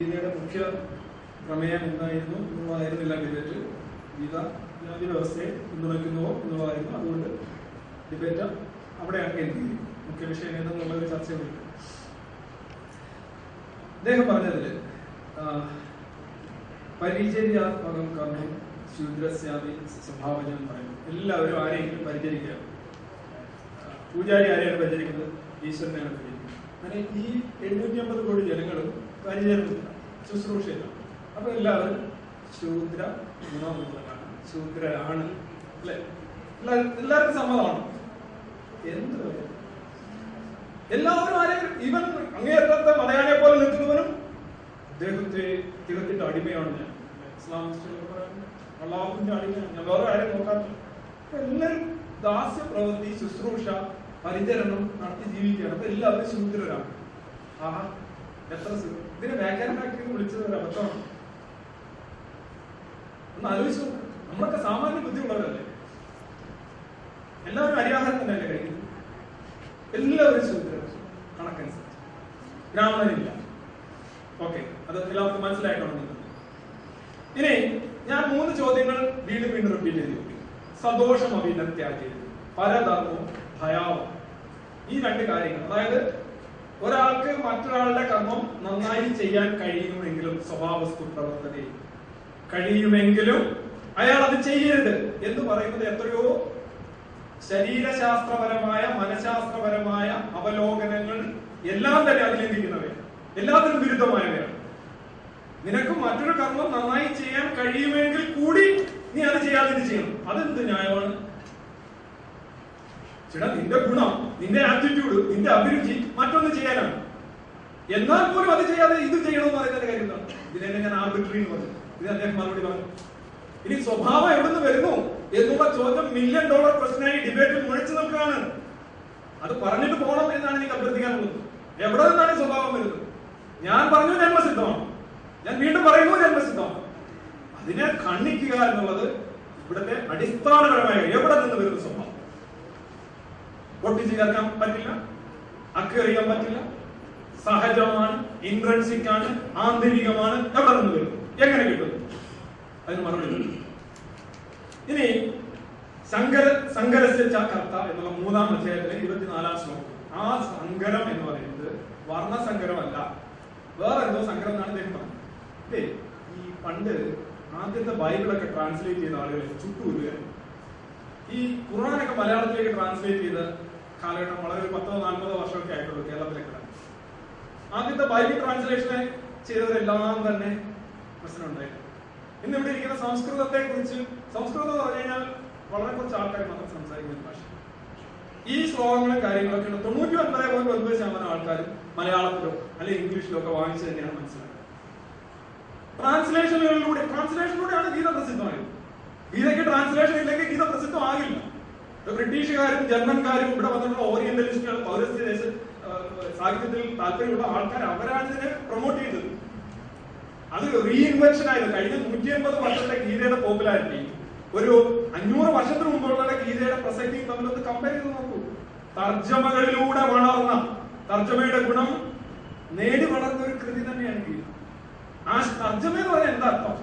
ഗീതയുടെ മുഖ്യ പ്രമേയം എന്തായിരുന്നു എന്നുള്ളതായിരുന്നില്ല ഡിബേറ്റ് ഗീത ജാതി വ്യവസ്ഥയെ പിന്തുണയ്ക്കുന്നുവോ എന്നുള്ളതായിരുന്നു. അതുകൊണ്ട് ഡിബേറ്റ് അവിടെയാണ് കേന്ദ്രീകരിക്കും മുഖ്യ വിഷയം ഏതെന്നുള്ള ഒരു ചർച്ചയുണ്ട്. അദ്ദേഹം പറഞ്ഞതിൽ പരിചര്യാത്മകം കർമ്മം ശൂദ്രസ്യാമി സ്വഭാവജം എന്ന് പറയുന്നു. എല്ലാവരും ആരെയെങ്കിലും പരിചരിക്കുക. പൂജാരി ആരെയാണ് പരിചരിക്കുന്നത്? ഈശ്വരനെയാണ് പരിചരിക്കുന്നത്. അങ്ങനെ ഈ എഴുന്നൂറ്റി അമ്പത് കോടി ജനങ്ങളും പരിചരണത്തില്ല ശുശ്രൂഷയില്ല. അപ്പൊ എല്ലാവരും ശൂദ്ര ഗുണമുള്ളവരാണ് ശൂദ്രരാണ് അല്ലെ? എല്ലാവർക്കും സമ്മതമാണ്. എന്ത് എല്ലാവരും ആരെങ്കിലും ഇവൻ അങ്ങേയറ്റത്തെ മലയാളിയെ പോലെ നിൽക്കുന്നവനും അദ്ദേഹത്തെ തികത്തിട്ട് അടിമയാണ് ഞാൻ. ഇസ്ലാമിസ്റ്റുകൾ പറയുന്നു അള്ളാഹുവിന്റെ അടിമയാണ്. ഞാൻ വേറെ ആരെയും നോക്കാറില്ല. എല്ലാവരും ദാസ്യ പ്രവൃത്തി ശുശ്രൂഷ പരിചരണം നടത്തി ജീവിക്കുകയാണ്. അപ്പൊ എല്ലാവരും ശൂദ്രരാണ്. ആഹാ എത്ര സു- ഇതിനെ ഫാക്ടറി വിളിച്ചത് ഒരു അബദ്ധമാണ് ഒന്ന് ആലോചിച്ചു. നമ്മളൊക്കെ സാമാന്യ ബുദ്ധിയുള്ളവരല്ലേ? എല്ലാവരും അരിയാഹാരം തന്നെയല്ലേ കഴിക്കുന്നത്? എല്ലാവരും ശൂദ്രർ കണക്കനുസരിച്ച്. ബ്രാഹ്മണനില്ല ഓക്കെ അത് എല്ലാവർക്കും മനസ്സിലായിട്ടുണ്ടെന്ന് ഇനി ഞാൻ മൂന്ന് ചോദ്യങ്ങൾ വീണ്ടും വീണ്ടും റിപ്പീറ്റ് ചെയ്തു. സന്തോഷം അഭിനത്യാജി പരധർമ്മവും ഭയാവും. ഈ രണ്ട് കാര്യങ്ങൾ അതായത് ഒരാൾക്ക് മറ്റൊരാളുടെ കർമ്മം നന്നായി ചെയ്യാൻ കഴിയുമെങ്കിലും സ്വഭാവസ്തു പ്രവർത്തനയിൽ കഴിയുമെങ്കിലും അയാൾ അത് ചെയ്യരുത് എന്ന് പറയുന്നത് എത്രയോ ശരീരശാസ്ത്രപരമായ മനഃശാസ്ത്രപരമായ അവലോകനങ്ങൾ എല്ലാം തന്നെ അതിലംഘിക്കുന്നവയാണ് എല്ലാത്തിനും വിരുദ്ധമായവയാണ്. നിനക്ക് മറ്റൊരു കർമ്മം നന്നായി ചെയ്യാൻ കഴിയുമെങ്കിൽ കൂടി നീ അത് ചെയ്യാതെ ചെയ്യണം? അതെന്ത് ന്യായമാണ്? ചേട്ടാ നിന്റെ ഗുണം നിന്റെ ആറ്റിറ്റ്യൂഡ് നിന്റെ അഭിരുചി മറ്റൊന്ന് ചെയ്യാനാണ്. എന്നാൽ പോലും അത് ചെയ്യാതെ ഇത് ചെയ്യണമെന്ന് പറയുന്നതിന്റെ കാര്യം എന്താണ്? ഇതിനെ ഞാൻ ആർബിട്രറി എന്ന് പറഞ്ഞു ഇത് അദ്ദേഹം മറുപടി പറഞ്ഞു. ഇനി സ്വഭാവം എവിടുന്ന് വരുന്നു എന്നുള്ള ചോദ്യം മില്യൺ ഡോളർ പ്രശ്നമായി ഡിബേറ്റിൽ മുഴച്ചു നിൽക്കുകയാണ്. അത് പറഞ്ഞിട്ട് പോകണം എന്നാണ് എനിക്ക് അഭ്യർത്ഥിക്കാനുള്ളത്. എവിടെ നിന്നാണ് സ്വഭാവം വരുന്നത്? ഞാൻ പറഞ്ഞു ജന്മസിദ്ധമാണ് ഞാൻ വീണ്ടും പറയുന്നു ജന്മസിദ്ധമാണ് അതിനെ ഖണ്ഡിക്കുക എന്നുള്ളത് ഇവിടുത്തെ അടിസ്ഥാനപരമായ എവിടെ നിന്ന് വരുന്ന സ്വഭാവം? പൊട്ടിച്ച് ചേർക്കാൻ പറ്റില്ല? അക്കേറിയാൻ പറ്റില്ല. സഹജമാണ് ഇൻട്രൻസിക് ആണ് ആന്തരികമാണ്. എവിടെ നിന്ന് വരും? എങ്ങനെ കിട്ടും? അതിന് മറുപടി. ഇനി സങ്കര സങ്കരസ്യ ച കർത്ത എന്നുള്ള മൂന്നാം അധ്യായത്തിലെ ഇരുപത്തിനാലാം ശ്ലോകം. ആ സങ്കരം എന്ന് പറയുന്നത് വർണസങ്കരമല്ല വേറെ എന്തോ സങ്കരം എന്നാണ് അദ്ദേഹം ഈ പണ്ട് ആദ്യത്തെ ബൈബിളൊക്കെ ട്രാൻസ്ലേറ്റ് ചെയ്ത ആളുകൾ ചുട്ടുകൊല്ലുകയായിരുന്നു ഈ ഖുറാനൊക്കെ മലയാളത്തിലേക്ക് ട്രാൻസ്ലേറ്റ് ചെയ്ത കാലഘട്ടം വളരെ ഒരു പത്തോ നാൽപ്പതോ വർഷമൊക്കെ ആയിട്ടുള്ളൂ കേരളത്തിലേക്ക് ആദ്യത്തെ ബൈബിൾ ട്രാൻസ്ലേഷനെ ചെയ്തവരെല്ലാം തന്നെ പ്രശ്നമുണ്ടായിരുന്നു ഇന്ന് ഇവിടെ ഇരിക്കുന്ന സംസ്കൃതത്തെ കുറിച്ച് സംസ്കൃതം എന്ന് പറഞ്ഞു കഴിഞ്ഞാൽ വളരെ കുറച്ച് ആൾക്കാർ മാത്രം സംസാരിക്കുന്ന ഭാഷ ഈ ശ്ലോകങ്ങളും കാര്യങ്ങളൊക്കെ ഉണ്ട്. തൊണ്ണൂറ്റി ഒൻപത് പോയിന്റ് ഒൻപത് ശതമാനം ആൾക്കാരും മലയാളത്തിലോ അല്ലെങ്കിൽ ഇംഗ്ലീഷിലോ ഒക്കെ വാങ്ങിച്ചു തന്നെയാണ് മനസ്സിലാക്കുന്നത്. ട്രാൻസ്ലേഷനുകളിലൂടെ ട്രാൻസ്ലേഷനിലൂടെയാണ് ഗീത പ്രസിദ്ധമായത്. ഗീതയ്ക്ക് ട്രാൻസ്ലേഷൻ ഇല്ലെങ്കിൽ ഗീത പ്രസിദ്ധമാകില്ല. ബ്രിട്ടീഷുകാരും ജർമ്മൻകാരും ഇവിടെ വന്നിട്ടുള്ള ഓറിയന്റലിസ്റ്റുകൾ പൗരസ്ത്യ ദേശ സാഹിത്യത്തിൽ താല്പര്യമുള്ള ആൾക്കാർ അവരാണ് ഇതിനെ പ്രൊമോട്ട് ചെയ്തത്. അത് റീഇൻവെൻഷൻ ആയിരുന്നു കഴിഞ്ഞ നൂറ്റി അമ്പത് വർഷത്തെ ഗീതയുടെ പോപ്പുലാരിറ്റി ഒരു അഞ്ഞൂറ് വർഷത്തിന് മുമ്പുള്ള ഗീതയുടെ പ്രസക്തിയും തമ്മിലൊന്ന് കമ്പയർ ചെയ്ത് നോക്കൂ. തർജമകളിലൂടെ വളർന്ന തർജമയുടെ ഗുണം നേടി വളർന്ന ഒരു കൃതി തന്നെയാണ് ഗീത. ആ തർജമ എന്ന് പറഞ്ഞാൽ എന്താ അർത്ഥം?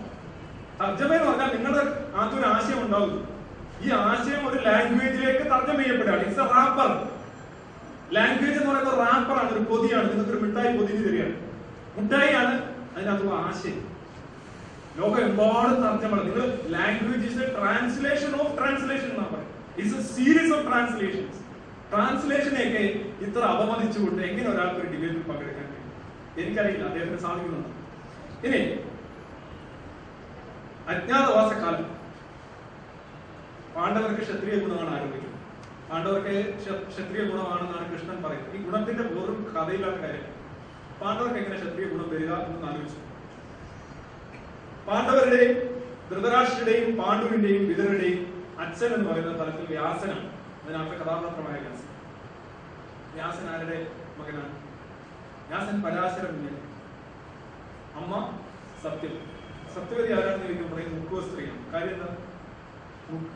തർജമ എന്ന് പറഞ്ഞാൽ നിങ്ങളുടെ ആദ്യം ഒരു ആശയം ഉണ്ടാവും ഈ ആശയം ഒരു ലാംഗ്വേജിലേക്ക് തർജം ചെയ്യപ്പെടുകയാണ്. ഇറ്റ്സ് എ റാപ്പർ ലാംഗ്വേജ് എന്ന് പറയുന്നത് റാപ്പറാണ് ഒരു പൊതിയാണ്. നിങ്ങൾക്ക് ഒരു മിഠായി പൊതിഞ്ഞ് തരികയാണ്. മിഠായിയാണ് അതിനകത്തുള്ള ആശയം. ലോകം എമ്പാടും തർജമാണ്. നിങ്ങൾ language is a translation of translation എന്നാ പറയുന്നത് it's a series of translations ട്രാൻസ്ലേഷനെയൊക്കെ ഇത്ര അപമതിച്ചുകൊണ്ട് എങ്ങനെ ഒരാൾക്ക് ഒരു ഡിബേറ്റിൽ പങ്കെടുക്കാൻ കഴിയും? എനിക്കറിയില്ല. അദ്ദേഹത്തിന് സാധിക്കുന്നുണ്ട്? ഇനി അജ്ഞാതവാസക്കാലം പാണ്ഡവർക്ക് ക്ഷത്രിയ ഗുണമാണ് ആരംഭിക്കുന്നത് പാണ്ഡവർക്ക് ക്ഷ- ക്ഷത്രിയ ഗുണമാണെന്നാണ് കൃഷ്ണൻ പറയുന്നത്. ഈ ഗുണത്തിന്റെ വെറും കഥയിലാണ് കാര്യം. പാണ്ഡവർക്ക് എങ്ങനെ ക്ഷത്രിയ ഗുണം വരിക എന്ന് ആലോചിച്ചു. പാണ്ഡവരുടെയും ധൃതരാഷ്ട്രയുടെയും പാണ്ഡുവിന്റെയും വിതരുടെയും അച്ഛൻ എന്ന് പറയുന്ന തലത്തിൽ വ്യാസനാണ്. അതിനകത്തെ കഥാപാത്രമായ വ്യാസൻ. വ്യാസൻ ആരുടെ മകനാണ്? വ്യാസൻ പരാശര മുന്നിൽ അമ്മ സത്യം സത്യവതി ആരാണെന്ന് ചോദിക്കുമ്പോൾ പറയും മുക്കുവ സ്ത്രീയാണ്. കാര്യം എന്താ?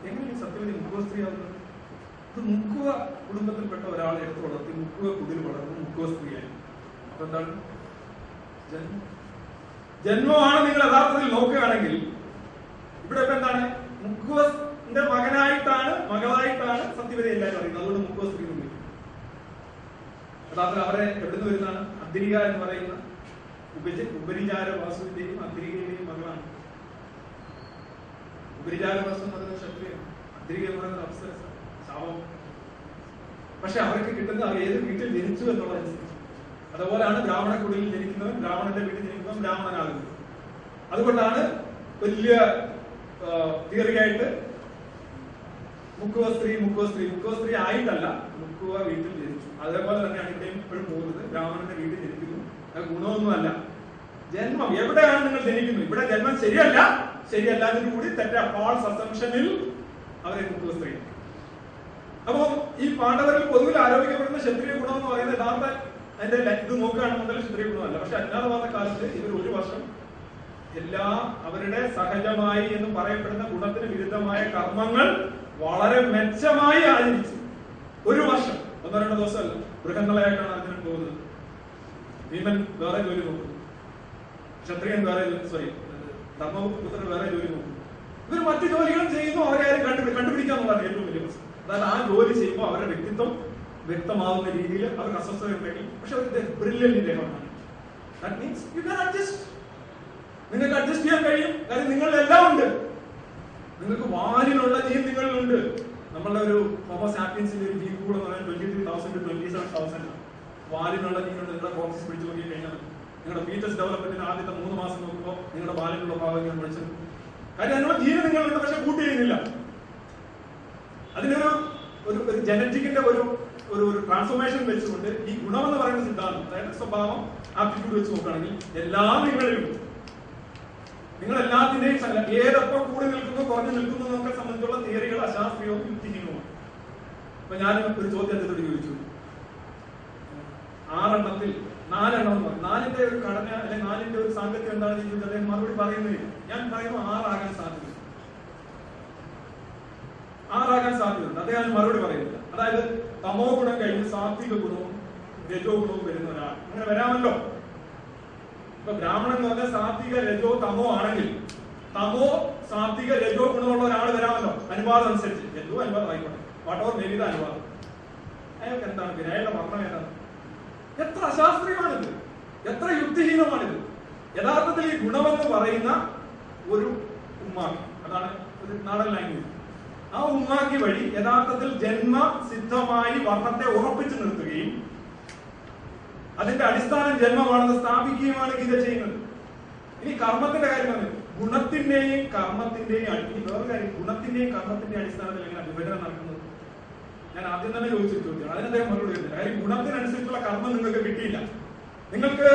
എങ്ങനെയാണ് സത്യവതി മുക്കുവ സ്ത്രീ ഇത് മുക്കുവ കുടുംബത്തിൽപ്പെട്ട ഒരാളെ എടുത്തു വളർത്തി മുക്കുവ കുടിൽ വളർന്ന് മുക്കുവ സ്ത്രീയായി. അപ്പൊ എന്താണ്? ജന്മമാണ് നിങ്ങൾ യഥാർത്ഥത്തിൽ നോക്കുകയാണെങ്കിൽ ഇവിടെ ഇപ്പൊ എന്താണ്? മുക്കുവന്റെ മകനായിട്ടാണ് മകളായിട്ടാണ് സത്യവതി എല്ലാവരും അറിയുന്നത്. അതുകൊണ്ട് മുക്കുവ സ്ത്രീ എന്ന് അവരെ എവിടുന്ന് വരുന്നതാണ്? അദ്രിക എന്ന് പറയുന്ന ഉപരിചാര വാസുവിന്റെയും അദ്രികയുടെയും മകളാണ്. എന്ന് പറയുന്നത് ക്ഷത്രിയാണ് അവസര എന്ന് പറയുന്നത് ശാപം. പക്ഷെ അവർക്ക് കിട്ടുന്ന ഏത് വീട്ടിൽ ജനിച്ചു എന്നുള്ളതനുസരിച്ച് അതുപോലെയാണ് ബ്രാഹ്മണ കുടിയിൽ ജനിക്കുന്നവൻ ബ്രാഹ്മണന്റെ വീട്ടിൽ ജനിക്കുന്നവൻ ബ്രാഹ്മണനാകുന്നത് അതുകൊണ്ടാണ് വലിയ തിയറിയായിട്ട് മുക്കുവ സ്ത്രീ മുക്കുവ സ്ത്രീ. മുക്കുവ സ്ത്രീ ആയിട്ടല്ല മുക്കുവ വീട്ടിൽ ജനിച്ചു. അതേപോലെ തന്നെയാണ് ഇവിടെയും ഇപ്പോഴും പോകുന്നത്. ബ്രാഹ്മണന്റെ വീട്ടിൽ ജനിക്കുന്നു. അത് ഗുണമൊന്നുമല്ല. ജന്മം എവിടെയാണ് നിങ്ങൾ ജനിക്കുന്നത്? ഇവിടെ ജന്മം ശരിയല്ല. ശരിയല്ലാതിന് കൂടി തെറ്റാ ഫാൾസ് അസംഷനിൽ അവരെ മുക്കുവ സ്ത്രീ അപ്പോ ഈ പാണ്ഡവരിൽ പൊതുവിൽ ആരോപിക്കപ്പെടുന്ന ക്ഷത്രിയ ഗുണം എന്ന് പറയുന്നത് യഥാർത്ഥ അതിന്റെ ഇത് നോക്കുകയാണെന്നുണ്ടെങ്കിൽ ക്ഷത്രിയ ഗുണമല്ല. പക്ഷെ അജ്ഞാതവാദ കാലത്ത് ഇവർ ഒരു വർഷം എല്ലാ അവരുടെ സഹജമായി എന്ന് പറയപ്പെടുന്ന ഗുണത്തിന് വിരുദ്ധമായ കർമ്മങ്ങൾ വളരെ മെച്ചമായി ആചരിച്ചു. ഒരു വർഷം ഒന്നോ രണ്ടോ ദിവസമല്ല മൃഗങ്ങളായിട്ടാണ് അർജുനൻ പോകുന്നത്. ഭീമൻ വേറെ ജോലി നോക്കുന്നു. ക്ഷത്രിയൻ വേറെ സോറി ധർമ്മപുത്രൻ വേറെ ജോലി നോക്കും ഇവർ മറ്റു ജോലികളും ചെയ്യുന്നു അവരെ ആരും കണ്ടുപിടി കണ്ടുപിടിക്കാന്നുള്ളതാണ് ഏറ്റവും വലിയ പ്രശ്നം. അതായത് ആ ജോലി ചെയ്യുമ്പോൾ അവരുടെ വ്യക്തിത്വം വ്യക്തമാവുന്ന രീതിയിൽ അവർക്ക് അസ്വസ്ഥത ഉണ്ടെങ്കിൽ പക്ഷെ അവർ brilliant ദേഹമാണ് that means you can adjust നിങ്ങൾക്ക് അഡ്ജസ്റ്റ് ചെയ്യാൻ കഴിയും. കാര്യം നിങ്ങളിൽ എല്ലാം ഉണ്ട്. നിങ്ങൾക്ക് വാലിലുള്ള ജീൻ നിങ്ങളിലുണ്ട്. നമ്മളുടെ ഒരു ഹോമോസാപ്പിയൻസിന്റെ ഒരു ജീൻ കൂടെ പറയാൻ twenty three thousand twenty seven thousand വാലിനുള്ള ജീനുണ്ട്. നിങ്ങളുടെ പ്രോസസ് പിടിച്ചു നോക്കി കഴിഞ്ഞാൽ നിങ്ങളുടെ ഫീറ്റസ് ഡെവലപ്മെന്റിന് ആദ്യത്തെ മൂന്ന് മാസം നോക്കുമ്പോൾ നിങ്ങളുടെ ബാലിനുള്ള ഞാൻ പഠിച്ചത് കാര്യം അതിനുള്ള ജീവിതം നിങ്ങളുണ്ട് പക്ഷെ കൂട്ടി ചെയ്യുന്നില്ല. അതിനൊരു ഒരു ഒരു ജനറ്റിക്കിന്റെ ഒരു ഒരു ഒരു ട്രാൻസ്ഫോർമേഷൻ വെച്ചുകൊണ്ട് ഈ ഗുണം എന്ന് പറയുന്ന സിദ്ധാന്തം അതായത് സ്വഭാവം ആപ്റ്റിറ്റ്യൂഡ് വെച്ച് നോക്കുകയാണെങ്കിൽ എല്ലാ നിങ്ങളിലുണ്ട് നിങ്ങൾ എല്ലാത്തിന്റെയും സംഘ- ഏതൊക്കെ കൂടി നിൽക്കുന്നു കുറഞ്ഞു നിൽക്കുന്നു എന്നൊക്കെ സംബന്ധിച്ചുള്ള തിയറികൾ അശാസ്ത്രീയവും യുക്തിഹീനവുമാണ്. അപ്പൊ ഞാൻ ഒരു ചോദ്യം അദ്ദേഹത്തോട് ചോദിച്ചു. ആറെണ്ണത്തിൽ നാലെണ്ണം എന്ന് നാലിന്റെ ഒരു ഘടന അല്ലെങ്കിൽ നാലിന്റെ ഒരു സാങ്കത്യം എന്താണെന്ന് ചോദിച്ചാൽ അദ്ദേഹം മറുപടി പറയുന്നില്ല ഞാൻ പറയുന്നു ആറാകാൻ സാധ്യത ആറാകാൻ സാധ്യതയുണ്ട്. അദ്ദേഹം മറുപടി പറയുന്നില്ല. അതായത് തമോ ഗുണം കഴിഞ്ഞ് സാത്വിക ഗുണവും രജോ ഗുണവും വരുന്ന ഒരാൾ. അങ്ങനെ വരാമല്ലോ. ഇപ്പൊ ബ്രാഹ്മണൻ എന്ന് പറഞ്ഞാൽ സാത്വിക രജോ തമോ ആണെങ്കിൽ തമോ സാത്വിക രജോ ഗുണമുള്ള ഒരാൾ വരാമല്ലോ. അനുവാദം അനുസരിച്ച്. രജോ അനുവാദം ആയിക്കോട്ടെ. വട്ടോ മേലിത അനുവാദം? അയാൾക്ക് എന്താണ് അയാളുടെ മരണം ഏതാണ്? എത്ര അശാസ്ത്രീയമാണിത്? എത്ര യുദ്ധഹീനമാണിത് യഥാർത്ഥത്തിൽ ഈ ഗുണമെന്ന് പറയുന്ന ഒരു ഉമ്മാക്കി അതാണ് ഒരു നാടൻ ലാംഗ്വേജ് ആ ഉമ്മാക്കി വഴി യഥാർത്ഥത്തിൽ ജന്മ സിദ്ധമായി വർണത്തെ ഉറപ്പിച്ചു നിർത്തുകയും അതിന്റെ അടിസ്ഥാനം ജന്മമാണെന്ന് സ്ഥാപിക്കുകയുമാണ് ഗീത ചെയ്യുന്നത്. ഇനി കർമ്മത്തിന്റെ കാര്യം പറഞ്ഞു ഗുണത്തിന്റെയും കർമ്മത്തിന്റെയും വേറെ കാര്യം ഗുണത്തിന്റെയും കർമ്മത്തിന്റെയും അടിസ്ഥാനത്തിൽ എങ്ങനെ വിഭജനം നടക്കുന്നത് ഞാൻ ആദ്യം തന്നെ ചോദിച്ചൊരു അതിനെ അതിന് അദ്ദേഹം മറുപടി തരുന്നില്ല കാര്യം ഗുണത്തിനനുസരിച്ചുള്ള കർമ്മം നിങ്ങൾക്ക് കിട്ടിയില്ല. നിങ്ങൾക്ക്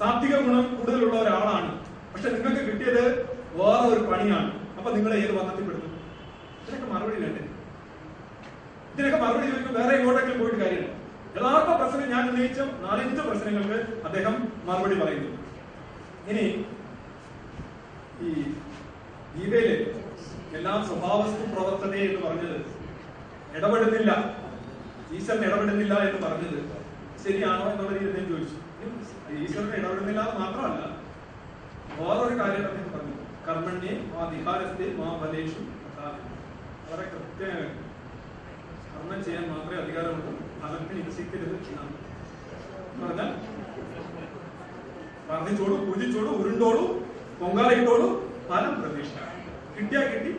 സാത്വിക ഗുണം കൂടുതലുള്ള ഒരാളാണ്. പക്ഷെ നിങ്ങൾക്ക് കിട്ടിയത് വേറെ ഒരു പണിയാണ്. അപ്പൊ നിങ്ങൾ ഏത് വന്നത്തിൽപ്പെടുന്നു ഇതിനൊക്കെ മറുപടി വേണ്ടേ ഇതിനൊക്കെ മറുപടി ചോദിക്കുമ്പോൾ വേറെ എങ്ങോട്ടെങ്കിലും പോയിട്ട് കാര്യമില്ല. യഥാർത്ഥ പ്രശ്നം ഞാൻ ഉന്നയിച്ച നാലഞ്ച് പ്രശ്നങ്ങൾക്ക് അദ്ദേഹം മറുപടി പറയുന്നു. ഇനി ഈ ഗീതയിൽ എല്ലാം സ്വഭാവസ്തു പ്രവർത്തനയെ എന്ന് പറഞ്ഞത് ഇടപെടുന്നില്ല. ഈശ്വരൻ ഇടപെടുന്നില്ല എന്ന് പറഞ്ഞത് ശരിയാണോ എന്നുള്ള രീതിയിൽ ഞാൻ ചോദിച്ചു. ഈശ്വരൻ ഇടപെടുന്നില്ല എന്ന് മാത്രമല്ല വേറൊരു കാര്യം അദ്ദേഹം പറഞ്ഞു. കർമ്മണ്യെ മാ വിഹാരത്തെ മാ ഫലേഷു. വളരെ കൃത്യമായി കർമ്മം ചെയ്യാൻ മാത്രമേ അധികാരമുള്ളൂ. ഫലത്തിന് ഇച്ഛിക്കരുത് എന്നാണ്. എന്ന് പറഞ്ഞാൽ വർദ്ധിച്ചോളൂ പൂജിച്ചോളൂ ഉരുണ്ടോളൂ പൊങ്കാലയിട്ടോളൂ ഫലം പ്രതീക്ഷ കിട്ടിയാ കിട്ടി.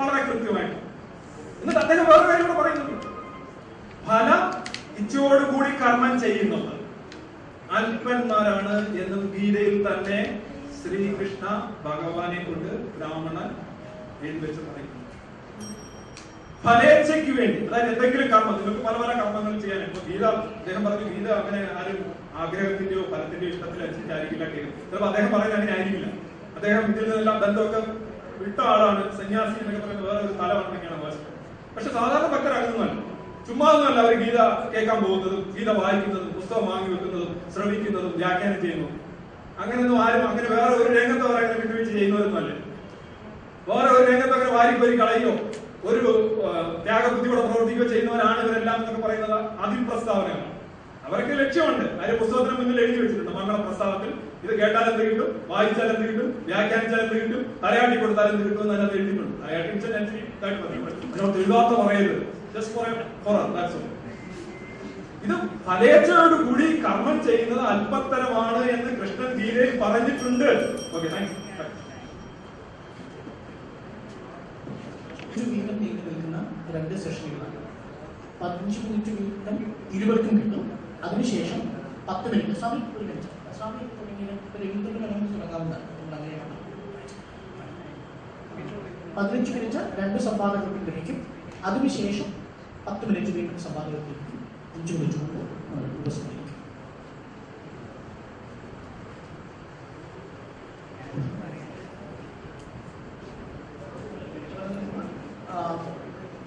വളരെ കൃത്യമായിട്ട്. എന്നിട്ട് അദ്ദേഹം വേറെ കാര്യം കൂടെ പറയുന്നുണ്ട് ഫലം ഇച്ഛയോടുകൂടി കർമ്മം ചെയ്യുന്നത്. അല്പന്മാരാണ് എന്നും ഗീതയിൽ തന്നെ ശ്രീകൃഷ്ണ ഭഗവാനെ കൊണ്ട് ബ്രാഹ്മണൻ എഴുതിവെച്ച് പറയുന്നു. ഫലേച്ഛയ്ക്ക് വേണ്ടി അതായത് എന്തെങ്കിലും കർമ്മം നിങ്ങൾക്ക് പല പല കർമ്മങ്ങൾ ചെയ്യാൻ ഇപ്പൊ ഗീത അദ്ദേഹം പറഞ്ഞു ഗീത അങ്ങനെ ആരും ആഗ്രഹത്തിന്റെയോ ഫലത്തിന്റെയോ ഇഷ്ടത്തിൽ അനുസരിച്ചായിരിക്കില്ല കേൾക്കുന്നത് ചിലപ്പോൾ അദ്ദേഹം പറയുന്നത് അങ്ങനെ ആയിരിക്കില്ല. അദ്ദേഹം ഇതിൽ നിന്നെല്ലാം ബന്ധമൊക്കെ വിട്ട ആളാണ്. സന്യാസി എന്നൊക്കെ പറയുന്നത് വേറെ ഒരു തലമാണെന്നൊക്കെയാണ് അവകാശം പക്ഷെ സാധാരണ ഭക്തരാകുന്നതല്ല ചുമ്മാ ഒന്നുമല്ല അവർ ഗീത കേൾക്കാൻ പോകുന്നതും ഗീത വായിക്കുന്നതും പുസ്തകം വാങ്ങി വെക്കുന്നതും ശ്രമിക്കുന്നതും വ്യാഖ്യാനം ചെയ്യുന്നതും. അങ്ങനെയൊന്നും ആരും അങ്ങനെ വേറെ ഒരു രംഗത്ത് അവർ അങ്ങനെ വിട്ടുവീഴ്ച ചെയ്യുന്നവരൊന്നുമല്ല. വേറെ ഒരു രംഗത്ത് അങ്ങനെ വാരിക്കോരി കളയോ ഒരു ത്യാഗബുദ്ധിയോടെ പ്രവർത്തിക്കുകയോ ചെയ്യുന്നവരാണ് ഇവരെല്ലാം എന്നൊക്കെ പറയുന്നത് അതിപ്രസ്താവനയാണ്. അവർക്ക് ലക്ഷ്യമുണ്ട്. അതിന്റെ പുസ്തകത്തിന് മുന്നിൽ എഴുതി വെച്ചിട്ടുണ്ട് മംഗള പ്രസ്താവത്തിൽ ഇത് കേട്ടാൽ എന്ത് കിട്ടും? വായിച്ചാൽ എന്ത് കിട്ടും? വ്യാഖ്യാനിച്ചാൽ എന്ത് കിട്ടും? തലയാട്ടി കൊടുത്താൽ എന്ത് കിട്ടും എന്ന് എഴുതാത്ത പറയരുത്. ജസ്റ്റ് ഫോർ ദാറ്റ്സ് ഇത് ഫലേച്ഛയോട് കൂടി കർമ്മം ചെയ്യുന്നത് അല്പത്തരമാണ് എന്ന് കൃഷ്ണൻ ഗീതയിൽ പറഞ്ഞിട്ടുണ്ട്. ഓക്കെ താങ്ക് നീണ്ടു നിൽക്കുന്ന രണ്ട് സെഷനുകളാണ് പതിനഞ്ച് മിനിറ്റ് വീതം ഇരുവർക്കും കിട്ടും. അതിനുശേഷം പത്ത് മിനിറ്റ്. സ്വാമി ഒരു മിനിറ്റ്. സ്വാമി പതിനഞ്ച് മിനിറ്റ് രണ്ട് സംവാദങ്ങൾക്കും ലഭിക്കും. അതിനുശേഷം പത്ത് മിനിറ്റ് വീണ്ടും സംവാദങ്ങൾക്ക് ലഭിക്കും. അഞ്ച് മിനിറ്റ് കൊണ്ട്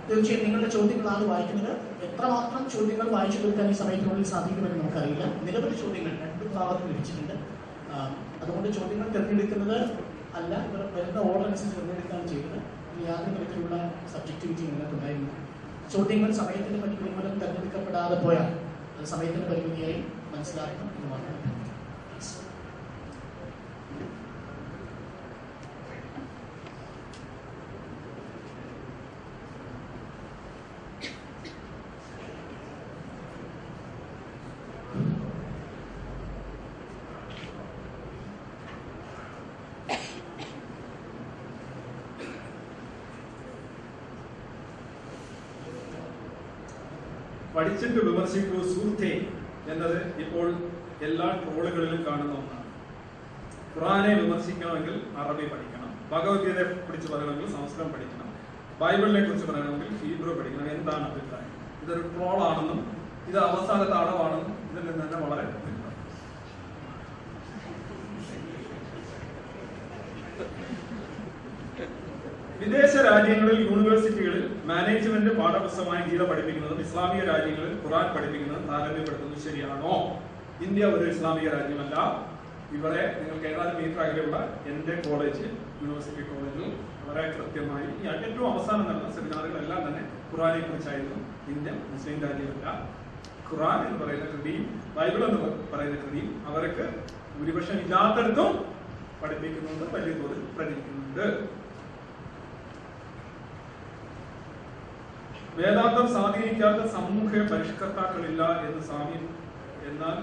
തീർച്ചയായും നിങ്ങളുടെ ചോദ്യങ്ങളാണ് വായിക്കുന്നത്. എത്രമാത്രം ചോദ്യങ്ങൾ വായിച്ചു തീർക്കാൻ ഈ സമയത്തിനുള്ളിൽ സാധിക്കുമെന്ന് നമുക്കറിയില്ല. നിരവധി ചോദ്യങ്ങൾ രണ്ട് ഭാഗത്തും ലഭിച്ചിട്ടുണ്ട് അതുകൊണ്ട് ചോദ്യങ്ങൾ തിരഞ്ഞെടുക്കുന്നത് അല്ല ഇവർ വരുന്ന ഓർഡർ അനുസരിച്ച് തിരഞ്ഞെടുക്കുകയാണ് ചെയ്തത് യാതൊരു തരത്തിലുള്ള സബ്ജക്ടിവിറ്റി നിങ്ങൾക്കുണ്ടായിരുന്നു ചോദ്യങ്ങൾ സമയത്തിന് പരിമിതി മൂലം തിരഞ്ഞെടുക്കപ്പെടാതെ പോയാൽ അത് സമയത്തിന്റെ പരിമിതിയായി മനസ്സിലാക്കണം എന്ന് മാത്രം പഠിച്ചിട്ട് വിമർശിക്കൂ സുഹൃത്തെ എന്നത് ഇപ്പോൾ എല്ലാ ട്രോളുകളിലും കാണുന്ന ഒന്നാണ്. ഖുറാനെ വിമർശിക്കണമെങ്കിൽ അറബി പഠിക്കണം ഭഗവത്ഗീതയെ കുറിച്ച് പറയണമെങ്കിൽ സംസ്കൃതം പഠിക്കണം ബൈബിളിനെ കുറിച്ച് പറയണമെങ്കിൽ ഹീബ്രു പഠിക്കണം. എന്താണ് അഭിപ്രായം? ഇതൊരു ട്രോൾ ആണെന്നും ഇത് അവസാനത്തെ അളവാണെന്നും ഇതിൽ നിന്ന് തന്നെ വളരെ വിദേശ രാജ്യങ്ങളിൽ യൂണിവേഴ്സിറ്റികളിൽ മാനേജ്മെന്റ് പാഠപുസ്തകമായി ഗീത പഠിപ്പിക്കുന്നതും ഇസ്ലാമിക രാജ്യങ്ങളിൽ ഖുറാൻ പഠിപ്പിക്കുന്നതും താരതമ്യപ്പെടുത്തുന്നത് ശരിയാണോ? ഇന്ത്യ ഒരു ഇസ്ലാമിക രാജ്യമല്ല. ഇവിടെ നിങ്ങൾക്ക് ഏതാനും മീറ്റർ അകലെയുള്ള എന്റെ കോളേജ് യൂണിവേഴ്സിറ്റി കോളേജിൽ വളരെ കൃത്യമായി ഈ ഏറ്റവും അവസാനം നടന്ന സെമിനാറുകളെല്ലാം തന്നെ ഖുറാനെ കുറിച്ചായിരുന്നു ഇന്ത്യ മുസ്ലിം രാജ്യമല്ല. ഖുറാൻ എന്ന് പറയുന്ന കൃതിയും ബൈബിൾ എന്ന് പറയുന്ന കൃതിയും അവർക്ക് ഭൂരിപക്ഷം ഇല്ലാത്തടത്തും പഠിപ്പിക്കുന്നുണ്ട് വലിയ തോതിൽ പ്രചരിക്കുന്നുണ്ട്. വേദാന്തം സ്വാധീനിക്കാത്ത സാമൂഹ്യ പരിഷ്കർത്താക്കളില്ല എന്ന് സ്വാമി എന്നാൽ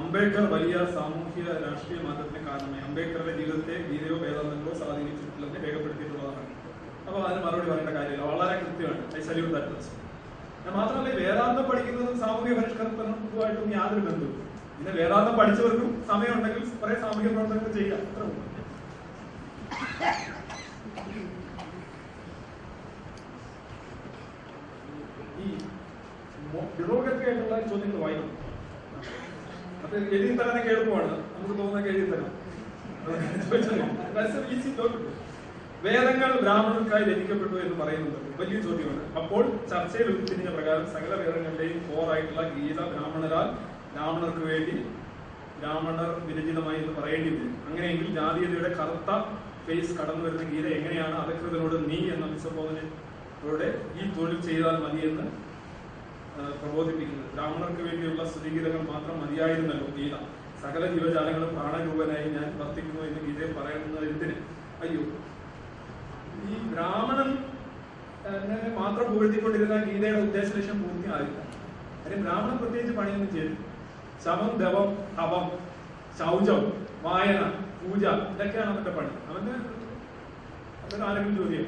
അംബേദ്കർ വലിയ സാമൂഹ്യ രാഷ്ട്രീയ മാറ്റത്തിന് കാരണമായി. അംബേദ്കറുടെ ജീവിതത്തെ ഗീതയോ വേദാന്തങ്ങളോ സ്വാധീനിച്ചിട്ടില്ലെന്ന് രേഖപ്പെടുത്തിയിട്ടുള്ളതാണ്. അപ്പൊ അതിന് മറുപടി പറയേണ്ട കാര്യമില്ല. വളരെ കൃത്യമാണ്. ഐ സല്യൂട്ട് ദാറ്റ് പേഴ്സൺ മാത്രമല്ല വേദാന്തം പഠിക്കുന്നതും സാമൂഹ്യ പരിഷ്കർത്തനവുമായിട്ടും യാതൊരു ബന്ധവും പിന്നെ വേദാന്തം പഠിച്ചവർക്കും സമയമുണ്ടെങ്കിൽ കുറെ സാമൂഹ്യ പ്രവർത്തനങ്ങൾ ചെയ്യാം. അത്ര ഈ ഡെറോഗറ്ററി ആയിട്ടുള്ള ചോദ്യങ്ങൾ വായിക്കും. അത് എഴുതി തരാനൊക്കെ എളുപ്പമാണ്. നമുക്ക് തോന്നുന്നൊക്കെ എഴുതി തരാം. വേദങ്ങൾ ബ്രാഹ്മണർക്കായി രചിക്കപ്പെട്ടു എന്ന് പറയുന്നത് വലിയ ചോദ്യമാണ്. അപ്പോൾ ചർച്ചയിൽ ഉരുത്തിരിഞ്ഞ പ്രകാരം സകല വേദങ്ങളുടെയും കോറായിട്ടുള്ള ഗീത ബ്രാഹ്മണരാൽ ബ്രാഹ്മണർക്ക് വേണ്ടി ബ്രാഹ്മണർ വിരചിതമായി എന്ന് പറയേണ്ടി വരും അങ്ങനെയെങ്കിൽ ജാതീയതയുടെ കറുത്ത ഫേസ് കടന്നു വരുന്ന ഗീത എങ്ങനെയാണ് അധികൃതരോട് നീ എന്ന അഭിസംബോധനയോടെ ഈ തൊഴിൽ ചെയ്താൽ മതിയെന്ന് പ്രബോധിപ്പിക്കുന്നത്. ബ്രാഹ്മണർക്ക് വേണ്ടിയുള്ള സ്തുതിഗീതങ്ങൾ മാത്രം മതിയായിരുന്നല്ലോ ഗീത. സകല ജീവജാലങ്ങളും പ്രാണരൂപനായി ഞാൻ വർത്തിക്കുന്നു എന്ന് ഗീതയിൽ പറയുന്നത് എന്തിന്? അയ്യോ. ഈ ബ്രാഹ്മണൻ മാത്രം പുകഴ്ത്തിക്കൊണ്ടിരുന്ന ഗീതയുടെ ഉദ്ദേശ ലക്ഷ്യം പൂർത്തിയായില്ല. അതിന് ബ്രാഹ്മണൻ പ്രത്യേകിച്ച് പണിയൊന്നും ചെയ്തു ശവം ദവം ഹവം ശൗചം വായന പൂജ ഇതൊക്കെയാണ് അവന്റെ പണി. അവന്റെ അതൊരു ആരെങ്കിലും ചോദ്യം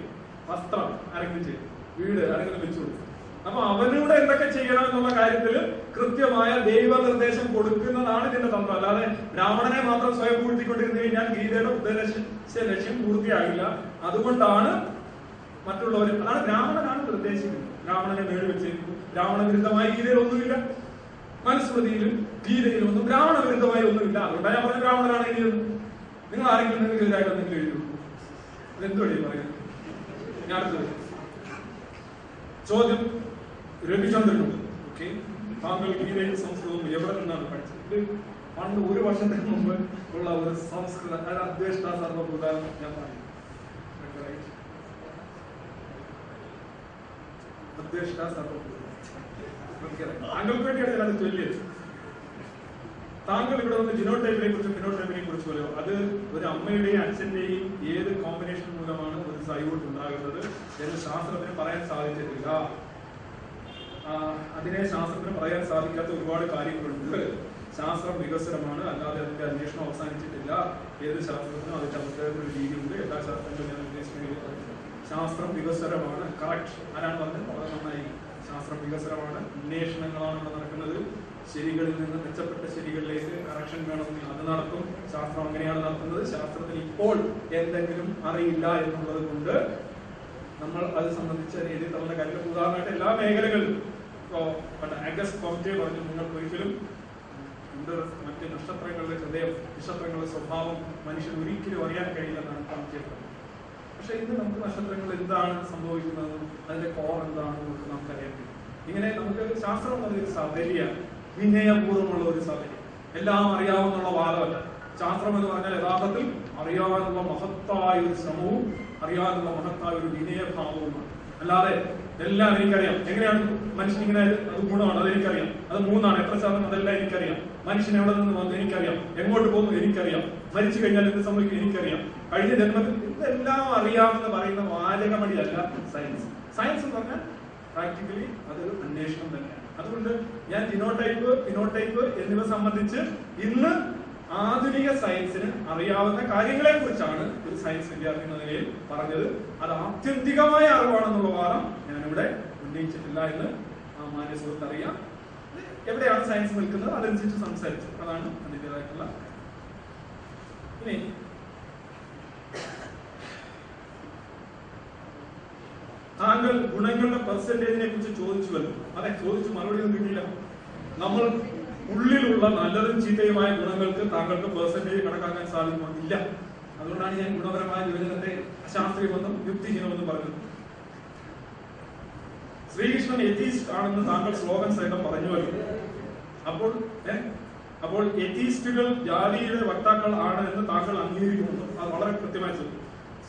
വസ്ത്രം ആരെങ്കിലും ചെയ്തു വീട് ആരെങ്കിലും വെച്ചു കൊടുക്കും. അപ്പൊ അവനൂടെ എന്തൊക്കെ ചെയ്യണം എന്നുള്ള കാര്യത്തിൽ കൃത്യമായ ദൈവ നിർദ്ദേശം കൊടുക്കുന്നതാണ് ഇതിന്റെ തന്ത്രം. അല്ലാതെ ബ്രാഹ്മണനെ മാത്രം സ്വയം പൂഴ്ത്തിക്കൊണ്ടിരുന്നു കഴിഞ്ഞാൽ ഗീതയുടെ ഉദ്ദേശ ലക്ഷ്യം പൂർത്തിയാകില്ല അതുകൊണ്ടാണ് മറ്റുള്ളവർ അതാണ് ബ്രാഹ്മണനാണ് നിർദ്ദേശിക്കുന്നത്. ബ്രാഹ്മണനെ മേളിൽ വെച്ചിരിക്കുന്നു ബ്രാഹ്മണ വിരുദ്ധമായ ഗീതയിൽ ഒന്നുമില്ല മനുസ്മൃതിയിലും ഗീതയിലും ഒന്നും ബ്രാഹ്മണ വിരുദ്ധമായി ഒന്നുമില്ല. അതുകൊണ്ടാണ് ഞാൻ പറഞ്ഞ ബ്രാഹ്മണനാണ് എഴുതിയത്. നിങ്ങൾ ആരെങ്കിലും നിങ്ങൾക്ക് എതിരായിട്ട് എന്തെങ്കിലും എഴുതി. അതെന്തോ പറയുന്നത്? ഞാൻ അടുത്തത് ചോദ്യം. രവിചന്ദ്രനുണ്ട്. ഓക്കെ താങ്കൾ ഗീതയും സംസ്കൃതവും എവിടെ നിന്നാണ് പഠിച്ചത്? പണ്ട് ഒരു വർഷത്തിന് മുമ്പ് ഉള്ള ഒരു സംസ്കൃത അദ്വേഷ്ട സർവഭൂത ഞാൻ പറയും? അദ്വേഷ്ട സർവഭൂത താങ്കൾ ഇവിടെ വന്ന് ജിനോടൈപ്പിനെ കുറിച്ചും ഫിനോടൈപ്പിനെ കുറിച്ച് പറയോ അത് ഒരു അമ്മയുടെയും അച്ഛന്റെയും ഏത് കോമ്പിനേഷൻ മൂലമാണ് ഒരു സൈവോട്ട് ഉണ്ടാകുന്നത് എന്ന് ശാസ്ത്രത്തിന് പറയാൻ സാധിച്ചിട്ടില്ല. അതിനെ ശാസ്ത്രത്തിന് പറയാൻ സാധിക്കാത്ത ഒരുപാട് കാര്യങ്ങളുണ്ട്. ശാസ്ത്രം വികസനമാണ്. അല്ലാതെ അതിന്റെ അന്വേഷണം അവസാനിച്ചിട്ടില്ല. ഏത് ശാസ്ത്രത്തിനും അതിന്റെ അവസ്ഥയുടെ ഒരു രീതിയുണ്ട്. എല്ലാ ശാസ്ത്രങ്ങളും ഞാൻ ഉദ്ദേശിക്കുന്നത് ശാസ്ത്രം വികസനമാണ്. കറക്റ്റ് ആരാണ് പറഞ്ഞത്? വളരെ നന്നായി. ശാസ്ത്രം വികസനമാണ്. അന്വേഷണങ്ങളാണ് ഇവിടെ നടക്കുന്നത്. ശരികളിൽ നിന്ന് മെച്ചപ്പെട്ട ശരികളിലേക്ക് കറക്ഷൻ വേണമെങ്കിൽ അത് നടക്കും. ശാസ്ത്രം അങ്ങനെയാണ് നടത്തുന്നത് ശാസ്ത്രത്തിന് ഇപ്പോൾ എന്തെങ്കിലും അറിയില്ല എന്നുള്ളത് കൊണ്ട് നമ്മൾ അത് സംബന്ധിച്ച് എഴുതി തള്ളുന്ന കാര്യങ്ങൾ ഉദാഹരണമായിട്ട് എല്ലാ മേഖലകളിലും ആഗസ്റ്റ് കോമിറ്റി പറഞ്ഞു നിങ്ങൾക്ക് ഒരിക്കലും മറ്റ് നക്ഷത്രങ്ങളുടെ ഹൃദയം നക്ഷത്രങ്ങളുടെ സ്വഭാവം മനുഷ്യൻ ഒരിക്കലും അറിയാൻ കഴിയില്ലെന്നാണ് കോമിറ്റി പറഞ്ഞത്. പക്ഷെ ഇന്ന് നമുക്ക് നക്ഷത്രങ്ങൾ എന്താണ് സംഭവിക്കുന്നത്? അതിന്റെ കോർ എന്താണെന്ന് നമുക്ക് നമുക്കറിയാൻ കഴിയും. ഇങ്ങനെ നമുക്ക് ശാസ്ത്രം എന്നൊരു സൗകര്യ വിനയപൂർവമുള്ള ഒരു സൗകര്യം എല്ലാം അറിയാവുന്നുള്ള വാദമല്ല. ശാസ്ത്രം എന്ന് പറഞ്ഞാൽ യഥാർത്ഥത്തിൽ അറിയാനുള്ള മഹത്തായ ഒരു ശ്രമവും അറിയാനുള്ള മഹത്തായ ഒരു വിനയഭാവവുമാണ്. അല്ലാതെ എല്ലാം എനിക്കറിയാം. എങ്ങനെയാണ് മനുഷ്യൻ ഇങ്ങനെ അത് ഗുണമാണ്? അത് എനിക്കറിയാം അത് മൂന്നാണ്. എത്ര ശതമാനം അതെല്ലാം എനിക്കറിയാം. മനുഷ്യൻ എവിടെ നിന്ന് വന്നു എനിക്കറിയാം. എങ്ങോട്ട് പോകുന്നു എനിക്കറിയാം. മരിച്ചു കഴിഞ്ഞാൽ എന്ത് സംഭവിക്കും എനിക്കറിയാം. കഴിഞ്ഞ ജന്മത്തിൽ ഇതെല്ലാം അറിയാമെന്ന് പറയുന്ന വാചകമടിയല്ല സയൻസ്. സയൻസ് എന്ന് പറഞ്ഞാൽ പ്രാക്ടിക്കലി അതൊരു അന്വേഷണം തന്നെയാണ്. അതുകൊണ്ട് ഞാൻ ജിനോടൈപ്പ് ഫിനോടൈപ്പ് എന്നിവ സംബന്ധിച്ച് ഇന്ന് ആധുനിക സയൻസിന് അറിയാവുന്ന കാര്യങ്ങളെ കുറിച്ചാണ് ഒരു സയൻസ് വിദ്യാർത്ഥി എന്ന നിലയിൽ പറഞ്ഞത്. അത് ആത്യന്തികമായ അറിവാണെന്നുള്ള വാദം ഞാനിവിടെ ഉന്നയിച്ചിട്ടില്ല എന്ന് മാന്യ സുഹൃത്ത് അറിയാം. എവിടെയാണ് സയൻസ് നിൽക്കുന്നത്? അതനുസരിച്ച് സംസാരിച്ചു. അതാണ് അതിന്റെതായിട്ടുള്ള ഇനി താങ്കൾ ഗുണങ്ങളുടെ പെർസെന്റേജിനെ കുറിച്ച് ചോദിച്ചു ചോദിച്ചുവല്ലോ അതെ ചോദിച്ചു മറുപടി ഒന്നും കിട്ടില്ല നമ്മൾ ഉള്ളിലുള്ള നല്ലതും ചീത്തയുമായ ഗുണങ്ങൾക്ക് താങ്കൾക്ക് പെർസെന്റേജ് കണക്കാക്കാൻ സാധിക്കുന്നില്ല അതുകൊണ്ടാണ് ഞാൻ ഗുണപരമായ വിഭജനത്തെ അശാസ്ത്രീയമെന്നും യുക്തിഹീനമെന്നും പറഞ്ഞത്. ശ്രീകൃഷ്ണൻ എത്തീസ്റ്റ് ആണെന്ന് താങ്കൾ ശ്ലോകൻ സഹിതം പറഞ്ഞു വരുന്നു അപ്പോൾ അപ്പോൾ എത്തീസ്റ്റുകൾ ജാതിയുടെ വക്താക്കൾ ആണ് എന്ന് താങ്കൾ അംഗീകരിക്കുന്നു അത് വളരെ കൃത്യമായി ചോദിച്ചു.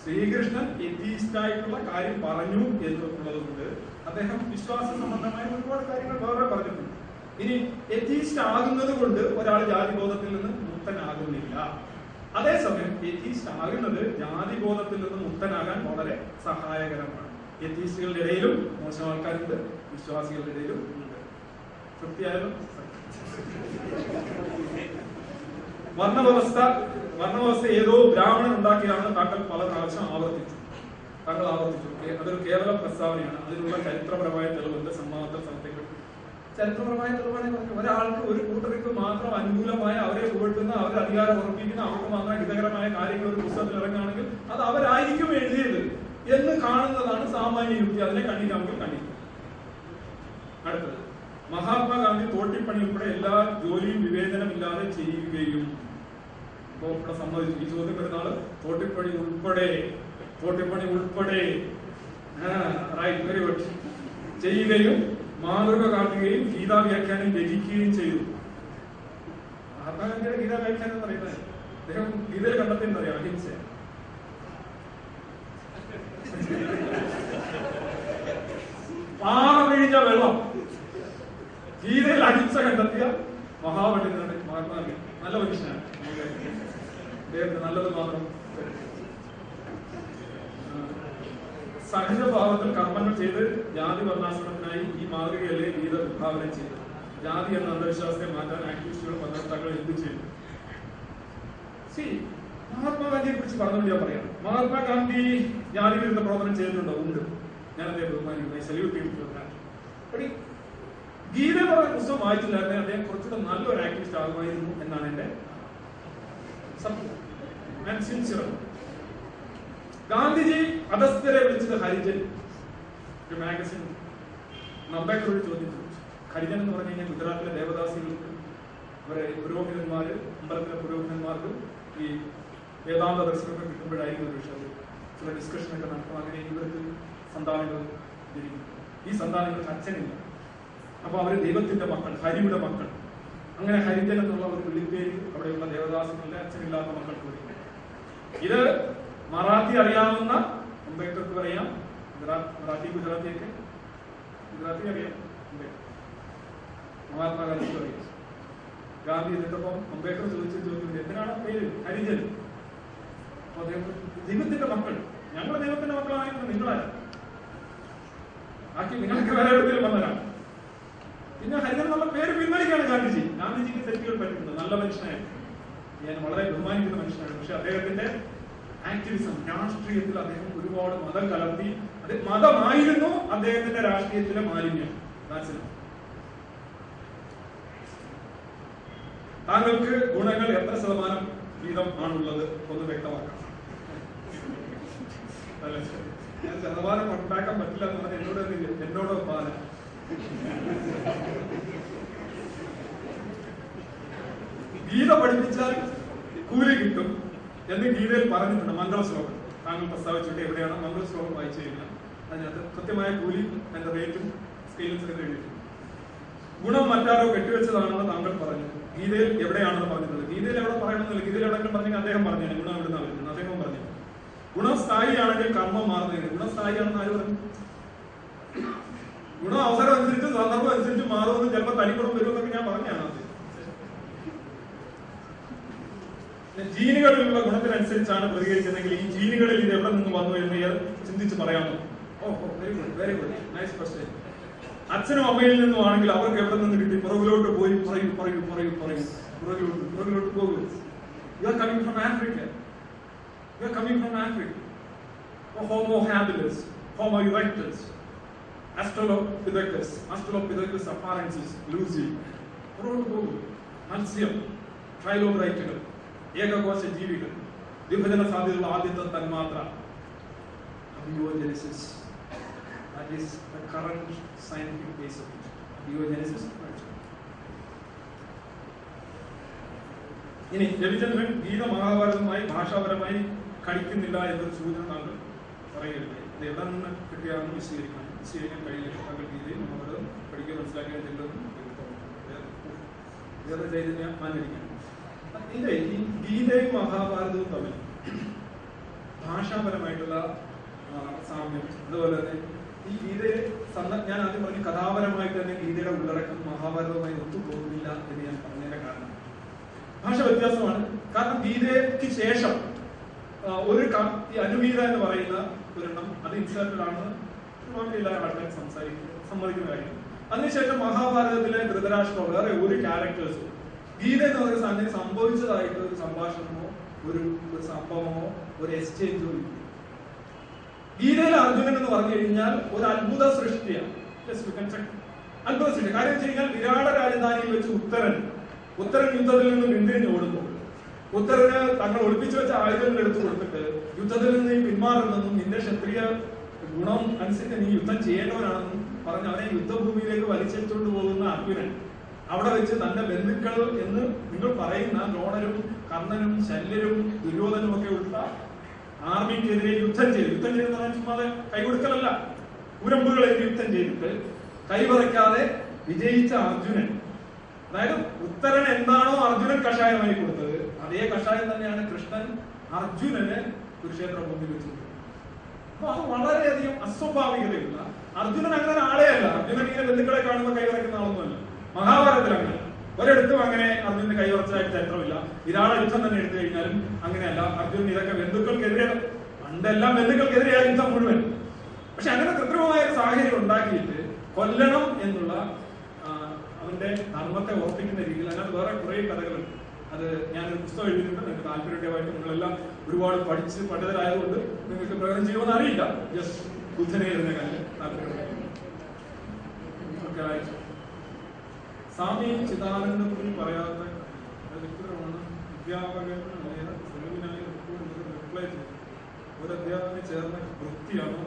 ശ്രീകൃഷ്ണൻ എത്തീസ്റ്റ് ആയിട്ടുള്ള കാര്യം പറഞ്ഞു എന്നുള്ളത് കൊണ്ട് അദ്ദേഹം വിശ്വാസ സംബന്ധമായ ഒരുപാട് കാര്യങ്ങൾ വേറെ പറഞ്ഞിട്ടുണ്ട്. ഇനി എത്തീസ്റ്റ് ആകുന്നത് കൊണ്ട് ഒരാൾ ജാതിബോധത്തിൽ നിന്ന് മുക്തനാകുന്നില്ല. അതേസമയം എത്തീസ്റ്റ് ആകുന്നത് ജാതിബോധത്തിൽ നിന്ന് മുക്തനാകാൻ വളരെ സഹായകരമാണ്. എത്തീസ്റ്റുകളുടെ ഇടയിലും മോശം ആൾക്കാരുണ്ട് വിശ്വാസികളുടെ ഇടയിലും ഉണ്ട്. തൃപ്തിയായാലും വർണവ്യവസ്ഥ വർണവ്യവസ്ഥ ഏതോ ബ്രാഹ്മണൻ ഉണ്ടാക്കിയാണ് താങ്കൾ പല പ്രാവശ്യം ആവർത്തിച്ചു. താങ്കൾ ആവർത്തിച്ചു. അതൊരു കേവല പ്രസ്താവനയാണ്. അതിനുള്ള ചരിത്രപരമായ തെളിവുണ്ട്. സമർപ്പിക്കും ചരിത്രപരമായ തെളിവാണ്. ഒരാൾക്ക് ഒരു കൂട്ടർക്ക് മാത്രം അനുകൂലമായ അവരെ പുകഴ്ത്തുന്ന അവരെ അധികാരം ഉറപ്പിക്കുന്ന അവർക്ക് മാത്രം ഹിതകരമായ കാര്യങ്ങൾ ഒരു പുസ്തകത്തിൽ ഇറങ്ങുകയാണെങ്കിൽ അത് അവരായിരിക്കും എഴുതിയത് എന്ന് കാണുന്നതാണ് സാമാന്യ യുക്തി. അതിനെ കണ്ടിക്കാമെങ്കിൽ കണ്ടിക്കും അടുത്തത്. മഹാത്മാഗാന്ധി തോട്ടിപ്പണി ഉൾപ്പെടെ എല്ലാ ജോലിയും വിവേചനമില്ലാതെ ചെയ്യുകയും ഇപ്പോ ഇവിടെ സമ്മതിച്ചു. ഈ ചോദ്യം വരുന്ന ആൾ തോട്ടിപ്പണി ഉൾപ്പെടെ തോട്ടിപ്പണി ഉൾപ്പെടെ റൈറ്റ് വെരി ഗുഡ് ചെയ്യുകയും മാതൃക കാട്ടുകയും ഗീതാ വ്യാഖ്യാനം രചിക്കുകയും ചെയ്തു. മഹാത്മാഗാന്ധിയുടെ ഗീതാ വ്യാഖ്യാനം പറയുന്നത് അദ്ദേഹം ഗീതയിൽ കണ്ടെത്തിയെന്ന് അറിയാം അഹിംസ. പാറ പിഴിഞ്ഞ വെള്ളം. ഗീതയിൽ അഹിംസ കണ്ടെത്തിയ മഹാപണ്ഡിതനാണ് മഹാത്മാഗാന്ധി. നല്ല മനുഷ്യനാണ്. അദ്ദേഹത്തിന് നല്ലത് മാത്രം സഹജഭാവത്തിൽ കർമ്മങ്ങൾ ചെയ്ത് ജാതി വർണാശ്രമത്തിനായി ഈ മാതൃകയല്ലേ ഗീത വിഭാവനം ചെയ്തത് ജാതി എന്ന അന്ധവിശ്വാസത്തെ മാറ്റാൻ ആക്ടിവിസ്റ്റുകൾ പന്ത്രണ്ടാക്കൾ എന്ത് ചെയ്തു? സി മഹാത്മാഗാന്ധിയെ കുറിച്ച് പറഞ്ഞു ഞാൻ പറയാം മഹാത്മാഗാന്ധി ജാതി വിരുദ്ധ പ്രവർത്തനം ചെയ്തിട്ടുണ്ടോ? ഉണ്ട്. ഞാൻ അദ്ദേഹം ബഹുമാനിക്കുന്നു. സല്യൂട്ട് ചെയ്തിട്ടുണ്ട് ഗീത പറഞ്ഞ പുസ്തകം വായിച്ചില്ലായിരുന്നെ അദ്ദേഹം കുറച്ചുകൂടെ നല്ലൊരു ആക്ടിവിസ്റ്റ് ആകുമായിരുന്നു എന്നാണ് എന്റെ സത്യം. ഞാൻ സിൻസിയർ ഗാന്ധിജി അധസ്ഥരെ വിളിച്ചത് ഹരിജൻ. ഒരു മാഗസിൻ നമ്പേക്കറോട് ചോദിച്ചു. ഹരിജൻ എന്ന് പറഞ്ഞു കഴിഞ്ഞാൽ ഗുജറാത്തിലെ ദേവദാസികൾക്ക് അവരെ പുരോഹിതന്മാർ അമ്പലത്തിലെ പുരോഹിതന്മാർക്ക് ഈ വേദാന്ത ദർശനമൊക്കെ കിട്ടുമ്പോഴായിരിക്കും ഒരു വിഷയം. ചില ഡിസ്കഷനൊക്കെ നടത്തും. അങ്ങനെ ഇവർക്ക് സന്താനങ്ങൾ ജനിക്കും ഈ സന്താനങ്ങൾക്ക് അച്ഛനില്ല. അപ്പൊ അവർ ദൈവത്തിന്റെ മക്കൾ ഹരിയുടെ മക്കൾ. അങ്ങനെ ഹരിജൻ എന്നുള്ള ഒരു വിളിപ്പേര് അവിടെയുള്ള ദേവദാസങ്ങളുടെ അച്ഛനില്ലാത്ത മക്കൾക്ക് കൊടുക്കും ഇത് മറാത്തി അറിയാവുന്ന അംബേദ്കർക്ക് പറയാം. മറാത്തി ഗുജറാത്തിയൊക്കെ. ഗുജറാത്തി അറിയാം. അംബേദ്കർ മഹാത്മാഗാന്ധിക്ക് അറിയാം. ഗാന്ധി എന്നിട്ടപ്പം അംബേദ്കർ ചോദിച്ച ചോദിക്കുന്നത് എന്തിനാണ് പേര്? ഹരിജൻ. അപ്പൊ ദൈവത്തിന്റെ മക്കൾ. ഞങ്ങൾ ദൈവത്തിന്റെ മക്കളായിരുന്നു നിങ്ങളാണ് ബാക്കി നിങ്ങൾക്ക് വേറെ എവിടെയും വന്നതാണ് പിന്നെ ഹരിജൻ എന്നുള്ള പേര് പിൻവലിക്കാണ് ഗാന്ധിജി. ഗാന്ധിജിക്ക് തെറ്റുകൾ പറ്റുന്നത് നല്ല മനുഷ്യനായിരുന്നു. ഞാൻ വളരെ ബഹുമാനിക്കുന്ന മനുഷ്യനാണ്. പക്ഷെ അദ്ദേഹത്തിന്റെ ആക്ടിവിസം രാഷ്ട്രീയത്തിൽ അദ്ദേഹം ഒരുപാട് മതം കലർത്തി അത് മതമായിരുന്നു അദ്ദേഹത്തിന്റെ രാഷ്ട്രീയത്തിലെ മാലിന്യം. താങ്കൾക്ക് ഗുണങ്ങൾ എത്ര ശതമാനം വീതം ആണുള്ളത്? ഒന്ന് വ്യക്തമാക്കാം. ഞാൻ ശതമാനം ഉണ്ടാക്കാൻ പറ്റില്ല എന്ന് പറഞ്ഞാൽ എന്നോട് എന്നോട് പാല ഗീത പഠിപ്പിച്ചാൽ കൂലി കിട്ടും. എന്ന് ഗീതയിൽ പറഞ്ഞിട്ടുണ്ട് മംഗള ശ്ലോകം താങ്കൾ പ്രസ്താവിച്ചിട്ട് എവിടെയാണ് മംഗള ശ്ലോകം വായിച്ചു കഴിഞ്ഞാൽ അതിനകത്ത് കൃത്യമായ കൂലി അതിന്റെ റേറ്റും സ്കെയിലും ഒക്കെ എഴുതിയിട്ടുണ്ട്. ഗുണം മറ്റാരോ കെട്ടിവെച്ചതാണെന്ന് താങ്കൾ പറഞ്ഞു. ഗീതയിൽ എവിടെയാണെന്ന് പറഞ്ഞിട്ടുള്ളത് ഗീതയിൽ എവിടെ പറയണമെന്നില്ല. ഗീതയിൽ എവിടെയെങ്കിലും പറഞ്ഞെങ്കിൽ അദ്ദേഹം പറഞ്ഞു ഗുണം എവിടുന്ന വരുന്നത്? അദ്ദേഹം പറഞ്ഞു ഗുണം സ്ഥായിയാണെങ്കിൽ കർമ്മം മാറുന്നതിന്. ഗുണം സ്ഥായിയാണെന്ന് ആര് പറഞ്ഞു? ഗുണം അവസരം അനുസരിച്ച് സന്ദർഭം അനുസരിച്ച് മാറുമെന്ന് ചിലപ്പോൾ തനിക്കുടം വരുമെന്നൊക്കെ ഞാൻ പറഞ്ഞാണ് അത് ജീനുകളിലുള്ള ഗുണത്തിനനുസരിച്ചാണ് പ്രതികരിക്കുന്നതെങ്കിൽ ഈ ജീനുകളിൽ ഇത് എവിടെ നിന്ന് വന്നു എന്ന് ചിന്തിച്ച് പറയാമോ? ഓ very good very good nice question അച്ഛനും അമ്മയിൽ നിന്നും ആണെങ്കിൽ അവർക്ക് എവിടെ നിന്ന് കിട്ടി? പുറകിലോട്ട് പോയി പറയും പറയും പറയും പറയും. പുറകിലോട്ട് പുറകിലോട്ട് പോകും. You are coming from Africa you are coming from Africa Homo habilis Homo erectus Australopithecus Australopithecus afarensis Lucy പുറകോട്ട് പോകും. മത്സ്യം ട്രൈലോബ്രൈറ്റുകൾ ഏകകോശ ജീവികൾ വിഭജന സാധ്യതയുള്ള ആദ്യത്തെ തന്മാത്ര അബിയോജനസിസ് That is the current scientific base of it. Abiogenesis. ഇനി രവിചന്ദ്രൻ ഗീത മഹാഭാരതവുമായി ഭാഷാപരമായി കളിക്കുന്നില്ല എന്നൊരു സൂചന താങ്കൾ പറയുകയുണ്ടായി ഇത് എവിടെ നിന്ന് കിട്ടിയാണെന്ന് വിശദീകരിക്കണം വിശദീകരിക്കാൻ കഴിയില്ല താങ്കൾ ഗീതയും മഹാഭാരതം പഠിക്കാൻ മനസ്സിലാക്കാൻ ചെല്ലുന്നു വേറെ ചൈതന്യം മാനിരിക്കണം ഇത് ഈ ഗീതയും മഹാഭാരതവും തമ്മിൽ ഭാഷാപരമായിട്ടുള്ള സാമ്യം. അതുപോലെ തന്നെ ഈ ഗീതയെ ഞാൻ ആദ്യം പറഞ്ഞു കഥാപരമായിട്ട് തന്നെ ഗീതയുടെ ഉള്ളടക്കം മഹാഭാരതവുമായി ഒത്തുപോകുന്നില്ല എന്ന് ഞാൻ പറഞ്ഞതിന്റെ കാരണം. ഭാഷ വ്യത്യാസമാണ്. കാരണം ഗീതയ്ക്ക് ശേഷം ഒരു ഈ അനുഗീത എന്ന് പറയുന്ന ഒരെണ്ണം അത് ഇൻസേർട്ടഡ് ആണ് സംസാരിക്കുന്നത് സമ്മതിക്കുന്ന കാര്യം. അതിനുശേഷം മഹാഭാരതത്തിലെ ധൃതരാഷ്ട്രം വേറെ ഒരു ക്യാരക്ടേഴ്സും ഗീത എന്ന് പറയുന്ന സാധനം സംഭവിച്ചതായിട്ട് ഒരു സംഭാഷണമോ ഒരു സംഭവമോ ഒരു എക്സ്ചേഞ്ചോ ഇല്ല. ഗീതയിലെ അർജുനൻ എന്ന് പറഞ്ഞു കഴിഞ്ഞാൽ ഒരു അത്ഭുത സൃഷ്ടിയാണ്. അത്ഭുത സൃഷ്ടി. കാര്യം വെച്ച് കഴിഞ്ഞാൽ വിരാട രാജധാനിയിൽ വെച്ച് ഉത്തരൻ ഉത്തരൻ യുദ്ധത്തിൽ നിന്ന് പിന്തിരിഞ്ഞ് ഓടുന്നു. ഉത്തരന് തങ്ങൾ ഒളിപ്പിച്ചു വെച്ച ആയുധങ്ങൾ എടുത്തു കൊടുത്തിട്ട് യുദ്ധത്തിൽ നിന്ന് നീ പിന്മാറുന്നെന്നും നിന്റെ ക്ഷത്രിയ ഗുണം അനുസരിച്ച് നീ യുദ്ധം ചെയ്യേണ്ടവനാണെന്നും പറഞ്ഞ് അവനെ യുദ്ധഭൂമിയിലേക്ക് വലിച്ചെടുത്തുകൊണ്ട് പോകുന്ന അർജുനൻ. അവിടെ വെച്ച് തന്റെ ബന്ധുക്കൾ എന്ന് നിങ്ങൾ പറയുന്ന ദ്രോണരും കർണനും ശല്യരും ദുര്യോധനും ഒക്കെ ഉള്ള ആർമിക്കെതിരെ യുദ്ധം ചെയ്തു. യുദ്ധം ചെയ്തെന്ന് പറഞ്ഞാൽ ചുമ്മാതെ കൈകൊടുക്കലല്ല ഉരമ്പുകളെ യുദ്ധം ചെയ്തിട്ട് കൈവറയ്ക്കാതെ വിജയിച്ച അർജുനൻ. അതായത് ഉത്തരൻ എന്താണോ അർജുനൻ കഷായമായി കൊടുത്തത്. അതേ കഷായം തന്നെയാണ് കൃഷ്ണൻ അർജുനന് കുരുക്ഷേത്ര മുമ്പിൽ വെച്ചത്. അപ്പൊ അത് വളരെയധികം അസ്വാഭാവികതയുള്ള അർജുനൻ അങ്ങനെ ആളെയല്ല അർജുനൻ ഇങ്ങനെ ബന്ധുക്കളെ കാണുമ്പോൾ കൈവറയ്ക്കുന്ന ആളൊന്നുമല്ല. മഹാഭാരതത്തിൽ ഒരിടത്തും അങ്ങനെ അർജുനന് കൈവറച്ചതായിട്ട് ചരിത്രമില്ല. വിരാട യുദ്ധം തന്നെ എടുത്തു കഴിഞ്ഞാലും അങ്ങനെയല്ല. അർജുനൻ ഇതൊക്കെ ബന്ധുക്കൾക്കെതിരെ പണ്ടെല്ലാം ബന്ധുക്കൾക്കെതിരെയായ യുദ്ധം മുഴുവൻ. പക്ഷെ അങ്ങനെ കൃത്രിമമായ ഒരു സാഹചര്യം ഉണ്ടാക്കിയിട്ട് കൊല്ലണം എന്നുള്ള അവന്റെ ധർമ്മത്തെ ഓർപ്പിക്കുന്ന രീതിയിൽ അതിനകത്ത് വേറെ കുറെ കഥകളുണ്ട്. അത് ഞാനൊരു പുസ്തകം എഴുതിയിട്ടുണ്ട്. നിങ്ങൾക്ക് താല്പര്യമായിട്ട് നിങ്ങളെല്ലാം ഒരുപാട് പഠിച്ച് പഠിതരായതുകൊണ്ട് നിങ്ങൾക്ക് പ്രകടനം ചെയ്യുമെന്ന് അറിയില്ല. ജസ്റ്റ് ബുദ്ധനെ എഴുതുന്ന കാര്യം താല്പര്യമായിട്ട്. സ്വാമി ചിദാനന്ദപുരി പറയാത്ത ചിത്രമാണ് അധ്യാപകൻ സെമിനായി റിപ്ലൈ ചെയ്തു. ഒരു അധ്യാപകന് ചേർന്ന വൃത്തിയാണോ.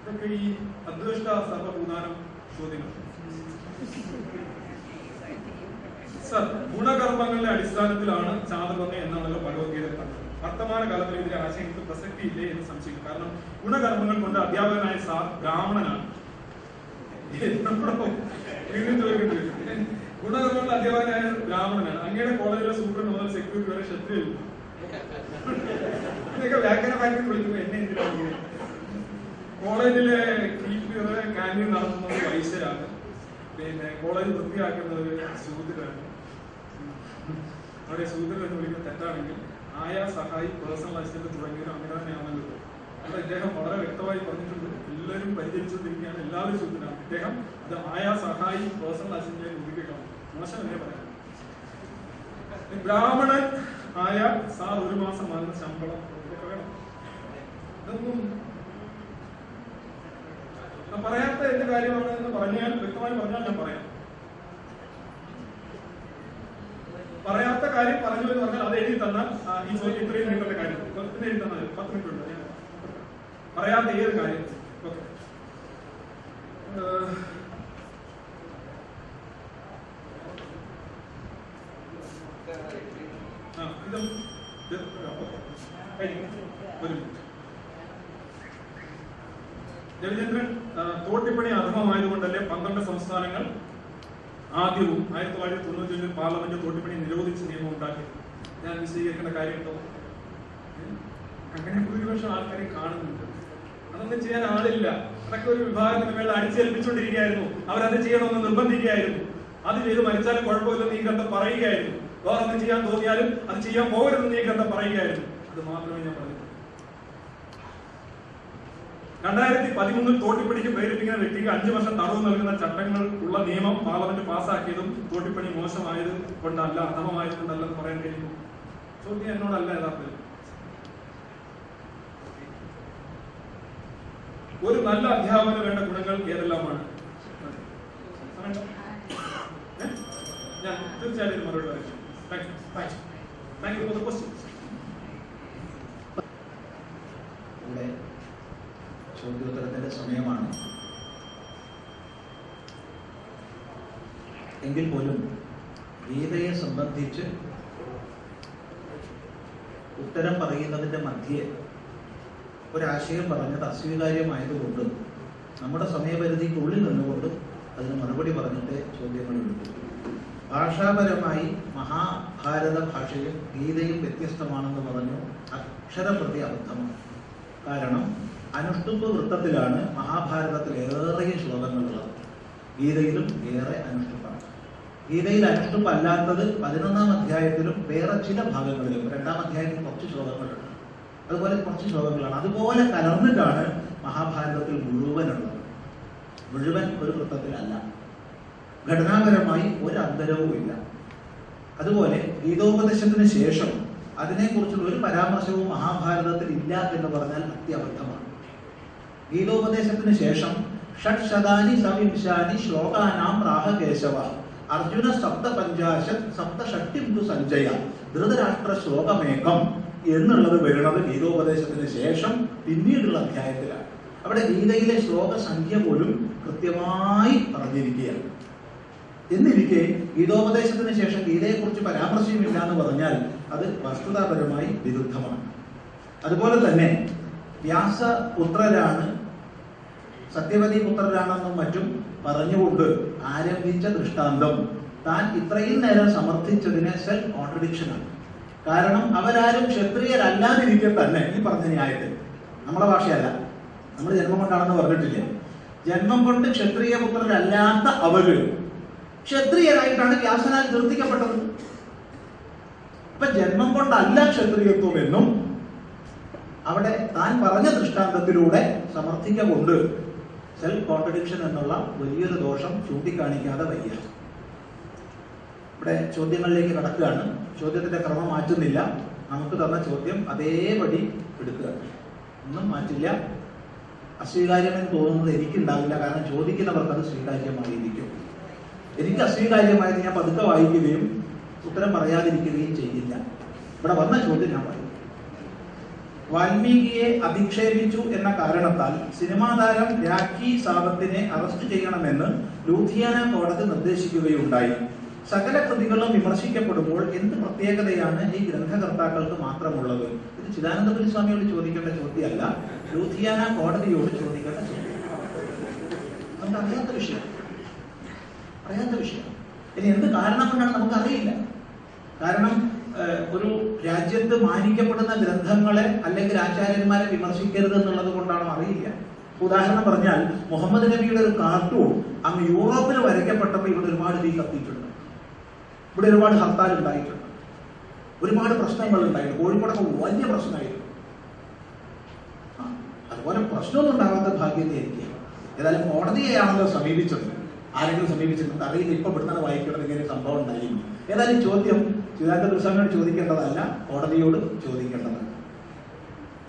ഇതൊക്കെ ഈ അദ്വേഷ്ട സർവഭൂതാനം ചോദ്യങ്ങൾ. സർ ഗുണകർമ്മങ്ങളുടെ അടിസ്ഥാനത്തിലാണ് ചാതുർവർണ എന്നാണല്ലോ ഭഗവത്ഗീത വർത്തമാന കാലത്തിൽ ഇതിലെ ആശയങ്ങൾക്ക് പ്രസക്തിയില്ലേ എന്ന് സംശയിക്കും. കാരണം ഗുണകർമ്മങ്ങൾ കൊണ്ട് അധ്യാപകനായ സാർ ബ്രാഹ്മണനാണ്. വീണ്ടും ചോദിക്കേണ്ടി വരും. ഗുണകർമ്മങ്ങളുടെ അധ്യാപകനായ ബ്രാഹ്മണനാണ്. അങ്ങയുടെ കോളേജിലെ സൂപ്രണ്ട് മുതൽ സെക്യൂരിറ്റി വരെ ശത്രു ഇതൊക്കെ വ്യാഖ്യാനമായിട്ട് വിളിക്കുമ്പോൾ എന്നെ എന്തിനാണ്? കോളേജിലെ കീപ്പർ കാന്റീൻ നടത്തുന്നത് വൈശ്യരാണ്. പിന്നെ കോളേജ് വൃത്തിയാക്കുന്ന ഒരു ശൂദ്രനാണ് അവിടെ ശൂദ്രൻ എന്ന് വിളിക്കുന്നത് തെറ്റാണെങ്കിൽ ആയ സഹായി പേഴ്സണൽ അസിസ്റ്റന്റ് തുടങ്ങിയവർ അങ്ങനെ അത് ഇദ്ദേഹം വളരെ വ്യക്തമായി പറഞ്ഞിട്ടുണ്ട്. എല്ലാവരും പരിചരിച്ചുകൊണ്ടിരിക്കുകയാണ്. എല്ലാവരും ശൂദ്രനാണ് അദ്ദേഹം അത് ആയ സഹായി പേഴ്സണൽ അസിസ്റ്റന്റ് ഒതുക്കിക്കണം മോശം എന്നേ പറയാം? ബ്രാഹ്മണൻ ആയ സാർ ഒരു മാസം വാങ്ങുന്ന ശമ്പളം ഞാൻ പറയാത്ത എന്ത് കാര്യമാണ് എന്ന് പറഞ്ഞാൽ വ്യക്തമായി പറഞ്ഞാൽ ഞാൻ പറയാം. പറയാത്ത കാര്യം പറഞ്ഞു എന്ന് പറഞ്ഞാൽ അത് എഴുതി തന്നാൽ ഈ ഇത്രയും നീട്ടേണ്ട കാര്യം. എഴുതി തന്നാൽ. പത്ത് മിനിറ്റ് ഉണ്ട്. പറയാത്ത ഏത് കാര്യം? ഓക്കെ. ഇത്. ഒരു രവിചന്ദ്രൻ തോട്ടിപ്പണി അധമമായതുകൊണ്ടല്ലേ പന്ത്രണ്ട് സംസ്ഥാനങ്ങൾ ആദ്യവും ആയിരത്തി തൊള്ളായിരത്തി തൊണ്ണൂറ്റി അഞ്ചിൽ പാർലമെന്റ് തോട്ടിപ്പണി നിരോധിച്ച നിയമം ഉണ്ടാക്കി ഞാൻ വിശദീകരിക്കേണ്ട കാര്യം ഏ? അങ്ങനെ ഭൂരിപക്ഷം ആൾക്കാരെ കാണുന്നുണ്ട്. അതൊന്നും ചെയ്യാൻ ആളില്ല. അതൊക്കെ ഒരു വിഭാഗത്തിന് മേളിൽ അടിച്ചേൽപ്പിച്ചുകൊണ്ടിരിക്കുകയായിരുന്നു. അവരത് ചെയ്യണമെന്ന് നിർബന്ധിക്കുകയായിരുന്നു. അത് ചെയ്ത് മരിച്ചാലും കുഴപ്പമില്ലെന്ന് ഈ ഗ്രന്ഥം പറയുകയായിരുന്നു. വേറൊന്നും ചെയ്യാൻ തോന്നിയാലും അത് ചെയ്യാൻ പോകരുതെന്ന് ഈ പറയുകയായിരുന്നു. അത് മാത്രമേ ഞാൻ പറഞ്ഞു രണ്ടായിരത്തി പതിമൂന്നിൽ തോട്ടിപ്പണിക്ക് പ്രേരിപ്പിക്കുന്ന വ്യക്തിക്ക് അഞ്ചു വർഷം തടവ് നൽകുന്ന ചട്ടങ്ങൾ ഉള്ള നിയമം പാർലമെന്റ് പാസ്സാക്കിയതും തോട്ടിപ്പണി മോശമായത് കൊണ്ടല്ല അധമമായത് കൊണ്ടല്ലെന്ന് പറയാൻ കഴിയുമോ? ചോദ്യം എന്നോടല്ല യഥാർത്ഥത്തിൽ. ഒരു നല്ല അധ്യാപകന് വേണ്ട ഗുണങ്ങൾ ഏതെല്ലാമാണ്? ഞാൻ മറുപടി ചോദ്യോത്തരത്തിന്റെ സമയമാണ്. എങ്കിൽ പോലും ഗീതയെ സംബന്ധിച്ച് ഉത്തരം പറയുന്നതിന്റെ മധ്യേ ഒരാശയം പറഞ്ഞത് അസ്വീകാര്യമായതുകൊണ്ട് നമ്മുടെ സമയപരിധിക്കുള്ളിൽ നിന്നുകൊണ്ട് അതിന് മറുപടി പറഞ്ഞിട്ട് ചോദ്യങ്ങൾ എടുക്കും ഭാഷാപരമായി മഹാഭാരത ഭാഷയും ഗീതയും വ്യത്യസ്തമാണെന്ന് പറഞ്ഞു അക്ഷരപ്രതി അബദ്ധമാണ്. കാരണം അനുഷ്ടുപ്പ് വൃത്തത്തിലാണ് മഹാഭാരതത്തിൽ ഏറെ ശ്ലോകങ്ങളുള്ളത്. ഗീതയിലും ഏറെ അനുഷ്ടുപ്പാണ്. ഗീതയിൽ അനുഷ്ടുപ്പ് അല്ലാത്തത് പതിനൊന്നാം അധ്യായത്തിലും വേറെ ചില ഭാഗങ്ങളിലും രണ്ടാം അധ്യായത്തിൽ കുറച്ച് ശ്ലോകങ്ങളുണ്ട്. അതുപോലെ കുറച്ച് ശ്ലോകങ്ങളാണ്. അതുപോലെ കലർന്നിട്ടാണ് മഹാഭാരതത്തിൽ മുഴുവനുള്ളത്. മുഴുവൻ ഒരു വൃത്തത്തിലല്ല. ഘടനാപരമായി ഒരു അന്തരവും ഇല്ല. അതുപോലെ ഗീതോപദേശത്തിന് ശേഷം അതിനെക്കുറിച്ചുള്ള ഒരു പരാമർശവും മഹാഭാരതത്തിൽ ഇല്ല എന്ന് പറഞ്ഞാൽ അത്യബദ്ധമാണ്. ഗീതോപദേശത്തിന് ശേഷം ഷഡ്ശതാനി സവിംശാനി ശ്ലോകാനാം രാഹകേശവ അർജുന സപ്ത പഞ്ചാശത് സപ്ത ഷട്ടിംതു സഞ്ജയ ധൃതരാഷ്ട്ര ശ്ലോകമേകം എന്നുള്ളത് വരുന്നത് ഗീതോപദേശത്തിന് ശേഷം പിന്നീടുള്ള അധ്യായത്തിലാണ്. അവിടെ ഗീതയിലെ ശ്ലോക സംഖ്യ പോലും കൃത്യമായി പറഞ്ഞിരിക്കുകയാണ്. എന്നിരിക്കെ ഗീതോപദേശത്തിന് ശേഷം ഗീതയെക്കുറിച്ച് പരാമർശമില്ല എന്ന് പറഞ്ഞാൽ അത് വസ്തുതാപരമായി വിരുദ്ധമാണ്. അതുപോലെ തന്നെ വ്യാസ പുത്രരാണ് സത്യവതി പുത്രരാണെന്നും മറ്റും പറഞ്ഞുകൊണ്ട് ആരംഭിച്ച ദൃഷ്ടാന്തം താൻ ഇത്രയും നേരം സമർത്ഥിച്ചതിന് സെൽഫ് കോൺട്രഡിക്ഷനാണ് കാരണം അവരാരും ക്ഷത്രിയരല്ലാതിരിക്കെ തന്നെ ഈ പറഞ്ഞ ന്യായത്തിൽ. നമ്മളെ ഭാഷയല്ല. നമ്മൾ ജന്മം കൊണ്ടാണെന്ന് പറഞ്ഞിട്ടില്ല. ജന്മം കൊണ്ട് ക്ഷത്രിയ പുത്രരല്ലാത്ത അവർ ക്ഷത്രിയരായിട്ടാണ് വ്യാസനാൽ നിർത്തിക്കപ്പെട്ടത്. അപ്പൊ ജന്മം കൊണ്ടല്ല ക്ഷത്രിയത്വം എന്നും അവിടെ താൻ പറഞ്ഞ ദൃഷ്ടാന്തത്തിലൂടെ സമർത്ഥിക്കൊണ്ട് സെൽഫ് കോൺട്രഡിക്ഷൻ എന്നുള്ള വലിയൊരു ദോഷം ചൂണ്ടിക്കാണിക്കാതെ വയ്യ. ഇവിടെ ചോദ്യങ്ങളിലേക്ക് കടക്കുകയാണ്. ചോദ്യത്തിന്റെ ക്രമം മാറ്റുന്നില്ല. നമുക്ക് തന്ന ചോദ്യം അതേപടി എടുക്കുക. ഒന്നും മാറ്റില്ല. അസ്വീകാര്യമെന്ന് തോന്നുന്നത് എനിക്കുണ്ടാവില്ല. കാരണം ചോദിക്കുന്നവർക്ക് അത് സ്വീകാര്യമായിരിക്കും എനിക്ക് അസ്വീകാര്യമായത് ഞാൻ പതുക്കെ വായിക്കുകയും ഉത്തരം പറയാതിരിക്കുകയും ചെയ്യില്ല. ഇവിടെ വന്ന ചോദ്യം ഞാൻ പറയും. വാൽമീകിയെ അധിക്ഷേപിച്ചു എന്ന കാരണത്താൽ സിനിമാ താരം രാഖി സാവത്തിനെ അറസ്റ്റ് ചെയ്യണമെന്ന് ലൂധിയാന കോടതി നിർദ്ദേശിക്കുകയുണ്ടായി. സകല കൃതികളും വിമർശിക്കപ്പെടുമ്പോൾ എന്ത് പ്രത്യേകതയാണ് ഈ ഗ്രന്ഥകർത്താക്കൾക്ക് മാത്രമുള്ളത്? ഇത് ചിദാനന്ദപുരി സ്വാമിയോട് ചോദിക്കേണ്ട ചോദ്യമല്ല ലൂധിയാന കോടതിയോട് ചോദിക്കേണ്ട ചോദ്യം. നമുക്ക് അറിയാത്ത വിഷയം. അറിയാത്ത വിഷയം. ഇനി എന്ത് കാരണം കൊണ്ടാണ് നമുക്ക് അറിയില്ല കാരണം ഒരു രാജ്യത്ത് മാനിക്കപ്പെടുന്ന ഗ്രന്ഥങ്ങളെ അല്ലെങ്കിൽ ആചാര്യന്മാരെ വിമർശിക്കരുത് എന്നുള്ളത് കൊണ്ടാണോ അറിയില്ല. ഉദാഹരണം പറഞ്ഞാൽ മുഹമ്മദ് നബിയുടെ ഒരു കാർട്ടൂൺ അങ്ങ് യൂറോപ്പിൽ വരയ്ക്കപ്പെട്ടപ്പോൾ ഇവിടെ ഒരുപാട് തീ കത്തിയിട്ടുണ്ട്. ഇവിടെ ഒരുപാട് ഹർത്താൽ ഉണ്ടായിട്ടുണ്ട്. ഒരുപാട് പ്രശ്നങ്ങൾ ഉണ്ടായിട്ടുണ്ട്. കോഴിക്കോടൊക്കെ വലിയ പ്രശ്നമായിരുന്നു. അതുപോലെ പ്രശ്നമൊന്നും ഉണ്ടാകാത്ത ഭാഗ്യത്തെ എനിക്ക്. ഏതായാലും കോടതിയെയാണല്ലോ സമീപിച്ചത്. ആരെങ്കിലും സമീപിച്ചിട്ടുണ്ട്? അറിയില്ല. ഇപ്പൊ ഇവിടുന്ന് വായിക്കണം ഇങ്ങനെ സംഭവം ഉണ്ടായിരുന്നു. ഏതായാലും ചോദ്യം സുധാകർ ദുസ്വാമിയോട് ചോദിക്കേണ്ടതല്ല കോടതിയോട് ചോദിക്കേണ്ടത്.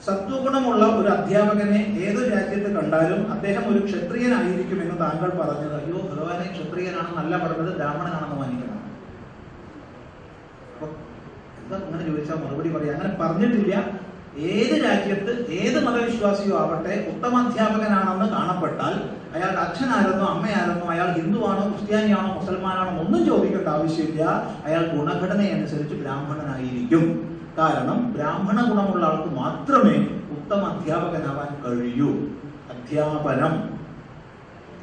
സത്വഗുണമുള്ള ഒരു അധ്യാപകനെ ഏതൊരു രാജ്യത്ത് കണ്ടാലും അദ്ദേഹം ഒരു ക്ഷത്രിയനായിരിക്കുമെന്ന് താങ്കൾ പറഞ്ഞത്. അയ്യോ ഭഗവാനെ ക്ഷത്രിയനാണെന്നല്ല പറഞ്ഞത് ബ്രാഹ്മണനാണെന്ന് മാനിക്കണം അപ്പൊ അങ്ങനെ ചോദിച്ചാൽ മറുപടി പറയാം. അങ്ങനെ പറഞ്ഞിട്ടില്ല. ഏത് രാജ്യത്ത് ഏത് മതവിശ്വാസിയോ ആവട്ടെ ഉത്തമ അധ്യാപകനാണെന്ന് കാണപ്പെട്ടാൽ അയാളുടെ അച്ഛനാരെന്നോ അമ്മയാരെന്നോ അയാൾ ഹിന്ദുവാണോ ക്രിസ്ത്യാനിയാണോ മുസൽമാനാണോ ഒന്നും ചോദിക്കേണ്ട ആവശ്യമില്ല. അയാൾ ഗുണഘടനയനുസരിച്ച് ബ്രാഹ്മണനായിരിക്കും. കാരണം ബ്രാഹ്മണ ഗുണമുള്ള ആൾക്ക് മാത്രമേ ഉത്തമ അധ്യാപകനാവാൻ കഴിയൂ. അധ്യാപനം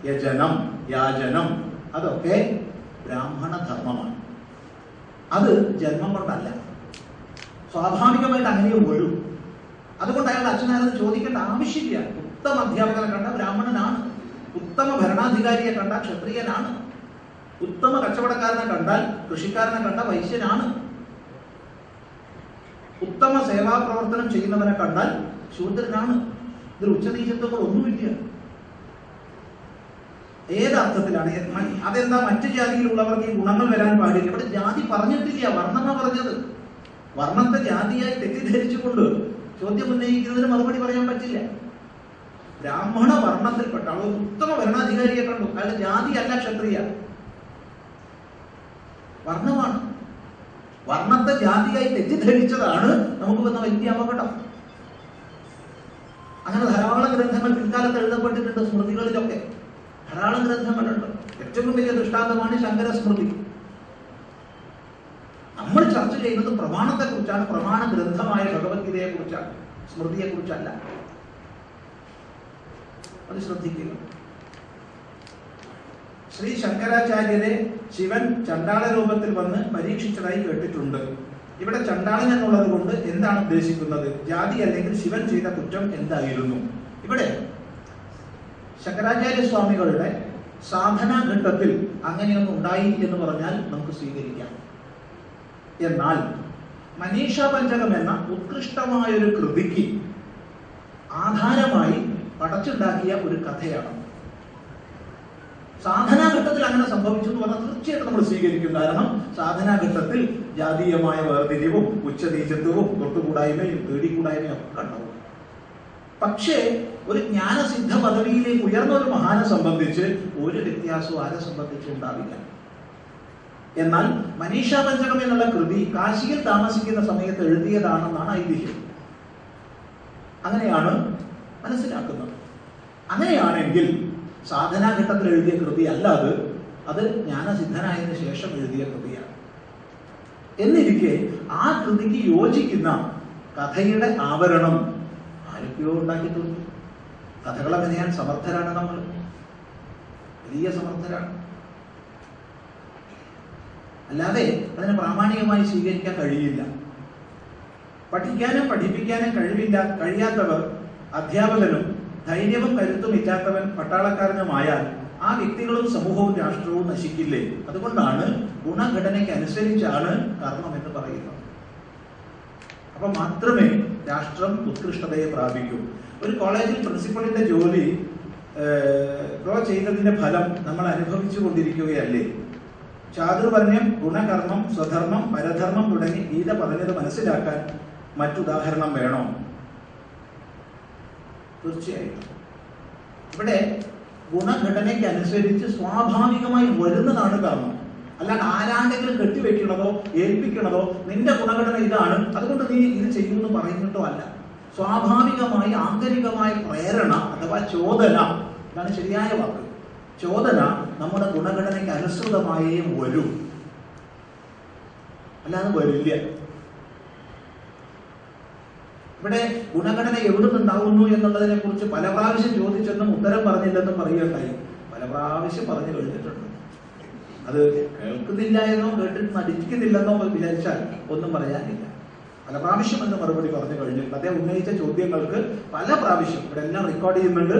യജനം യാചനം അതൊക്കെ ബ്രാഹ്മണ ധർമ്മമാണ് അത് ജന്മം കൊണ്ടല്ല. സ്വാഭാവികമായിട്ട് അങ്ങനെ വരും. അതുകൊണ്ട് അയാളുടെ അച്ഛനാരെന്ന് ചോദിക്കേണ്ട ആവശ്യമില്ല. ഉത്തമ അധ്യാപകനെ കണ്ട ബ്രാഹ്മണനാണ്. ഉത്തമ ഭരണാധികാരിയെ കണ്ട ക്ഷത്രിയനാണ്. ഉത്തമ കച്ചവടക്കാരനെ കണ്ടാൽ കൃഷിക്കാരനെ കണ്ട വൈശ്യനാണ്. ഉത്തമ സേവാ പ്രവർത്തനം ചെയ്യുന്നവനെ കണ്ടാൽ ശൂദ്രനാണ്. ഇതിൽ ഉച്ചനീചത്വങ്ങൾ ഒന്നുമില്ല. ഏത് അർത്ഥത്തിലാണ് ഏത് അതെന്താ മറ്റു ജാതിയിലുള്ളവർക്ക് ഈ ഗുണങ്ങൾ വരാൻ പാടില്ല. ഇവിടെ ജാതി പറഞ്ഞിട്ടില്ല വർണമ പറഞ്ഞത്. വർണത്തെ ജാതിയായി തെറ്റിദ്ധരിച്ചുകൊണ്ട് ചോദ്യം ഉന്നയിക്കുന്നതിന് മറുപടി പറയാൻ പറ്റില്ല. ബ്രാഹ്മണ വർണത്തിൽപ്പെട്ട അവൾ ഉത്തമ ഭരണാധികാരിയെ കണ്ടു. അയാളുടെ ജാതി അല്ല ക്ഷത്രിയ. വർണമാണ്. വർണത്തെ ജാതിയായി തെറ്റിദ്ധരിച്ചതാണ് നമുക്ക് വന്ന വലിയ അപകടം അങ്ങനെ ധാരാളം ഗ്രന്ഥങ്ങൾ പിൽക്കാലത്ത് എഴുതപ്പെട്ടിട്ടുണ്ട് സ്മൃതികളിലൊക്കെ. ധാരാളം ഗ്രന്ഥങ്ങളുണ്ട്. ഏറ്റവും വലിയ ദൃഷ്ടാന്തമാണ് ശങ്കര സ്മൃതി നമ്മൾ ചർച്ച ചെയ്യുന്നത് പ്രമാണത്തെ കുറിച്ചാണ് പ്രമാണ ഗ്രന്ഥമായ ഭഗവത്ഗീതയെ കുറിച്ചാണ് സ്മൃതിയെ കുറിച്ചല്ല അത് ശ്രദ്ധിക്കുക. ശ്രീ ശങ്കരാചാര്യരെ ശിവൻ ചണ്ടാള രൂപത്തിൽ വന്ന് പരീക്ഷിച്ചതായി കേട്ടിട്ടുണ്ട്. ഇവിടെ ചണ്ടാളൻ എന്നുള്ളത് കൊണ്ട് എന്താണ് ഉദ്ദേശിക്കുന്നത്? ജാതി അല്ലെങ്കിൽ ശിവൻ ചെയ്ത കുറ്റം എന്തായിരുന്നു? ഇവിടെ ശങ്കരാചാര്യ സ്വാമികളുടെ സാധനാ ഘട്ടത്തിൽ അങ്ങനെയൊന്നും ഉണ്ടായി എന്ന് പറഞ്ഞാൽ നമുക്ക് സ്വീകരിക്കാം. എന്നാൽ മനീഷ പഞ്ചകം എന്ന ഉത്കൃഷ്ടമായ ഒരു കൃതിക്ക് ആധാരമായി പടച്ചുണ്ടാക്കിയ ഒരു കഥയാണ്. സാധനാഘട്ടത്തിൽ അങ്ങനെ സംഭവിച്ചു എന്ന് പറഞ്ഞാൽ തീർച്ചയായിട്ടും നമ്മൾ സ്വീകരിക്കും. കാരണം സാധനാഘട്ടത്തിൽ ജാതീയമായ വേർതിരിവും ഉച്ചനീചത്വവും തൊട്ടുകൂടായ്മയും തേടിക്കൂടായ്മയും ഒക്കെ ഉണ്ടാവും പക്ഷേ ഒരു ജ്ഞാനസിദ്ധ പദവിയിലേക്ക് ഉയർന്ന ഒരു മഹാനെ സംബന്ധിച്ച് ഒരു വ്യത്യാസവും ആരെ സംബന്ധിച്ച് ഉണ്ടാവില്ല. എന്നാൽ മനീഷ പഞ്ചകം എന്നുള്ള കൃതി കാശിയിൽ താമസിക്കുന്ന സമയത്ത് എഴുതിയതാണെന്നാണ് ഐതിഹ്യം. അങ്ങനെയാണ് മനസ്സിലാക്കുന്നത്. അങ്ങനെയാണെങ്കിൽ സാധനാഘട്ടത്തിൽ എഴുതിയ കൃതി അല്ല അത്. അത് ജ്ഞാനസിദ്ധനായതിനു ശേഷം എഴുതിയ കൃതിയാണ്. എന്നിരിക്കെ ആ കൃതിക്ക് യോജിക്കുന്ന കഥയുടെ ആവരണം ആരൊക്കെയോ ഉണ്ടാക്കി തീർത്തു കഥകളെ മെനയാൻ സമർത്ഥരാണ് നമ്മൾ വലിയ സമർത്ഥരാണ്. അല്ലാതെ അതിനെ പ്രാമാണികമായി സ്വീകരിക്കാൻ കഴിയില്ല. പഠിക്കാനും പഠിപ്പിക്കാനും കഴിവില്ല കഴിയാത്തവർ അധ്യാപകനും ധൈര്യവും കരുത്തും ഇല്ലാത്തവൻ പട്ടാളക്കാരനുമായാൽ ആ വ്യക്തികളും സമൂഹവും രാഷ്ട്രവും നശിക്കില്ലേ? അതുകൊണ്ടാണ് ഗുണഘടനയ്ക്ക് അനുസരിച്ചാണ് കർമ്മം എന്ന് പറയുന്നത്. അപ്പൊ മാത്രമേ രാഷ്ട്രം ഉത്കൃഷ്ടതയെ പ്രാപിക്കൂ. ഒരു കോളേജിൽ പ്രിൻസിപ്പളിന്റെ ജോലി ഡ്രോ ചെയ്തതിന്റെ ഫലം നമ്മൾ അനുഭവിച്ചു കൊണ്ടിരിക്കുകയല്ലേ? ചാതുർവർണ്യം ഗുണകർമ്മം സ്വധർമ്മം പരധർമ്മം തുടങ്ങി ഗീത പറഞ്ഞത് മനസ്സിലാക്കാൻ മറ്റുദാഹരണം വേണോ? തീർച്ചയായിട്ടും ഇവിടെ ഗുണഘടനയ്ക്ക് അനുസരിച്ച് സ്വാഭാവികമായി വരുന്നതാണ് കർമ്മം. അല്ലാണ്ട് ആരാണ്ടെങ്കിലും കെട്ടിവെക്കണതോ ഏൽപ്പിക്കണതോ നിന്റെ ഗുണഘടന ഇതാണ്. അതുകൊണ്ട് നീ ഇത് ചെയ്യുമെന്ന് പറയുന്നിട്ടോ അല്ല. സ്വാഭാവികമായി ആന്തരികമായ പ്രേരണ അഥവാ ചോദന. ഇതാണ് ശരിയായ വാക്ക്. ചോദന നമ്മുടെ ഗുണഘടനയ്ക്ക് അനുസൃതമായേ വരും. അല്ലാതെ വരില്ല. ഇവിടെ ഗുണഘടന എവിടെ നിന്നുണ്ടാവുന്നു എന്നുള്ളതിനെ കുറിച്ച് പല പ്രാവശ്യം ചോദിച്ചെന്നും ഉത്തരം പറഞ്ഞില്ലെന്നും പറയുകയുണ്ടായി. പല പ്രാവശ്യം പറഞ്ഞു കഴിഞ്ഞിട്ടുണ്ട് അത് കേൾക്കുന്നില്ല എന്നോ കേട്ടിട്ട് നടിക്കുന്നില്ലെന്നോ വിചാരിച്ചാൽ ഒന്നും പറയാനില്ല. പല പ്രാവശ്യം എന്ന് മറുപടി പറഞ്ഞു കഴിഞ്ഞിട്ടുണ്ട് അദ്ദേഹം ഉന്നയിച്ച ചോദ്യങ്ങൾക്ക് പല പ്രാവശ്യം ഇവിടെ എല്ലാം റെക്കോർഡ് ചെയ്യുന്നുണ്ട്.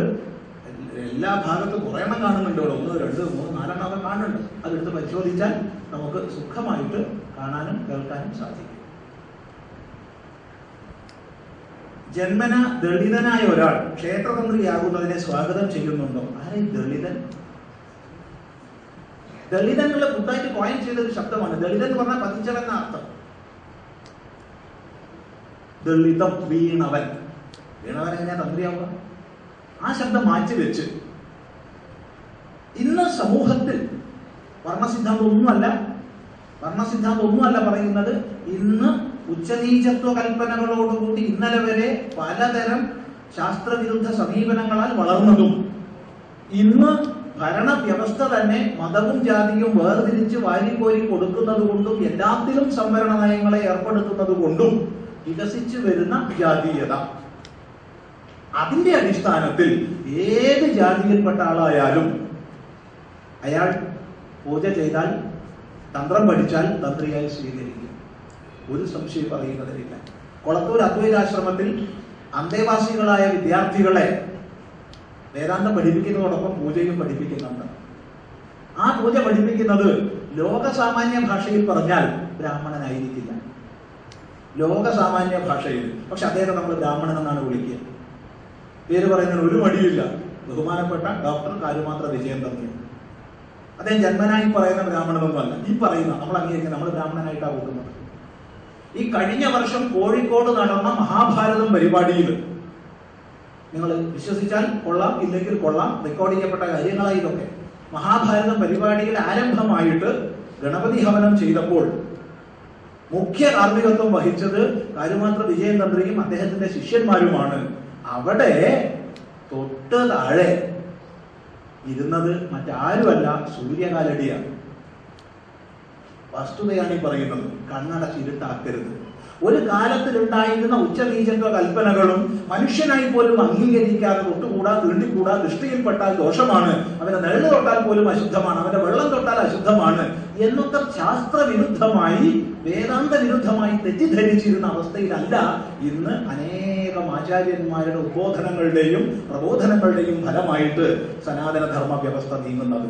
എല്ലാ ഭാഗത്തും കുറെ എണ്ണം കാണുന്നുണ്ട്. ഇവിടെ ഒന്ന് രണ്ട് മൂന്ന് നാലെണ്ണം ഒക്കെ കാണുന്നുണ്ട്. അതെടുത്ത് പരിശോധിച്ചാൽ നമുക്ക് സുഖമായിട്ട് കാണാനും കേൾക്കാനും സാധിക്കും. ജന്മന ദളിതനായ ഒരാൾ ക്ഷേത്രതന്ത്രിയാകുന്നതിനെ സ്വാഗതം ചെയ്യുന്നുണ്ടോ? ആരെ ദളിതൻ? ദളിതൻ എന്നുള്ള കോയിൻ ചെയ്ത ഒരു ശബ്ദമാണ്. ദളിതൻ എന്ന് പറഞ്ഞാൽ പതിച്ചവൻ അർത്ഥം. ദളിതം വീണവൻ. വീണവൻ എങ്ങനെയാ തന്ത്രിയാവുക? ആ ശബ്ദം മാറ്റി വെച്ച് ഇന്ന് സമൂഹത്തിൽ വർണസിദ്ധാന്തം ഒന്നുമല്ല വർണസിദ്ധാന്തം ഒന്നുമല്ല പറയുന്നത് ഇന്ന് ഉച്ചനീചത്വ കൽപ്പനകളോടുകൂടി ഇന്നലെ വരെ പലതരം ശാസ്ത്രവിരുദ്ധ സമീപനങ്ങളാൽ വളർന്നതും ഇന്ന് ഭരണവ്യവസ്ഥ തന്നെ മതവും ജാതിയും വേർതിരിച്ച് വാരിക്കോരി കൊടുക്കുന്നത് കൊണ്ടും എല്ലാത്തിലും സംവരണ നയങ്ങളെ ഏർപ്പെടുത്തുന്നത് കൊണ്ടും വികസിച്ചു വരുന്ന ജാതീയത. അതിന്റെ അടിസ്ഥാനത്തിൽ ഏത് ജാതിയിൽപ്പെട്ട ആളായാലും അയാൾ പൂജ ചെയ്താൽ തന്ത്രം പഠിച്ചാൽ തന്ത്രിയായി സ്വീകരിക്കും. ഒരു സംശയം പറയുന്നതിനില്ല. കൊളത്തൂർ അദ്വൈതാശ്രമത്തിൽ അന്തേവാസികളായ വിദ്യാർത്ഥികളെ വേദാന്തം പഠിപ്പിക്കുന്നതോടൊപ്പം പൂജയും പഠിപ്പിക്കുന്നുണ്ട്. ആ പൂജ പഠിപ്പിക്കുന്നത് ലോകസാമാന്യ ഭാഷയിൽ പറഞ്ഞാൽ ബ്രാഹ്മണനായിരിക്കില്ല. ലോകസാമാന്യ ഭാഷയിൽ. പക്ഷെ അദ്ദേഹത്തെ നമ്മൾ ബ്രാഹ്മണൻ എന്നാണ് വിളിക്കുക. പേര് പറയുന്നതിന് ഒരു മടിയില്ല ബഹുമാനപ്പെട്ട ഡോക്ടർ കാര്യമാത്ര വിജയൻ അദ്ദേഹം ജന്മനായി പറയുന്ന ബ്രാഹ്മണനൊന്നുമല്ല ഈ പറയുന്ന നമ്മൾ അംഗീകരിക്കുന്ന നമ്മൾ ബ്രാഹ്മണനായിട്ടാണ് കൂട്ടുന്നത്. ഈ കഴിഞ്ഞ വർഷം കോഴിക്കോട് നടന്ന മഹാഭാരതം പരിപാടിയിൽ നിങ്ങൾ വിശ്വസിച്ചാൽ കൊള്ളാം ഇല്ലെങ്കിൽ കൊള്ളാം റെക്കോർഡ് ചെയ്യപ്പെട്ട കാര്യങ്ങളായി ഇതൊക്കെ. മഹാഭാരതം പരിപാടിയിൽ ആരംഭമായിട്ട് ഗണപതി ഹവനം ചെയ്തപ്പോൾ മുഖ്യ കാർമ്മികത്വം വഹിച്ചത് കാര്യമാത്ര വിജയൻ തന്ത്രിയും അദ്ദേഹത്തിന്റെ ശിഷ്യന്മാരുമാണ്. അവിടെ തൊട്ട് താഴെ ഇരുന്നത് മറ്റാരുമല്ല സൂര്യകാലടിയാണ് വസ്തുതയാണ് ഈ പറയുന്നത്. കണ്ണടച്ചിരുട്ടാക്കരുത്. ഒരു കാലത്തിലുണ്ടായിരുന്ന ഉച്ചനീചത്വ കൽപ്പനകളും മനുഷ്യനായി പോലും അംഗീകരിക്കാതെ തൊട്ടുകൂടാ തീണ്ടിക്കൂടാ ദൃഷ്ടിയിൽപ്പെട്ടാൽ ദോഷമാണ്. അവന്റെ നിഴൽ തൊട്ടാൽ പോലും അശുദ്ധമാണ്. അവന്റെ വെള്ളം തൊട്ടാൽ അശുദ്ധമാണ്. എന്നൊക്കെ ശാസ്ത്രവിരുദ്ധമായി വേദാന്ത വിരുദ്ധമായി തെറ്റിദ്ധരിച്ചിരുന്ന അവസ്ഥയിലല്ല ഇന്ന് അനേകം ആചാര്യന്മാരുടെ ഉദ്ബോധനങ്ങളുടെയും പ്രബോധനങ്ങളുടെയും ഫലമായിട്ട് സനാതനധർമ്മ വ്യവസ്ഥ നീങ്ങുന്നത്.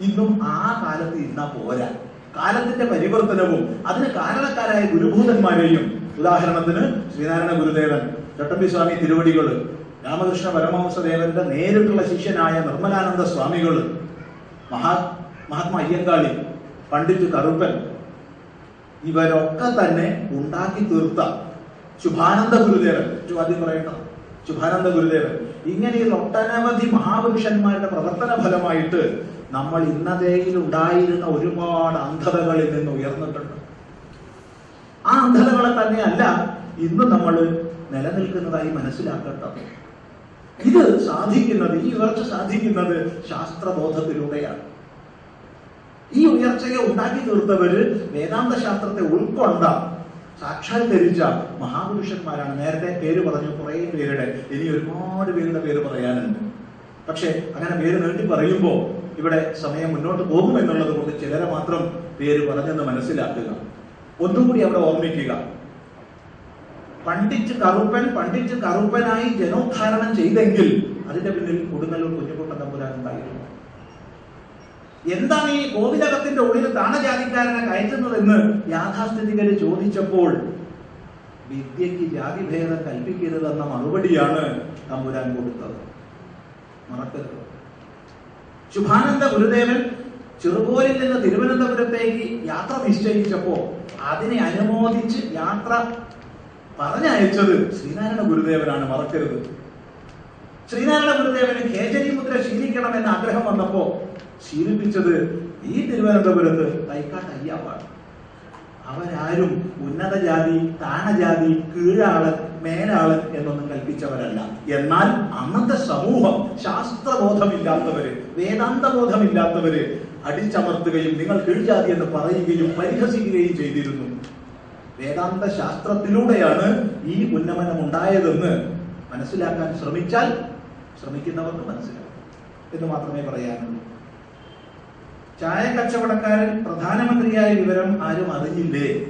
ഇന്നും ആ കാലത്ത് ഇന്ന പോരാ. കാലത്തിന്റെ പരിവർത്തനവും അതിന് കാരണക്കാരായ ഗുരുഭൂതന്മാരെയും. ഉദാഹരണത്തിന് ശ്രീനാരായണ ഗുരുദേവൻ ചട്ടമ്പി സ്വാമി തിരുവടികൾ രാമകൃഷ്ണ പരമഹംസദേവന്റെ നേരിട്ടുള്ള ശിഷ്യനായ നിർമ്മലാനന്ദ സ്വാമികൾ മഹാ മഹാത്മാ അയ്യങ്കാളി പണ്ഡിറ്റ് കറുപ്പൻ ഇവരൊക്കെ തന്നെ ഉണ്ടാക്കി തീർത്ത ശുഭാനന്ദ ഗുരുദേവൻ ഏറ്റവും ആദ്യം പറയുന്നു ശുഭാനന്ദ ഗുരുദേവൻ. ഇങ്ങനെയുള്ള ഒട്ടനവധി മഹാപുരുഷന്മാരുടെ പ്രവർത്തന ഫലമായിട്ട് നമ്മൾ ഇന്നതേയിൽ ഉണ്ടായിരുന്ന ഒരുപാട് അന്ധതകളിൽ നിന്ന് ഉയർന്നിട്ടുണ്ട്. ആ അന്ധതകളെ തന്നെയല്ല ഇന്ന് നമ്മൾ നിലനിൽക്കുന്നതായി മനസ്സിലാക്കേണ്ടത് ഇത് സാധിക്കുന്നത് ഈ ഉയർച്ച സാധിക്കുന്നത് ശാസ്ത്രബോധത്തിലൂടെയാണ്. ഈ ഉയർച്ചയെ ഉണ്ടാക്കി തീർത്തവര് വേദാന്ത ശാസ്ത്രത്തെ ഉൾക്കൊണ്ട സാക്ഷാത്കരിച്ച മഹാപുരുഷന്മാരാണ്. നേരത്തെ പേര് പറഞ്ഞു കുറേ പേരുടെ. ഇനി ഒരുപാട് പേരുടെ പേര് പറയാനുണ്ട്. പക്ഷെ അങ്ങനെ പേര് നീട്ടി പറയുമ്പോൾ ഇവിടെ സമയം മുന്നോട്ട് പോകുമെന്നുള്ളത് കൊണ്ട് ചിലരെ മാത്രം പേര് പറഞ്ഞെന്ന് മനസ്സിലാക്കുക. ഒന്നുകൂടി അവിടെ ഓർമ്മിക്കുക. പണ്ഡിറ്റ് കറുപ്പൻ പണ്ഡിറ്റ് കറുപ്പനായി ജനോദ്ധാരണം ചെയ്തെങ്കിൽ അതിന്റെ പിന്നിൽ കൊടുങ്ങല്ലൂർ ഉണ്ടായിരുന്നു എന്താണ് ഈ കോവിലകത്തിന്റെ ഉള്ളിൽ താണജാതിക്കാരനെ കയറ്റുന്നതെന്ന് യാഥാസ്ഥിതികര് ചോദിച്ചപ്പോൾ വിദ്യയ്ക്ക് ജാതിഭേദം കൽപ്പിക്കരുതെന്ന മറുപടിയാണ് തമ്പുരാൻ കൊടുത്തത്. മറക്കരുത്. ശുഭാനന്ദ ഗുരുദേവൻ ചെറുപോലിൽ നിന്ന് തിരുവനന്തപുരത്തേക്ക് യാത്ര നിശ്ചയിച്ചപ്പോ അതിനെ അനുമോദിച്ച് യാത്ര പറഞ്ഞയച്ചത് ശ്രീനാരായണ ഗുരുദേവനാണ്. മറക്കരുത്. ശ്രീനാരായണ ഗുരുദേവന് കേജരി മുദ്ര ശീലിക്കണം എന്ന ആഗ്രഹം വന്നപ്പോ ശീലിപ്പിച്ചത് ഈ തിരുവനന്തപുരത്ത് തൈക്കാട്ട് അയ്യാപ്പാണ് അവരാരും ഉന്നത ജാതി താണജാതി കീഴാൾ മേലാൾ എന്നൊന്നും കൽപ്പിച്ചവരല്ല. എന്നാൽ അന്നത്തെ സമൂഹം ശാസ്ത്രബോധമില്ലാത്തവര് വേദാന്തബോധമില്ലാത്തവര് അടിച്ചമർത്തുകയും നിങ്ങൾ കീഴ്ജാതി എന്ന് പറയുകയും പരിഹസിക്കുകയും ചെയ്തിരുന്നു. വേദാന്ത ശാസ്ത്രത്തിലൂടെയാണ് ഈ ഉന്നമനം ഉണ്ടായതെന്ന് മനസ്സിലാക്കാൻ ശ്രമിച്ചാൽ ശ്രമിക്കുന്നവർക്ക് മനസ്സിലാക്കും എന്ന് മാത്രമേ പറയാനുള്ളൂ. ചായ കച്ചവടക്കാരൻ പ്രധാനമന്ത്രിയായ വിവരം ആരും അറിഞ്ഞില്ലേ?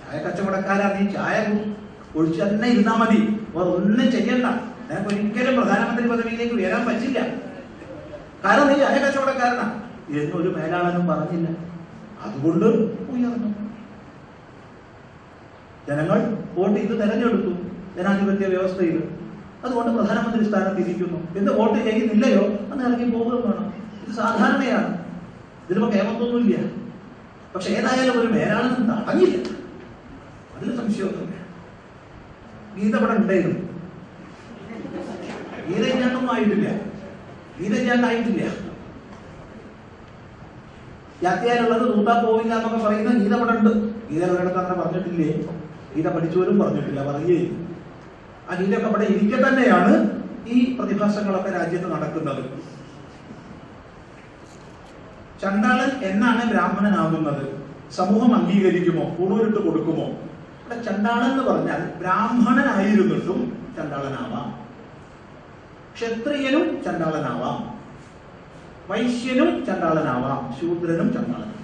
ചായ കച്ചവടക്കാരാ നീ ചായ ഒഴിച്ചു തന്നെ ഇരുന്നാ മതി. ഒന്നും ചെയ്യണ്ട. ഞങ്ങൾക്ക് ഒരിക്കലും പ്രധാനമന്ത്രി പദവിയിലേക്ക് ഉയരാൻ പറ്റില്ല. കാരണം നീ ചായ കച്ചവടക്കാരനാ. എന്നൊരു മേലാളനും പറഞ്ഞില്ല. അതുകൊണ്ട് ഉയർന്നു. ജനങ്ങൾ വോട്ട് ചെയ്ത് തെരഞ്ഞെടുത്തു. ജനാധിപത്യ വ്യവസ്ഥയിൽ. അതുകൊണ്ട് പ്രധാനമന്ത്രി സ്ഥാനത്ത് ഇരിക്കുന്നു. എന്ത് വോട്ട് ചെയ്യുന്നില്ലയോ? അന്ന് ഇറങ്ങി പോകുകയും വേണം. ഇത് സാധാരണയാണ്. ഇതിലിപ്പോ കേമത്തൊന്നുമില്ല പക്ഷെ ഏതായാലും ഒരു മേലാളനും തടഞ്ഞില്ല അതിൽ സംശയമൊന്നുമില്ല. ഗീത ഇവിടെ ഉണ്ടായിരുന്നു. ഗീത ഇല്ലാണ്ടൊന്നും ആയിട്ടില്ല. ഗീത ഇല്ലാണ്ടായിട്ടില്ല. ജാത്തിയാലുള്ളത് നൂട്ടാ പോവില്ല എന്നൊക്കെ പറയുന്ന ഗീത ഇവിടെ ഉണ്ട്. ഗീത ഒരിടത്ത് അങ്ങനെ പറഞ്ഞിട്ടില്ലേ? ഗീത പഠിച്ചവരും പറഞ്ഞിട്ടില്ല പറയുകയും ആ ഗീതയൊക്കെ ഇവിടെ ഇരിക്കെ തന്നെയാണ് ഈ പ്രതിഭാസങ്ങളൊക്കെ രാജ്യത്ത് നടക്കുന്നത്. ചണ്ടാളൻ എന്നാണ് ബ്രാഹ്മണനാകുന്നത്? സമൂഹം അംഗീകരിക്കുമോ? കൂടുതലിട്ട് കൊടുക്കുമോ? ഇവിടെ ചണ്ടാളൻ എന്ന് പറഞ്ഞാൽ ബ്രാഹ്മണനായിരുന്നിട്ടും ചണ്ടാളനാവാം. ക്ഷത്രിയനും ചണ്ടാളനാവാം. വൈശ്യനും ചണ്ടാളനാവാം. ശൂദ്രനും ചണ്ടാളനാവാം.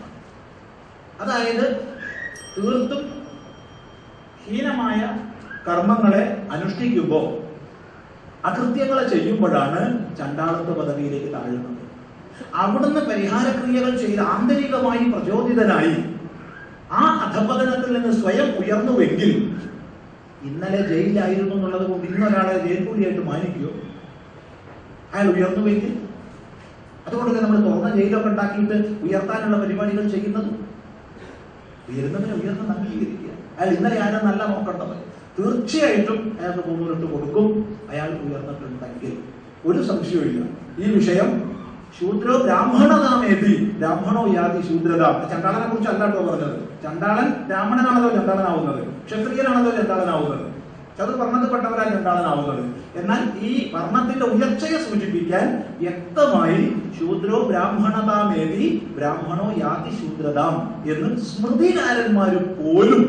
അതായത് തീർത്തും ഹീനമായ കർമ്മങ്ങളെ അനുഷ്ഠിക്കുമ്പോൾ അകൃത്യങ്ങളെ ചെയ്യുമ്പോഴാണ് ചണ്ടാളത്വ പദവിയിലേക്ക് താഴുന്നത്. അവിടുന്ന് പരിഹാരക്രിയകൾ ചെയ്ത് ആന്തരികമായി പ്രചോദിതനായി. ആ അധപതനത്തിൽ നിന്ന് സ്വയം ഉയർന്നുവെങ്കിൽ ഇന്നലെ ജയിലിലായിരുന്നു എന്നുള്ളത് കൊണ്ട് ഇന്നൊരാളെ ജയിൽക്കൂലിയായിട്ട് മാനിക്കുമോ അയാൾ ഉയർന്നുവെങ്കിൽ? അതുകൊണ്ട് നമ്മൾ തുറന്ന ജയിലൊക്കെ ഉണ്ടാക്കിയിട്ട് ഉയർത്താനുള്ള പരിപാടികൾ ചെയ്യുന്നത്? ഉയരുന്നവരെ ഉയർന്ന് അംഗീകരിക്കുക അയാൾ ഇന്നലെ ആരും നല്ല നോക്കേണ്ടത്? തീർച്ചയായിട്ടും അയാൾക്ക് മുന്നോട്ട് കൊടുക്കും. അയാൾ ഉയർന്നിട്ടുണ്ടെങ്കിൽ ഒരു സംശയവുമില്ല. ഈ വിഷയം ശൂദ്രോ ബ്രാഹ്മണനാമേതി ബ്രാഹ്മണോ യാതി ശൂദ്രത. ചണ്ടാളനെ കുറിച്ച് അല്ലാട്ടോ പറഞ്ഞത്. ചണ്ടാളൻ ബ്രാഹ്മണനാണല്ലോ ചണ്ടാളനാവുന്നത്. ക്ഷത്രിയനാണല്ലോ ചണ്ടാളനാവുന്നത്. ചതുർവർണത്തിൽപ്പെട്ടവരാ ചണ്ടാളനാവുന്നത്. എന്നാൽ ഈ വർണത്തിന്റെ ഉയർച്ചയെ സൂചിപ്പിക്കാൻ വ്യക്തമായി ശൂദ്രോ ബ്രാഹ്മണതാമേതി ബ്രാഹ്മണോ യാതി ശൂദ്രതാം എന്ന് സ്മൃതികാരന്മാർ പോലും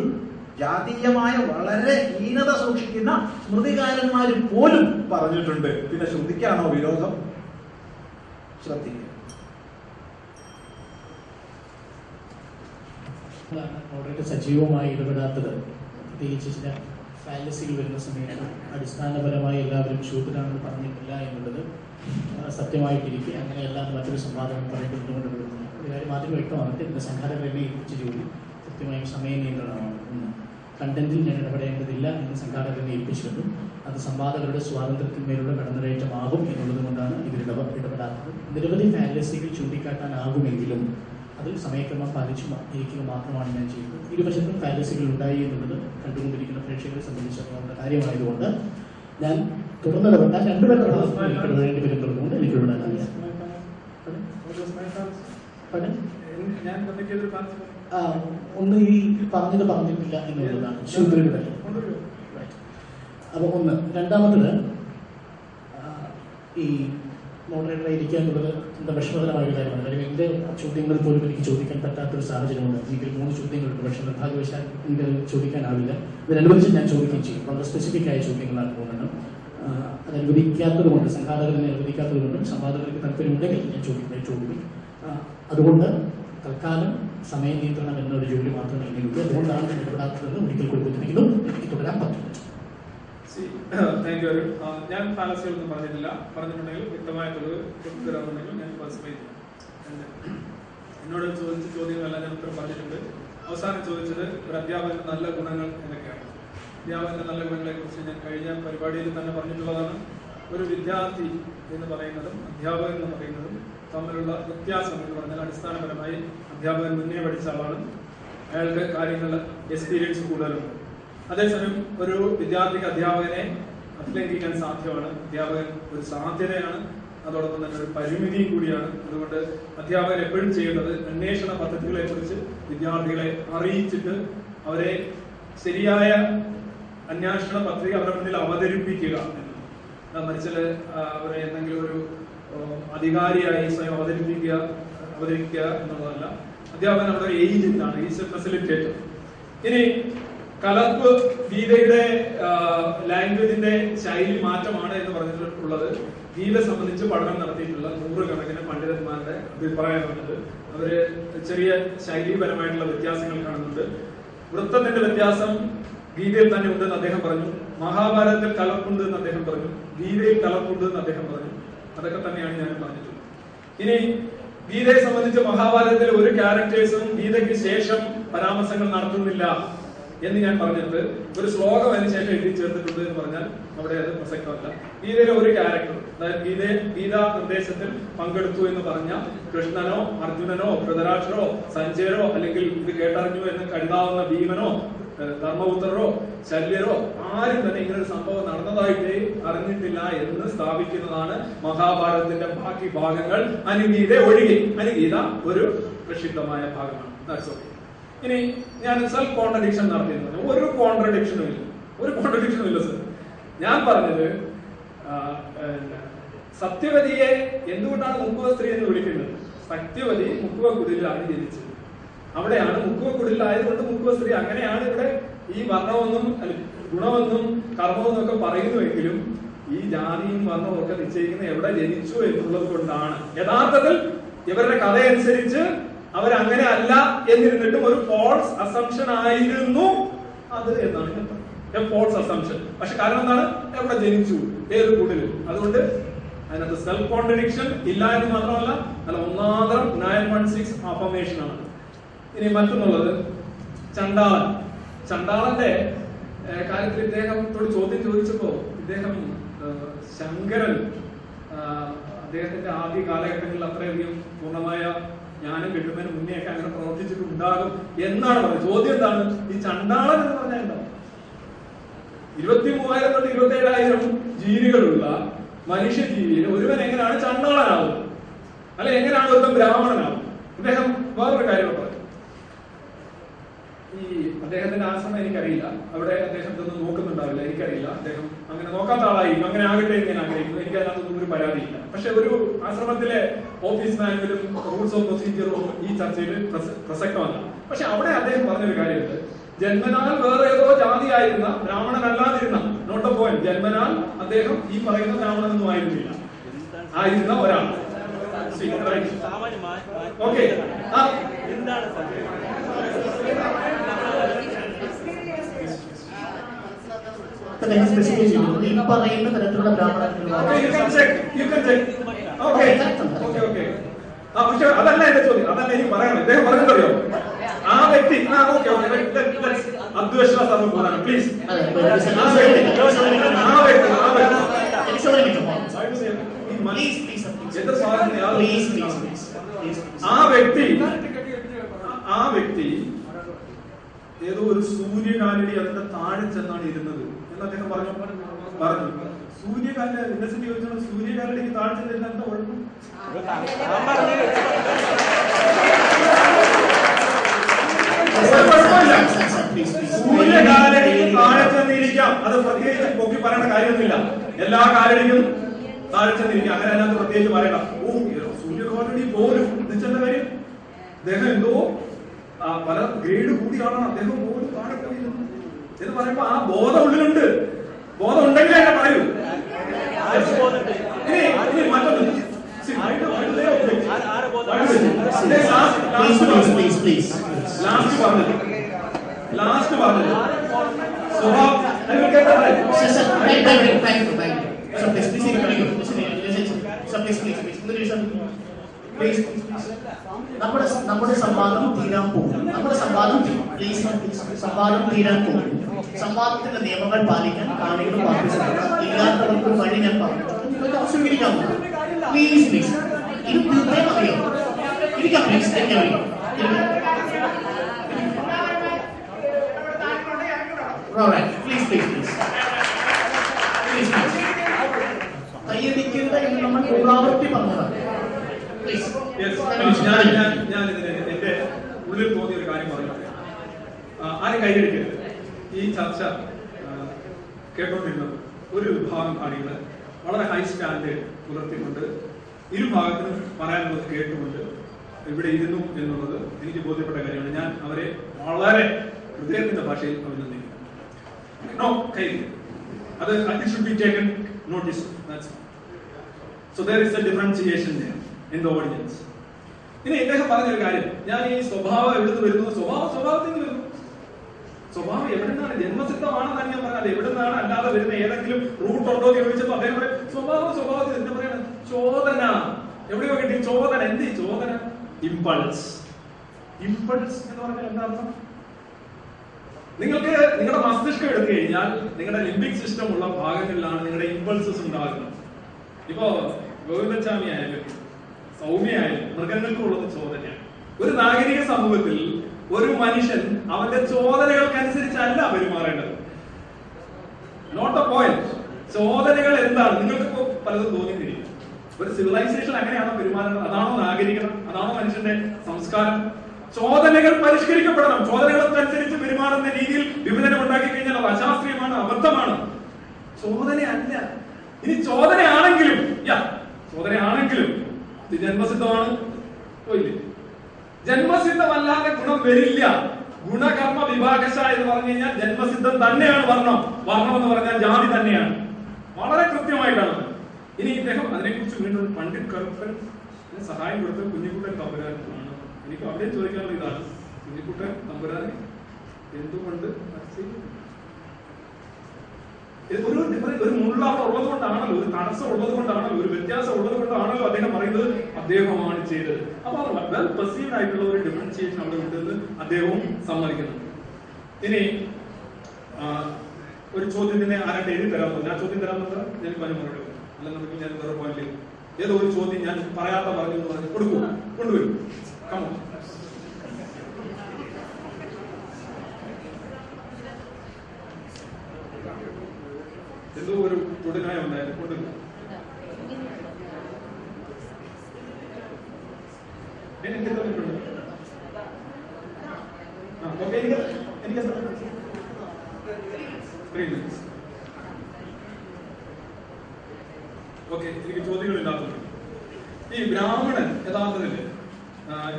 ജാതീയമായ വളരെ ഹീനത സൂക്ഷിക്കുന്ന സ്മൃതികാരന്മാർ പോലും പറഞ്ഞിട്ടുണ്ട്. പിന്നെ ശ്രുതിക്കാണോ വിരോധം? ശ്രദ്ധിക്കുക. വളരെ സജീവമായി ഇടപെടാത്തത്. പ്രത്യേകിച്ച് ചില ഫാലസികൾ വരുന്ന സമയത്ത് അടിസ്ഥാനപരമായി എല്ലാവരും ഷൂട്ടിലാണെന്ന് പറഞ്ഞിട്ടില്ല എന്നുള്ളത് സത്യമായിട്ടിരിക്കുക. സത്യമായിട്ടിരിക്കെ അങ്ങനെയല്ല മറ്റൊരു സംവാദം പറയപ്പെടുന്നുകൊണ്ട് ഒരു കാര്യം ആദ്യം വ്യക്തമാണ് സംഘാടകരെ കുറിച്ച് ജോലി കൃത്യമായും സമയ നിയന്ത്രണമാണ്. കണ്ടന്റിൽ ഞാൻ ഇടപെടേണ്ടതില്ല എന്ന് സംഘാടകരെ ഏൽപ്പിച്ചിരുന്നു അത് സംവാദകരുടെ സ്വാതന്ത്ര്യത്തിന്മേലുള്ള കടന്നുകയറ്റമാകും എന്നുള്ളത് കൊണ്ടാണ് ഇതിൽ ഇടപ ഇടപെടാത്തത്. നിരവധി ഫാന്റസികൾ ചൂണ്ടിക്കാട്ടാനാകുമെങ്കിലും അതിൽ സമയക്രമം പാലിച്ചു ഇരിക്കുക മാത്രമാണ് ഞാൻ ചെയ്യുന്നത്. ഇരുവശത്തും ഫാന്റസികൾ ഉണ്ടായി എന്നുള്ളത് കണ്ടുകൊണ്ടിരിക്കുന്ന പ്രേക്ഷകരെ സംബന്ധിച്ചിടത്തോളം കാര്യമായതുകൊണ്ട് ഞാൻ തുടർന്നിടപെട്ട രണ്ടുപേരുടെ ഇടപെടേണ്ടി വരുന്നതുകൊണ്ട് എനിക്ക് ഇടപെടാനാവില്ല പടം ഞാൻ ഒന്ന് ഈ പറഞ്ഞത് പറഞ്ഞിട്ടില്ല എന്നുള്ളതാണ്. ശൂദ്രരുടെ അപ്പോൾ ഒന്ന് രണ്ടാമത്തത് ഈ മോഡറേറ്റർ ഇരിക്കുക എന്നുള്ളത് എന്താ വിഷമകരമായ ഒരു കാര്യമാണ്. അല്ലെങ്കിൽ എന്റെ ചോദ്യങ്ങൾ പോലും എനിക്ക് ചോദിക്കാൻ പറ്റാത്തൊരു സാഹചര്യമുണ്ട്. എനിക്ക് മൂന്ന് ചോദ്യങ്ങളുണ്ട്. പക്ഷെ നിർഭാഗ്യവശാൽ എനിക്ക് ചോദിക്കാനാവില്ല. ഇതിനനുവദിച്ച് ഞാൻ ചോദിക്കുകയും ചെയ്യും. വളരെ സ്പെസിഫിക് ആയ ചോദ്യങ്ങളാണ് പോകുന്നത്. അത് അനുവദിക്കാത്തത് കൊണ്ട് സംഘാടകരെ അനുവദിക്കാത്തത് കൊണ്ടും സംവാദകർക്ക് താല്പര്യമുണ്ടെങ്കിൽ ഞാൻ ചോദിക്കും. ചോദിക്കും അതുകൊണ്ട് തൽക്കാലം സമയ നിയന്ത്രണം എന്നൊരു ജോലി മാത്രമേ എനിക്കുള്ളൂ അതുകൊണ്ടാണ് ഞാൻ ഇടപെടാത്തതെന്ന് ഒരിക്കൽ കൂടി എനിക്ക് തുടരാൻ അരുൺ ആ, ഞാൻ ഫാലസികളൊന്നും പറഞ്ഞിട്ടില്ല. പറഞ്ഞിട്ടുണ്ടെങ്കിൽ വ്യക്തമായ തെളിവ് തരാമെന്നുണ്ടെങ്കിൽ ഞാൻ പാർട്ടിസിപ്പേറ്റ് ചെയ്യും. എന്നോട് ചോദിച്ച ചോദ്യങ്ങളെല്ലാം ഞാൻ ഉത്തരം പറഞ്ഞിട്ടുണ്ട്. അവസാനം ചോദിച്ചത് ഒരു അധ്യാപകന്റെ നല്ല ഗുണങ്ങൾ എന്തൊക്കെയാണ്? അധ്യാപകന്റെ നല്ല ഗുണങ്ങളെ കുറിച്ച് ഞാൻ കഴിഞ്ഞ പരിപാടിയിൽ തന്നെ പറഞ്ഞിട്ടുള്ളതാണ്. ഒരു വിദ്യാർത്ഥി എന്ന് പറയുന്നതും അധ്യാപകൻ എന്ന് പറയുന്നതും തമ്മിലുള്ള വ്യത്യാസം എന്ന് പറഞ്ഞാൽ അടിസ്ഥാനപരമായി അധ്യാപകൻ മുന്നേ പഠിച്ച ആളാണ്. അയാൾക്ക് കാര്യങ്ങൾ എക്സ്പീരിയൻസ് കൂടുതലുണ്ട്. അതേസമയം ഒരു വിദ്യാർത്ഥിക്ക് അധ്യാപകനെ അഭിലംഘിക്കാൻ സാധ്യമാണ്. അധ്യാപകൻ ഒരു സാധ്യതയാണ്. അതോടൊപ്പം തന്നെ ഒരു പരിമിതിയും കൂടിയാണ്. അതുകൊണ്ട് അധ്യാപകർ എപ്പോഴും ചെയ്യേണ്ടത് അന്വേഷണ പദ്ധതികളെ കുറിച്ച് വിദ്യാർത്ഥികളെ അറിയിച്ചിട്ട് അവരെ ശരിയായ അന്വേഷണ പദ്ധതി അവരുടെ മുന്നിൽ അവതരിപ്പിക്കുക മറിച്ചാൽ അവരെ എന്തെങ്കിലും ഒരു അധികാരിയായി സ്വയം അവതരിപ്പിക്കുക അവതരിപ്പിക്കുക എന്നുള്ളതല്ല. അധ്യാപകൻ അവിടെ ഈസ് എ ഫെസിലിറ്റേറ്റർ ഇനി കലർപ്പ് ഗീതയുടെ ലാംഗ്വേജിന്റെ ശൈലി മാറ്റമാണ് എന്ന് പറഞ്ഞിട്ടുള്ളത്. ഗീത സംബന്ധിച്ച് പഠനം നടത്തിയിട്ടുള്ള നൂറുകണക്കിന് പണ്ഡിതന്മാരുടെ അഭിപ്രായമാണിത് അവർ ചെറിയ ശൈലീപരമായിട്ടുള്ള വ്യത്യാസങ്ങൾ കാണുന്നുണ്ട്. വൃത്തത്തിന്റെ വ്യത്യാസം ഗീതയിൽ തന്നെ ഉണ്ടെന്ന് അദ്ദേഹം പറഞ്ഞു. മഹാഭാരതത്തിൽ കലർപ്പുണ്ട് എന്ന് അദ്ദേഹം പറഞ്ഞു. ഗീതയിൽ കലർപ്പുണ്ട് എന്ന് അദ്ദേഹം പറഞ്ഞു. അതൊക്കെ തന്നെയാണ് ഞാൻ പറഞ്ഞിട്ടുള്ളത്. ഇനി ഗീതയെ സംബന്ധിച്ച് മഹാഭാരതത്തിൽ ഒരു ക്യാരക്ടേഴ്സും ഗീതയ്ക്ക് ശേഷം പരാമർശങ്ങൾ നടത്തുന്നില്ല എന്ന് ഞാൻ പറഞ്ഞിട്ട് ഒരു ശ്ലോകം അതിന് ശേഷം എഴുതി ചേർത്തിട്ടുണ്ട് എന്ന് പറഞ്ഞാൽ അവിടെ അത് പ്രസക്തമല്ല. ഗീതയിലെ ഒരു ക്യാരക്ടർ അതായത് ഗീത ഗീതാ നിർദ്ദേശത്തിൽ പങ്കെടുത്തു എന്ന് പറഞ്ഞ കൃഷ്ണനോ അർജുനനോ ധൃതരാഷ്ട്രോ സഞ്ജയരോ അല്ലെങ്കിൽ ഇത് കേട്ടറിഞ്ഞു എന്ന് കരുതാവുന്ന ഭീമനോ ധർമ്മപുത്രരോ ശല്യരോ ആരും തന്നെ ഇങ്ങനെ ഒരു സംഭവം നടന്നതായിട്ട് അറിഞ്ഞിട്ടില്ല എന്ന് സ്ഥാപിക്കുന്നതാണ് മഹാഭാരതത്തിന്റെ ബാക്കി ഭാഗങ്ങൾ. അനുഗീത ഒഴികെ. അനുഗീത ഒരു പ്രസിദ്ധമായ ഭാഗമാണ്. ഇനി ഞാൻ സെൽഫ് കോൺട്രഡിക്ഷൻ നടത്തിയിരുന്നു. ഒരു കോൺട്രഡിക്ഷനും ഇല്ല. ഒരു കോൺട്രഡിക്ഷനും ഇല്ല സർ ഞാൻ പറഞ്ഞത് സത്യവതിയെ എന്തുകൊണ്ടാണ് മുക്കുവ സ്ത്രീ എന്ന് വിളിക്കുന്നത്? സത്യവതി മുക്കുവ കുതിരിലാണ് ജനിച്ചത്. അവിടെയാണ് മുക്കുവ കുടിലായതുകൊണ്ട് മുക്കുവ സ്ത്രീ അങ്ങനെയാണ് ഇവിടെ ഈ വർണമെന്നും ഗുണമെന്നും കർമ്മമെന്നും ഒക്കെ പറയുന്നുവെങ്കിലും ഈ ജാതിയും വർണവും ഒക്കെ നിശ്ചയിക്കുന്ന എവിടെ ജനിച്ചു എന്നുള്ളത് കൊണ്ടാണ്. യഥാർത്ഥത്തിൽ ഇവരുടെ കഥയനുസരിച്ച് അവരങ്ങനെ അല്ല എന്നിരുന്നിട്ടും ഒരു ഫോൾസ് അസംഷൻ ആയിരുന്നു അത് എന്നാണ് ഞാൻ പറഞ്ഞത്. ഫോൾസ് അസംഷൻ പക്ഷെ കാരണം എന്താണ്? എവിടെ ജനിച്ചു? ഏത് കൂടുതൽ അതുകൊണ്ട് അതിനകത്ത് സെൽഫ് കോൺട്രഡിക്ഷൻ ഇല്ല എന്ന് മാത്രമല്ല അല്ല ഒന്നാന്തരം നയൻ വൺ സിക്സ് അഫർമേഷൻ ആണ്. ഇനി മറ്റൊന്നുള്ളത് ചണ്ടാളൻ. ചണ്ടാളന്റെ കാര്യത്തിൽ ഇദ്ദേഹത്തോട് ചോദ്യം ചോദിച്ചപ്പോ ഇദ്ദേഹം ശങ്കരൻ അദ്ദേഹത്തിന്റെ ആദ്യ കാലഘട്ടങ്ങളിൽ അത്രയധികം പൂർണമായ ജ്ഞാനം കിട്ടുന്നതിന് മുന്നേ ഒക്കെ അങ്ങനെ പ്രവർത്തിച്ചിട്ടുണ്ടാകും എന്നാണ് പറഞ്ഞത്. ചോദ്യം എന്താണ്? ഈ ചണ്ടാളൻ എന്ന് പറഞ്ഞാൽ എന്താ? ഇരുപത്തി മൂവായിരം തൊട്ട് ഇരുപത്തി ഏഴായിരം ജീവികളുള്ള മനുഷ്യജീവിയിൽ ഒരുവൻ എങ്ങനെയാണ് ചണ്ടാളനാവുന്നത്? അല്ലെ എങ്ങനെയാണ് ഒരുത്തൻ ബ്രാഹ്മണനാവുന്നത്? അദ്ദേഹം വേറൊരു കാര്യം ഈ അദ്ദേഹത്തിന്റെ ആശ്രമം എനിക്കറിയില്ല. അവിടെ അദ്ദേഹം ഇതൊന്നും നോക്കുന്നുണ്ടാവില്ല എനിക്കറിയില്ല. അദ്ദേഹം അങ്ങനെ നോക്കാത്ത ആളായിരിക്കും. അങ്ങനെ ആകട്ടെ എന്ന് ഞാൻ ആഗ്രഹിക്കുന്നു. എനിക്ക് അതിനകത്തൊന്നും ഒരു പരാതിയില്ല പക്ഷെ ഒരു ആശ്രമത്തിലെ ഓഫീസ് മാനുവലും റൂൾസ് ഓഫ് പ്രൊസീജിയറും ഈ ചർച്ചയിൽ പ്രസ- പ്രസക്തമല്ല. പക്ഷെ അവിടെ അദ്ദേഹം പറഞ്ഞൊരു കാര്യമുണ്ട്. ജന്മനാൽ വേറെ ഏതോ ജാതിയായിരുന്ന ബ്രാഹ്മണനല്ലാതിരുന്ന നോട്ട് എ പോയിന്റ് ജന്മനാൽ അദ്ദേഹം ഈ പറയുന്ന ബ്രാഹ്മണനൊന്നും ആയിരുന്നില്ല. ആയിരുന്ന ഒരാൾ. ഓക്കെ എന്താണ് അദ്ദേഹം സ്പെസിഫൈ ചെയ്തിരുന്നത് ഈ പറയുന്ന തരത്തിലുള്ള ബ്രാഹ്മണ ആ വ്യക്തി ആ ഓക്കെ അദ്വേഷണ സമയം പോലാണ് പ്ലീസ് ആ വ്യക്തി ആ വ്യക്തി ആ വ്യക്തി. ആ വ്യക്തി ഏതോ ഒരു സൂര്യകാലടി അതിന്റെ താഴെ ചെന്നാണ് ഇരുന്നത്. അദ്ദേഹം പറഞ്ഞു. പറഞ്ഞു. സൂര്യകാല ഇന്നസെന്റ് ചോദിച്ചാൽ സൂര്യകാലിലേക്ക് താഴ്ച തരുന്ന എന്താ കുഴപ്പം. സൂര്യകാലടിക്ക് അത് പ്രത്യേകിച്ച് പൊക്കി പറയേണ്ട കാര്യമൊന്നുമില്ല. എല്ലാ കാലടിക്കും താഴെ ചെന്നിരിക്കാം. അങ്ങനെ അതിനകത്ത് പ്രത്യേകിച്ച് പറയണ്ട. ഓ സൂര്യകാലടി പോലും എന്നുവെച്ചാൽ കാര്യം? അദ്ദേഹം എന്തോ പല ഗ്രേഡ് കൂടിയാണ് അദ്ദേഹം പോലും താഴെ എന്ന് പറയുമ്പോ ആ ബോധം ഉള്ളിലുണ്ട് ബോധം ഉണ്ടെങ്കിൽ എന്നെ പറയൂ. ലാസ്റ്റ് പറഞ്ഞത് ലാസ്റ്റ് പറഞ്ഞത്. നമ്മുടെ നമ്മുടെ സംവാദം തീരാൻ പോകും നമ്മുടെ സംവാദം സംവാദം തീരാൻ പോകും സംവാദത്തിന്റെ നിയമങ്ങൾ പാലിക്കാൻ കാണികൾ ഇല്ലാത്തവർക്ക് വഴി ഞാൻ പറഞ്ഞു. പ്ലീസ് പ്ലീസ് ഇത് മതിയോ ഇരിക്കാം പ്ലീസ് ഇരിക്കാം Alright, please please. Please, please. എന്ന് നമ്മൾ പൂർണാവൃത്തി പറഞ്ഞതാണ്. പ്ലീസ്. ഞാൻ ഞാൻ ഞാൻ ഇതിന് എന്റെ ഉള്ളിൽ തോന്നിയ ഒരു കാര്യം പറഞ്ഞു ആരും കൈയടിക്കരുത് ഈ ചർച്ച കേട്ടോണ്ടിരുന്നത് ഒരു വിഭാഗം ആളുകൾ വളരെ ഹൈ സ്റ്റാൻഡേർഡ് പുലർത്തിക്കൊണ്ട് ഇരുഭാഗത്തിനും പറയാനുള്ളത് കേട്ടുകൊണ്ട് ഇവിടെ ഇരുന്നു എന്നുള്ളത് എനിക്ക് ബോധ്യപ്പെട്ട കാര്യമാണ്. ഞാൻ അവരെ വളരെ ഹൃദയത്തിന്റെ ഭാഷയിൽ അഭിനന്ദിക്കുന്നു. No should be taken notice in ഇനി ഇദ്ദേഹം പറഞ്ഞൊരു കാര്യം. ഞാൻ ഈ സ്വഭാവം എവിടുന്ന് വരുന്നു? സ്വഭാവം സ്വഭാവത്തിൽ സ്വഭാവം എവിടെ നിന്നാണ് ജന്മസിദ്ധമാണെന്നാണ് ഞാൻ പറഞ്ഞത് എവിടെ നിന്നാണ് അല്ലാതെ വരുന്ന ഏതെങ്കിലും റൂട്ട് ഉണ്ടോ എന്ന് ചോദിച്ചപ്പോ അദ്ദേഹം പറയും സ്വഭാവം സ്വഭാവത്തിൽ എന്താ പറയുന്നത് ചോദന. എവിടെയോ കിട്ടി ചോദന. എന്ത് ചോദന? ഇമ്പൾസ് ഇമ്പൾസ് എന്ന് പറഞ്ഞാൽ എന്താ അർത്ഥം? നിങ്ങൾക്ക് നിങ്ങളുടെ മസ്തിഷ്കം എടുത്തു കഴിഞ്ഞാൽ നിങ്ങളുടെ ലിംബിക് സിസ്റ്റം ഉള്ള ഭാഗങ്ങളിലാണ് നിങ്ങളുടെ ഇമ്പൾസസ് ഉണ്ടാകുന്നത്. ഇപ്പോ ഗോവിന്ദസ്വാമി ആയാലും സൗമ്യ ആയാലും മൃഗങ്ങൾക്കും ഉള്ളത് ചോദനയാണ്. ഒരു നാഗരിക സമൂഹത്തിൽ ഒരു മനുഷ്യൻ അവന്റെ ചോദനകൾക്കനുസരിച്ചല്ല പെരുമാറേണ്ടത്. നോട്ട് എ പോയിന്റ് ചോദനകൾ എന്താണ്? നിങ്ങൾക്ക് പലതും തോന്നിത്തിരിക്കും ഒരു സിവിലൈസേഷൻ അങ്ങനെയാണോ പെരുമാറുന്നത്? അതാണോ നാഗരികം അതാണോ മനുഷ്യന്റെ സംസ്കാരം? ചോദനകൾ പരിഷ്കരിക്കപ്പെടണം. ചോദനകൾക്കനുസരിച്ച് പെരുമാറുന്ന രീതിയിൽ വിഭജനം ഉണ്ടാക്കി കഴിഞ്ഞാൽ അത് അശാസ്ത്രീയമാണ് അബദ്ധമാണ്. ചോദനയല്ല. ഇനി ചോദനയാണെങ്കിലും യാ ചോദനയാണെങ്കിലും ജന്മസിദ്ധമാണ്. ഓ ഇല്ലേ ജന്മസിദ്ധമല്ലാതെ ഗുണം വരില്ല. ഗുണകർമ്മ വിഭാഗശ എന്ന് പറഞ്ഞു കഴിഞ്ഞാൽ ജന്മസിദ്ധം തന്നെയാണ് വർണം. വർണം എന്ന് പറഞ്ഞാൽ ജാതി തന്നെയാണ്. വളരെ കൃത്യമായിട്ടാണ്. ഇനി ഇദ്ദേഹം അതിനെക്കുറിച്ച് വീണ്ടും പണ്ഡിറ്റ് കറുപ്പൻ സഹായം കൊടുത്ത കുഞ്ഞിക്കുട്ടൻ തമ്പുരാനാണ് എനിക്ക് അവിടെ ചോദിക്കാനുള്ള ഇതാണ്. കുഞ്ഞിക്കുട്ടൻ തമ്പുരാൻ എന്തുകൊണ്ട് ഒരു ഒരു മുള്ള അവിടെ ഉള്ളത് കൊണ്ടാണല്ലോ ഒരു തടസ്സം ഉള്ളത് കൊണ്ടാണല്ലോ ഒരു വ്യത്യാസം ഉള്ളത് കൊണ്ടാണല്ലോ അദ്ദേഹം പറയുന്നത് അദ്ദേഹമാണ് ചെയ്തത്. അപ്പൊ വെൽ പെർസീവ്ഡ് ആയിട്ടുള്ള ഒരു ഡിഫറൻഷിയേഷൻ അവിടെ ഉണ്ടെന്ന് അദ്ദേഹവും സമ്മതിക്കുന്നു. ഇനി ആ, ഒരു ചോദ്യത്തിനെ ആരാണ്ട് എഴുതി തരാമോ? ഞാൻ ചോദ്യം തരാമെന്ന് ഞാൻ പറഞ്ഞു മറുപടി. അല്ലെന്നുണ്ടെങ്കിൽ ഞാൻ വേറെ പോയിന്റ് ഏതോ ഒരു ചോദ്യം ഞാൻ പറയാത്ത പറഞ്ഞു പറഞ്ഞ് കൊടുക്കൂ കൊണ്ടുവരും. കമോ എന്തോ ഒരു തൊടുനായ ഉണ്ടായിരുന്നു. കൊണ്ടുവരും എനിക്ക് ഓക്കെ എനിക്ക് എനിക്ക് ത്രീ മിനിറ്റ്സ് ഓക്കെ എനിക്ക് ചോദ്യങ്ങളില്ലാത്തത് ഈ ബ്രാഹ്മണൻ യഥാർത്ഥത്തിൽ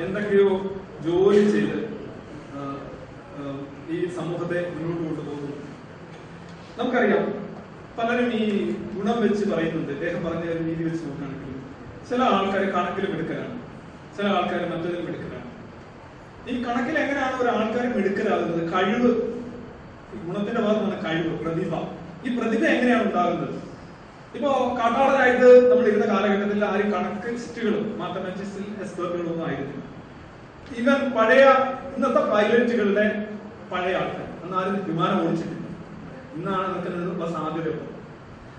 എന്തൊക്കെയോ ജോലി ചെയ്ത് ഈ സമൂഹത്തെ മുന്നോട്ട് കൊണ്ടുപോകുന്നു. നമുക്കറിയാം പലരും ഈ ഗുണം വെച്ച് പറയുന്നുണ്ട്. അദ്ദേഹം പറഞ്ഞ ഒരു രീതി വെച്ച് നോക്കുകയാണെങ്കിൽ ചില ആൾക്കാർ കണക്കിലും എടുക്കലാണ്. ചില ആൾക്കാർ മറ്റൊരു എടുക്കലാണ്. ഈ കണക്കിൽ എങ്ങനെയാണ് ഒരു ആൾക്കാർ എടുക്കലാകുന്നത്? കഴിവ്. ഗുണത്തിന്റെ ഭാഗമാണ് കഴിവ് പ്രതിഭ. ഈ പ്രതിഭ എങ്ങനെയാണ് ഉണ്ടാകുന്നത്? ഇപ്പോ കാട്ടാളരായിട്ട് നമ്മൾ ഇരുന്ന കാലഘട്ടത്തിൽ ആരും കണക്കിസ്റ്റുകളും മാത്തമാറ്റിക്സിൽ എക്സ്പെർട്ടുകളും ഒന്നും ആയിരുന്നില്ല. ഇവൻ പഴയ ഇന്നത്തെ പൈലറ്റുകളുടെ പഴയ ആൾക്കാർ. അന്ന് ആരും വിമാനം ഓടിച്ചിട്ടില്ല. ഇന്നാണ് നിൽക്കുന്നതിനുള്ള സാധ്യതയുള്ളത്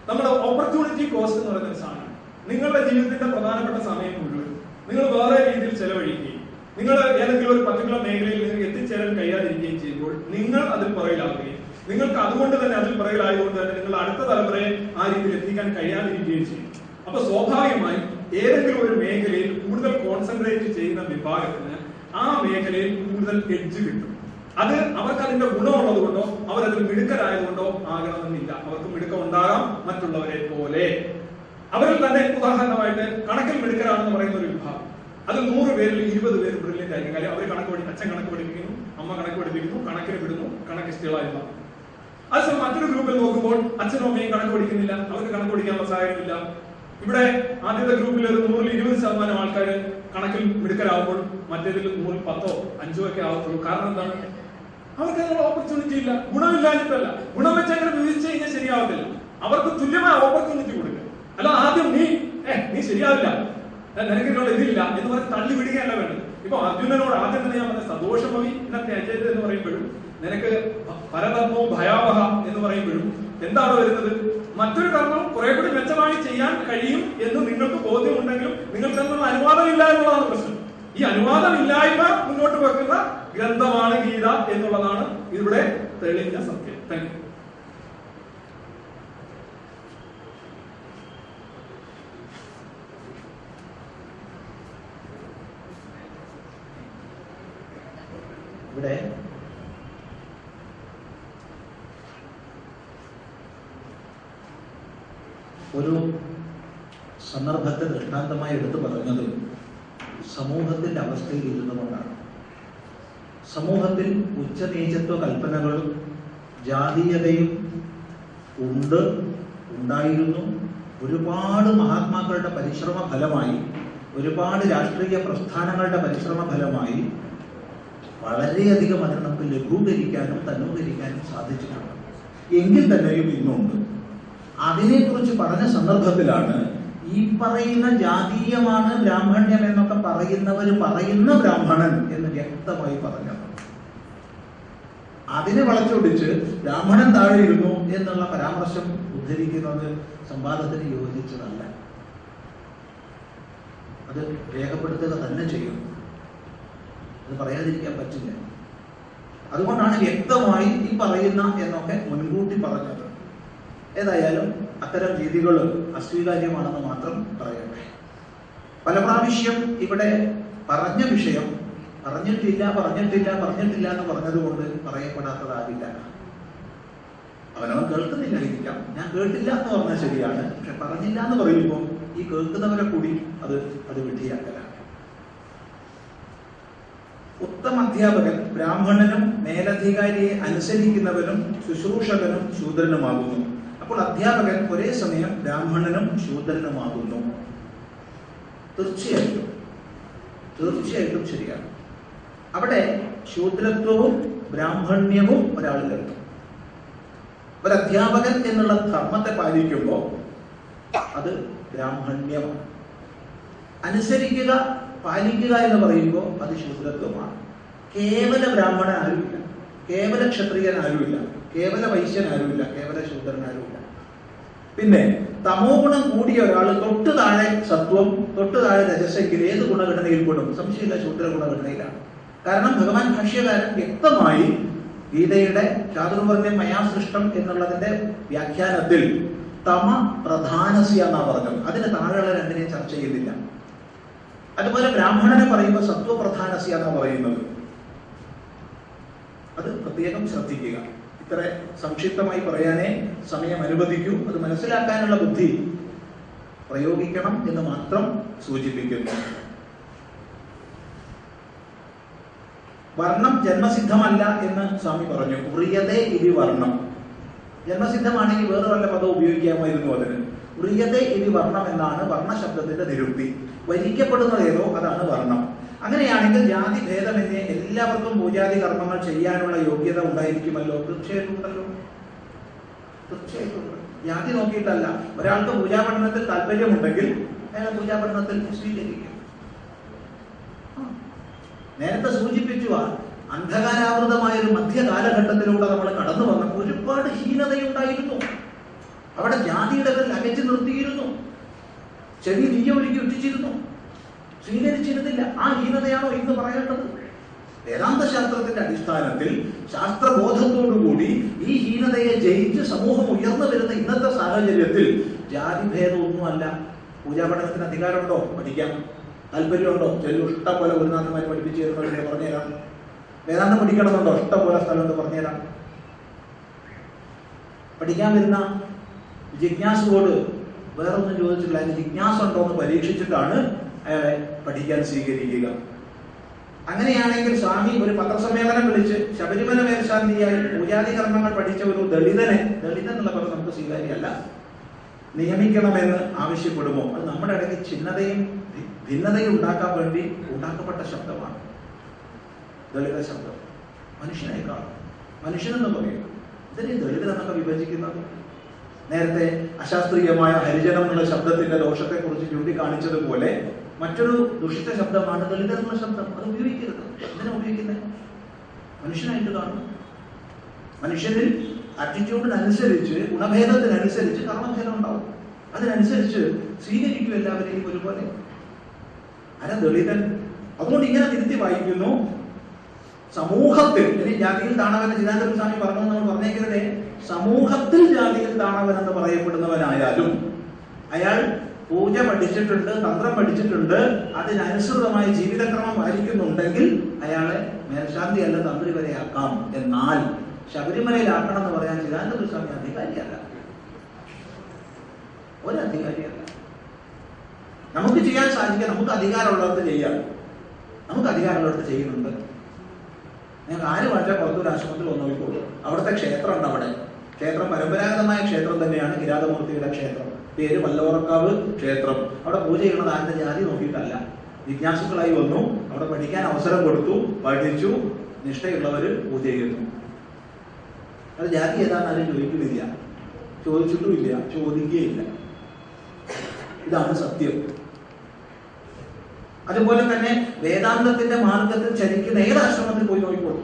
നമ്മുടെ ഓപ്പർച്യൂണിറ്റി കോസ്റ്റ് എന്ന് പറയുന്ന സാധനം. നിങ്ങളുടെ ജീവിതത്തിന്റെ പ്രധാനപ്പെട്ട സമയം മുഴുവൻ നിങ്ങൾ വേറെ രീതിയിൽ ചെലവഴിക്കുകയും നിങ്ങൾ ഏതെങ്കിലും ഒരു പർട്ടിക്കുലർ മേഖലയിൽ നിങ്ങൾക്ക് എത്തിച്ചേരാൻ കഴിയാതിരിക്കുകയും ചെയ്യുമ്പോൾ നിങ്ങൾ അതിൽ പുറകിലാവുകയും നിങ്ങൾക്ക് അതുകൊണ്ട് തന്നെ അതിൽ പുറകിലായതുകൊണ്ട് തന്നെ നിങ്ങൾ അടുത്ത തലമുറയെ ആ രീതിയിൽ എത്തിക്കാൻ കഴിയാതിരിക്കുകയും ചെയ്യും. അപ്പൊ സ്വാഭാവികമായി ഏതെങ്കിലും ഒരു മേഖലയിൽ കൂടുതൽ കോൺസെൻട്രേറ്റ് ചെയ്യുന്ന വിഭാഗത്തിന് ആ മേഖലയിൽ കൂടുതൽ എഡ്ജ് കിട്ടും. അത് അവർക്ക് അതിന്റെ ഗുണമുള്ളത് കൊണ്ടോ അവരതിൽ മിടുക്കരായതുകൊണ്ടോ ആകണമെന്നില്ല. അവർക്ക് മിടുക്കം ഉണ്ടാകാം മറ്റുള്ളവരെ പോലെ. അവരിൽ തന്നെ ഉദാഹരണമായിട്ട് കണക്കിൽ മിടുക്കരാണെന്ന് പറയുന്ന ഒരു വിഭാഗം. അത് നൂറ് പേരിൽ ഇരുപത് പേര് ബ്രില്യന്റ് ആയിരിക്കും. കാര്യം അവർ കണക്ക് പഠി അച്ഛൻ കണക്ക് പഠിപ്പിക്കുന്നു അമ്മ കണക്ക് പഠിപ്പിക്കുന്നു കണക്കിന് വിടുന്നു കണക്കിസ്റ്റുകളായി മാറും അത് മറ്റൊരു ഗ്രൂപ്പിൽ നോക്കുമ്പോൾ അച്ഛനും അമ്മയും കണക്ക് പഠിക്കുന്നില്ല അവർക്ക് കണക്ക് പഠിക്കാനുള്ള സാഹചര്യമില്ല. ഇവിടെ ആദ്യത്തെ ഗ്രൂപ്പിൽ ഒരു നൂറിൽ ഇരുപത് ശതമാനം ആൾക്കാർ കണക്കിൽ മിടുക്കരാകുമ്പോൾ മറ്റേതിൽ നൂറിൽ പത്തോ അഞ്ചോ ഒക്കെ ആവത്തുള്ളൂ. കാരണം എന്താണ്? അവർക്ക് അതിനുള്ള ഓപ്പർച്യൂണിറ്റി ഇല്ല. ഗുണമില്ലാഞ്ഞിട്ടല്ല. ഗുണം വെച്ച് അങ്ങനെ വിവരിച്ചു കഴിഞ്ഞാൽ ശരിയാവത്തില്ല. അവർക്ക് തുല്യമായ ഓപ്പർച്യൂണിറ്റി കൊടുക്കുക. അല്ല ആദ്യം നീ ഏ നീ ശരിയാവില്ല. ഏ, നിനക്ക് ഇതിനുള്ള ഇതില്ല എന്ന് പറഞ്ഞ് തള്ളി വിടുകയല്ല വേണ്ടത്. ഇപ്പൊ അർജുനനോട് ആദ്യം തന്നെ ഞാൻ പറഞ്ഞ സന്തോഷമവി എന്നൊക്കെ അജയത് എന്ന് പറയുമ്പോഴും നിനക്ക് പരതത്വവും ഭയാവഹ എന്ന് പറയുമ്പോഴും എന്താണ് വരുന്നത്? മറ്റൊരു കർമ്മം കുറെ കൂടി മെച്ചമായി ചെയ്യാൻ കഴിയും എന്ന് നിങ്ങൾക്ക് ബോധ്യമുണ്ടെങ്കിലും നിങ്ങൾക്ക് അനുവാദമില്ല എന്നുള്ളതാണ് പ്രശ്നം. ഈ അനുവാദമില്ലായ്മ മുന്നോട്ട് വെക്കുന്ന ഗ്രന്ഥമാണ് ഗീത എന്നുള്ളതാണ് ഇവിടെ തെളിഞ്ഞ സത്യം. യു ഇവിടെ ഒരു സന്ദർഭത്തെ ദൃഷ്ടാന്തമായി എടുത്തു പറഞ്ഞത് സമൂഹത്തിന്റെ അവസ്ഥയിൽ ഇരുന്നുകൊണ്ടാണ് സമൂഹത്തിൽ ഉച്ചനീചത്വ കൽപ്പനകളും ജാതീയതയും ഉണ്ട് ഉണ്ടായിരുന്നു. ഒരുപാട് മഹാത്മാക്കളുടെ പരിശ്രമ ഫലമായി ഒരുപാട് രാഷ്ട്രീയ പ്രസ്ഥാനങ്ങളുടെ പരിശ്രമ ഫലമായി വളരെയധികം അതിനെ നമുക്ക് ലഘൂകരിക്കാനും തന്നൂകരിക്കാനും സാധിച്ചിട്ടുണ്ട്. എങ്കിൽ തന്നെയും ഇന്നുണ്ട്. അതിനെക്കുറിച്ച് പറഞ്ഞ സന്ദർഭത്തിലാണ് ഈ പറയുന്ന ജാതീയമാണ് ബ്രാഹ്മണ്യം എന്നൊക്കെ പറയുന്നവർ പറയുന്ന ബ്രാഹ്മണൻ എന്ന് വ്യക്തമായി പറഞ്ഞു. അതിനെ വളച്ചൊടിച്ച് ബ്രാഹ്മണൻ താഴെ ഇരുന്നു എന്നുള്ള പരാമർശം ഉദ്ധരിക്കുന്നത് സംവാദത്തിന് യോജിച്ചതല്ല. അത് രേഖപ്പെടുത്തുക തന്നെ ചെയ്യും. അത് പറയാതിരിക്കാൻ പറ്റില്ല. അതുകൊണ്ടാണ് വ്യക്തമായി ഈ പറയുന്ന എന്നൊക്കെ മുൻകൂട്ടി പറഞ്ഞത്. ഏതായാലും അത്തരം രീതികൾ അസ്വീകാര്യമാണെന്ന് മാത്രം പറയട്ടെ. പല പ്രാവശ്യം ഇവിടെ പറഞ്ഞ വിഷയം പറഞ്ഞിട്ടില്ല പറഞ്ഞിട്ടില്ല പറഞ്ഞിട്ടില്ല എന്ന് പറഞ്ഞതുകൊണ്ട് പറയപ്പെടാത്തതാകില്ല. അവനവൻ കേൾക്കുന്നില്ലായിരിക്കാം ഞാൻ കേട്ടില്ല എന്ന് പറഞ്ഞാൽ ശരിയാണ്. പക്ഷെ പറഞ്ഞില്ല എന്ന് പറയുമ്പോൾ ഈ കേൾക്കുന്നവരെ കൂടി അത് അത് വിധിയാക്കലാണ് ഉത്തമ അധ്യാപകൻ ബ്രാഹ്മണനും മേലധികാരിയെ അനുസരിക്കുന്നവനും ശുശ്രൂഷകനും ശൂദ്രനുമാകുന്നു. അപ്പോൾ അധ്യാപകൻ ഒരേ സമയം ബ്രാഹ്മണനും ശൂദ്രനുമാകുന്നു. തീർച്ചയായിട്ടും. തീർച്ചയായിട്ടും ശരിയാണ്. അവിടെ ശൂദ്രത്വവും ബ്രാഹ്മണ്യവും ഒരാളിലെത്തും ഒരു അധ്യാപകൻ എന്നുള്ള ധർമ്മത്തെ പാലിക്കുമ്പോൾ അത് ബ്രാഹ്മണ്യമാണ്. അനുസരിക്കുക പാലിക്കുക എന്ന് പറയുമ്പോൾ അത് ശൂദ്രത്വമാണ്. കേവല ബ്രാഹ്മണൻ ആരുമില്ല കേവല ക്ഷത്രിയൻ ആരുമില്ല കേവല വൈശ്യൻ ആരുമില്ല കേവല ശൂദ്രൻ ആരുമില്ല പിന്നെ തമോ ഗുണം കൂടിയ ഒരാൾ തൊട്ട് താഴെ സത്വം തൊട്ട് താഴെ രജസെങ്കിൽ ഏത് ഗുണഘടനയിൽ പെടും? സംശയമില്ല ശൂദ്ര ഗുണഘടനയിലാണ്. കാരണം ഭഗവാൻ ഭാഷ്യകാരൻ വ്യക്തമായി ഗീതയുടെ ചാതുർവർണ്യം മയാസൃഷ്ടം എന്നുള്ളതിന്റെ വ്യാഖ്യാനത്തിൽ തമ പ്രധാനസ്യ എന്നാ പറഞ്ഞത്. അതിന് താഴെയുള്ള രണ്ടിനെയും ചർച്ച ചെയ്യുന്നില്ല. അതുപോലെ ബ്രാഹ്മണനെ പറയുമ്പോൾ സത്വപ്രധാനസ്യ എന്നാ പറയുന്നത്? അത് പ്രത്യേകം ശ്രദ്ധിക്കുക. ഇത്ര സംക്ഷിപ്തമായി പറയാനേ സമയം അനുവദിക്കൂ. അത് മനസ്സിലാക്കാനുള്ള ബുദ്ധി പ്രയോഗിക്കണം എന്ന് മാത്രം സൂചിപ്പിക്കുന്നു. വർണം ജന്മസിദ്ധമല്ല എന്ന് സ്വാമി പറഞ്ഞു. ഉറിയതേ ഇതി വർണം. ജന്മസിദ്ധമാണെങ്കിൽ വേറെ വല്ല പദം ഉപയോഗിക്കാമായിരുന്നു അതിന്. ഉറിയതേ ഇതി വർണം എന്നാണ് വർണശബ്ദത്തിന്റെ നിരുക്തി. വരിക്കപ്പെടുന്നത് ഏതോ അതാണ് വർണം. അങ്ങനെയാണെങ്കിൽ ജാതി ഭേദമെന്നെ എല്ലാവർക്കും പൂജാതി കർമ്മങ്ങൾ ചെയ്യാനുള്ള യോഗ്യത ഉണ്ടായിരിക്കുമല്ലോ. തീർച്ചയായിട്ടും ഉണ്ടല്ലോ തീർച്ചയായിട്ടും ജാതി നോക്കിയിട്ടല്ല. ഒരാൾക്ക് പൂജാപഠനത്തിൽ താല്പര്യമുണ്ടെങ്കിൽ അയാൾ പൂജാപഠനത്തിൽ സ്വീകരിക്കും. നേരത്തെ സൂചിപ്പിച്ചു അന്ധകാരാവൃതമായ ഒരു മധ്യകാലഘട്ടത്തിലൂടെ നമ്മൾ കടന്നു വന്നപ്പോൾ ഒരുപാട് ഹീനതയുണ്ടായിരുന്നു. അവിടെ ജാതിയുടെ അകച്ചു നിർത്തിയിരുന്നു. ചെവി നീയ ഒരുക്കി ഒറ്റിച്ചിരുന്നു സ്വീകരിച്ചിരുന്നില്ല ആ ഹീനതയാണോ ഇന്ന് പറയേണ്ടത്? വേദാന്ത ശാസ്ത്രത്തിന്റെ അടിസ്ഥാനത്തിൽ ശാസ്ത്രബോധത്തോടുകൂടി ഈ ഹീനതയെ ജയിച്ച് സമൂഹം ഉയർന്നു വരുന്ന ഇന്നത്തെ സാഹചര്യത്തിൽ ജാതിഭേദമൊന്നുമല്ല. പൂജാപഠനത്തിന് അധികാരമുണ്ടോ? പഠിക്കാം. താല്പര്യമുണ്ടോ? ചെല്ലു ഇഷ്ടം പോലെ ഗുരുനാഥന്മാർ പഠിപ്പിച്ചു തരുന്നവരെ പറഞ്ഞുതരാം. വേദാന്തം പഠിക്കണമെന്നുണ്ടോ? ഇഷ്ടം പോലെ സ്ഥലമുണ്ട് പറഞ്ഞുതരാം. പഠിക്കാൻ വരുന്ന ജിജ്ഞാസുവോട് വേറൊന്നും ചോദിച്ചിട്ടില്ല. അതിന് ജിജ്ഞാസ ഉണ്ടോ എന്ന് പരീക്ഷിച്ചിട്ടാണ് അയാളെ പഠിക്കാൻ സ്വീകരിക്കുക. അങ്ങനെയാണെങ്കിൽ സ്വാമി ഒരു പത്രസമ്മേളനം വിളിച്ച് ശബരിമല മേൽശാന്തിയായി പൂജാതി കർമ്മങ്ങൾ പഠിച്ച ഒരു ദളിതനെ ദളിതൻ എന്നുള്ള പദം നമുക്ക് സ്വീകാര്യമല്ല നിയമിക്കണമെന്ന് ആവശ്യപ്പെടുമോ? അത് നമ്മുടെ ഇടയ്ക്ക് ചിഹ്നതയും ഭിന്നതയും ഉണ്ടാക്കാൻ വേണ്ടി ഉണ്ടാക്കപ്പെട്ട ശബ്ദമാണ്. ദളിത ശബ്ദം. മനുഷ്യനായി കാണും. മനുഷ്യനെന്ന് പറയും. ഇതിന് ദളിതൻ എന്നൊക്കെ വിഭജിക്കുന്നത്? നേരത്തെ അശാസ്ത്രീയമായ ഹരിജനം എന്നുള്ള ശബ്ദത്തിന്റെ ദോഷത്തെക്കുറിച്ച് ചൂണ്ടിക്കാണിച്ചതുപോലെ മറ്റൊരു ദുഷിച്ച ശബ്ദമാണ് ദളിതൻ എന്ന ശബ്ദം. അത് ഉപയോഗിക്കരുത്. എന്തിനാ ഉപയോഗിക്കുന്നത്? മനുഷ്യനായിട്ട് കാണും മനുഷ്യനിൽ ആറ്റിറ്റ്യൂഡിനനുസരിച്ച് ഗുണഭേദത്തിനനുസരിച്ച് കർമ്മഭേദം ഉണ്ടാവും. അതിനനുസരിച്ച് സ്വീകരിക്കും എല്ലാവരെയും ഒരുപോലെ. അര ദളിതൻ അതുകൊണ്ട് ഇങ്ങനെ തിരുത്തി വായിക്കുന്നു. സമൂഹത്തിൽ ഇനി ജാതിയിൽ താണവൻ ചിദാനന്ദ സ്വാമി പറഞ്ഞു നമ്മൾ പറഞ്ഞേക്കരുതേ. സമൂഹത്തിൽ ജാതിയിൽ താണവൻ എന്ന് പറയപ്പെടുന്നവനായാലും അയാൾ പൂജ പഠിച്ചിട്ടുണ്ട് തന്ത്രം പഠിച്ചിട്ടുണ്ട് അതിനനുസൃതമായി ജീവിതക്രമം പാലിക്കുന്നുണ്ടെങ്കിൽ അയാളെ മേൽശാന്തി അല്ല തന്ത്രി വരെയാക്കാം എന്നാൽ ശബരിമലയിലാക്കണം എന്ന് പറയാൻ ചിദാനന്ദ സ്വാമി അധികാരിയല്ല. ഒരു അധികാരിയല്ല നമുക്ക് ചെയ്യാൻ സാധിക്കുക നമുക്ക് അധികാരമുള്ളവർക്ക് ചെയ്യാം. നമുക്ക് അധികാരമുള്ളവർക്ക് ചെയ്യുന്നുണ്ട്. ഞങ്ങൾ ആര് വളരെ പുറത്തൊരു ആശ്രമത്തിൽ വന്നു നോക്കിക്കോളൂ അവിടുത്തെ ക്ഷേത്രം ഉണ്ട് അവിടെ. ക്ഷേത്രം പരമ്പരാഗതമായ ക്ഷേത്രം തന്നെയാണ് കിരാതമൂർത്തിയുടെ ക്ഷേത്രം. പേര് വല്ലവറക്കാവ് ക്ഷേത്രം. അവിടെ പൂജ ചെയ്യുന്നത് ആരുടെ ജാതി നോക്കിയിട്ടല്ല. ജിജ്ഞാസുക്കളായി വന്നു. അവിടെ പഠിക്കാൻ അവസരം കൊടുത്തു പഠിച്ചു നിഷ്ഠയുള്ളവർ പൂജ ചെയ്യുന്നു. അത് ജാതി ഏതാണെന്ന് ആരും ചോദിക്കുന്നില്ല. ചോദിച്ചിട്ടുമില്ല. ചോദിക്കുകയില്ല. ഇതാണ് സത്യം. അതുപോലെ തന്നെ വേദാന്തത്തിന്റെ മാർഗത്തിൽ ചരിക്കുന്ന ഏത് ആശ്രമത്തിൽ പോയി നോക്കിക്കോളൂ.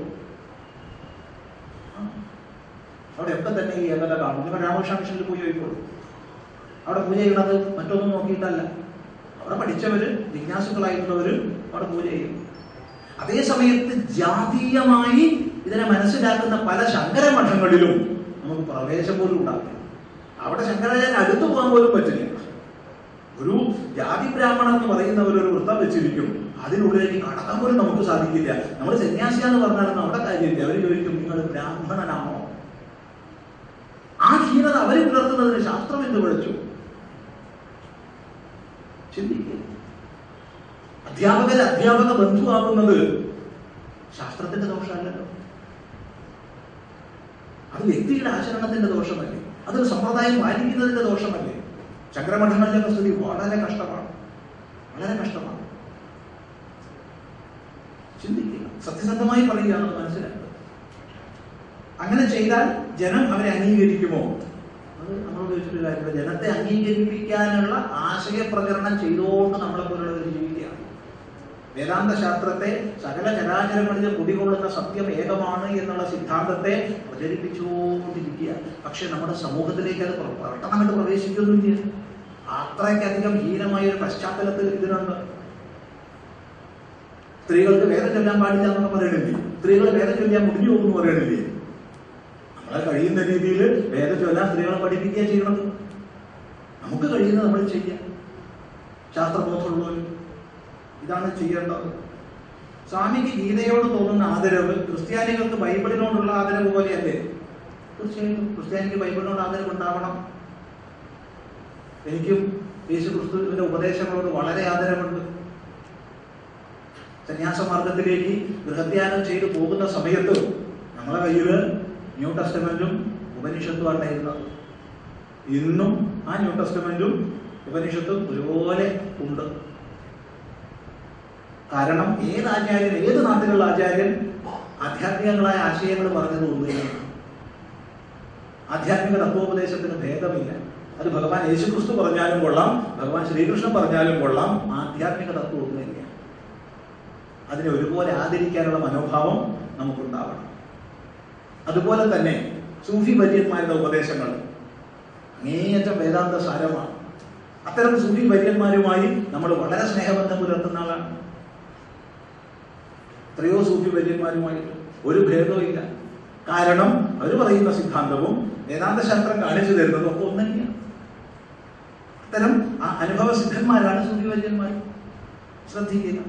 അവിടെ എപ്പം തന്നെ ഈ ഏകത കാണും. രാമകൃഷ്ണ മിഷനിൽ പോയി നോക്കിക്കോളൂ. അവിടെ പൂജ ചെയ്യണത് മറ്റൊന്നും നോക്കിയിട്ടല്ല. അവിടെ പഠിച്ചവര് ജിജ്ഞാസുക്കളായിട്ടുള്ളവര് അവിടെ പൂജ ചെയ്യും. അതേ സമയത്ത് ജാതീയമായി ഇതിനെ മനസ്സിലാക്കുന്ന പല ശങ്കര മഠങ്ങളിലും നമുക്ക് പ്രവേശം പോലും ഉണ്ടാവില്ല അവിടെ ശങ്കരാചാര്യ അടുത്തു പോകാൻ പോലും പറ്റില്ല. ഒരു ജാതി ബ്രാഹ്മണൻ എന്ന് പറയുന്നവർ ഒരു വൃത്തം വെച്ചിരിക്കും. അതിനുള്ളിലേക്ക് കടക്കാൻ പോലും നമുക്ക് സാധിക്കില്ല. നമ്മൾ സന്യാസിയാന്ന് പറഞ്ഞാലും അവിടെ കാര്യമില്ല. അവർ ചോദിക്കും നിങ്ങൾ ബ്രാഹ്മണനാണോ? ആ ഹീനത അവരെ പുലർത്തുന്നതിന് ശാസ്ത്രം എന്ത് വിളിച്ചു ചിന്തിക്കുക അധ്യാപകർ അധ്യാപക ബന്ധുവാകുന്നത് ശാസ്ത്രത്തിന്റെ ദോഷമല്ലല്ലോ. അത് വ്യക്തിയുടെ ആചരണത്തിന്റെ ദോഷമല്ലേ? അതൊരു സമ്പ്രദായം പാലിക്കുന്നതിന്റെ ദോഷമല്ലേ? ചക്രമഠങ്ങളിലെ സ്ഥിതി വളരെ കഷ്ടമാണ്. വളരെ കഷ്ടമാണ്. ചിന്തിക്കുക. സത്യസന്ധമായി പറയുകയാണെന്ന് മനസ്സിലാക്കുക. അങ്ങനെ ചെയ്താൽ ജനം അവരെ അംഗീകരിക്കുമോ? കാര്യമില്ല. ജനത്തെ അംഗീകരിപ്പിക്കാനുള്ള ആശയപ്രചരണം ചെയ്തുകൊണ്ട് നമ്മളെ പോലുള്ളവർ ജീവിക്കുകയാണ്. വേദാന്ത ശാസ്ത്രത്തെ സകല ചരാചരങ്ങളിൽ കുടികൊള്ളുന്ന സത്യം ഏകമാണ് എന്നുള്ള സിദ്ധാന്തത്തെ പ്രചരിപ്പിച്ചുകൊണ്ടിരിക്കുക പക്ഷെ നമ്മുടെ സമൂഹത്തിലേക്ക് അത് പ്രവർത്തനമായിട്ട് പ്രവേശിക്കുന്നില്ല അത്രയ്ക്കധികം ഹീനമായ ഒരു പശ്ചാത്തലത്തിൽ ഇതിനുണ്ട്. സ്ത്രീകൾക്ക് വേദം ചൊല്ലാൻ പാടില്ല എന്നൊക്കെ പറയണില്ലേ? സ്ത്രീകൾ വേദം ചൊല്ലാൻ മുടിഞ്ഞു പോകുന്നു പറയണില്ലേ? നമ്മളെ കഴിയുന്ന രീതിയിൽ വേദ ചൊല്ലാൻ സ്ത്രീകളെ പഠിപ്പിക്കുക ചെയ്യണം. നമുക്ക് കഴിയുന്നത് നമ്മൾ ചെയ്യാം. ശാസ്ത്രബോധമുള്ളവർ ഇതാണ് ചെയ്യേണ്ടത്. സ്വാമിക്ക് ഗീതയോട് തോന്നുന്ന ആദരവ് ക്രിസ്ത്യാനികൾക്ക് ബൈബിളിനോടുള്ള ആദരവ് പോലെയല്ലേ? തീർച്ചയായിട്ടും ക്രിസ്ത്യാനിക്ക് ബൈബിളിനോട് ആദരവ് ഉണ്ടാവണം. എനിക്കും യേശു ക്രിസ്തുവിന്റെ ഉപദേശങ്ങളോട് വളരെ ആദരവുണ്ട്. സന്യാസ മാർഗത്തിലേക്ക് ഗൃഹത്യാനം ചെയ്തു പോകുന്ന സമയത്ത് നമ്മളെ കയ്യിൽ ന്യൂ ടെസ്റ്റമെന്റും ഉപനിഷത്തും ഉണ്ടായിരുന്നത് ഇന്നും ആ ന്യൂ ടെസ്റ്റമെന്റും ഉപനിഷത്തും ഒരുപോലെ ഉണ്ട്. കാരണം ഏത് ആചാര്യൻ ഏത് നാട്ടിലുള്ള ആചാര്യൻ ആധ്യാത്മികങ്ങളായ ആശയങ്ങൾ പറഞ്ഞത് ഒന്നുമില്ല ആധ്യാത്മിക തത്വോപദേശത്തിന് ഭേദമില്ല. അത് ഭഗവാൻ യേശുക്രിസ്തു പറഞ്ഞാലും കൊള്ളാം ഭഗവാൻ ശ്രീകൃഷ്ണൻ പറഞ്ഞാലും കൊള്ളാം ആധ്യാത്മിക തത്വം ഒന്നുമില്ല അതിനെ ഒരുപോലെ ആദരിക്കാനുള്ള മനോഭാവം നമുക്കുണ്ടാവണം. അതുപോലെ തന്നെ സൂഫി വര്യന്മാരുടെ ഉപദേശങ്ങൾ. അങ്ങേയറ്റം വേദാന്ത സാരമാണ്. അത്തരം സൂഫി വര്യന്മാരുമായി നമ്മൾ വളരെ സ്നേഹബന്ധം പുലർത്തുന്ന ആളാണ്. എത്രയോ സൂഫി വര്യന്മാരുമായിട്ട് ഒരു ഭേദവും ഇല്ല. കാരണം അവർ പറയുന്ന സിദ്ധാന്തവും വേദാന്ത ശാസ്ത്രം കാണിച്ചു തരുന്നതും ഒക്കെ ഒന്നു തന്നെയാണ് അത്തരം ആ അനുഭവ സിദ്ധന്മാരാണ് സൂഫി വര്യന്മാർ ശ്രദ്ധിക്കുക.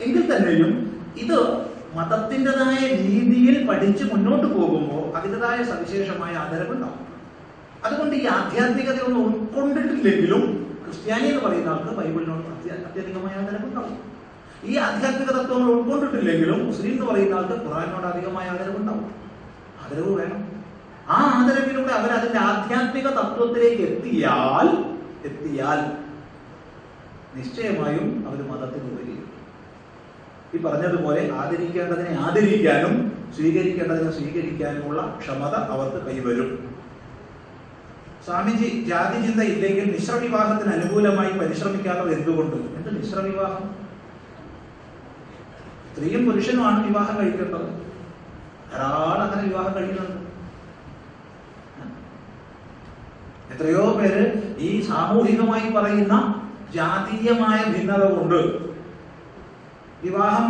എങ്കിൽ തന്നെയും ഇത് മതത്തിന്റെതായ രീതിയിൽ പഠിച്ച് മുന്നോട്ട് പോകുമ്പോൾ അതിന്റെതായ സവിശേഷമായ ആദരവുണ്ടാവും അതുകൊണ്ട് ഈ ആധ്യാത്മികതയൊന്നും ഉൾക്കൊണ്ടിട്ടില്ലെങ്കിലും ക്രിസ്ത്യാനി എന്ന് പറയുന്ന ആൾക്ക് ബൈബിളിനോട് അത്യധികമായ ആദരവുണ്ടാവും ഈ ആധ്യാത്മിക തത്വങ്ങൾ ഉൾക്കൊണ്ടിട്ടില്ലെങ്കിലും മുസ്ലിം എന്ന് പറയുന്ന ആൾക്ക് ഖുറാനോട് അധികമായ ആദരവുണ്ടാവും ആദരവ് വേണം. ആ ആദരവിലൂടെ അവർ അതിന്റെ ആധ്യാത്മിക തത്വത്തിലേക്ക് എത്തിയാൽ എത്തിയാൽ നിശ്ചയമായും അവർ മതത്തിന് ഉപരി ഈ പറഞ്ഞതുപോലെ ആദരിക്കേണ്ടതിനെ ആദരിക്കാനും സ്വീകരിക്കേണ്ടതിനെ സ്വീകരിക്കാനുമുള്ള ക്ഷമത അവർക്ക് കൈവരും. സ്വാമിജി ജാതി ചിന്ത ഇല്ലെങ്കിൽ മിശ്രവിവാഹത്തിന് അനുകൂലമായി പരിശ്രമിക്കാത്തത് എന്തുകൊണ്ട്? എന്ത് മിശ്രവിവാഹം? സ്ത്രീയും പുരുഷനുമാണ് വിവാഹം കഴിക്കേണ്ടത്. ധാരാളം അങ്ങനെ വിവാഹം കഴിക്കുന്നുണ്ട്. എത്രയോ പേര് ഈ സാമൂഹികമായി പറയുന്ന ജാതീയമായ ഭിന്നത കൊണ്ട് വിവാഹം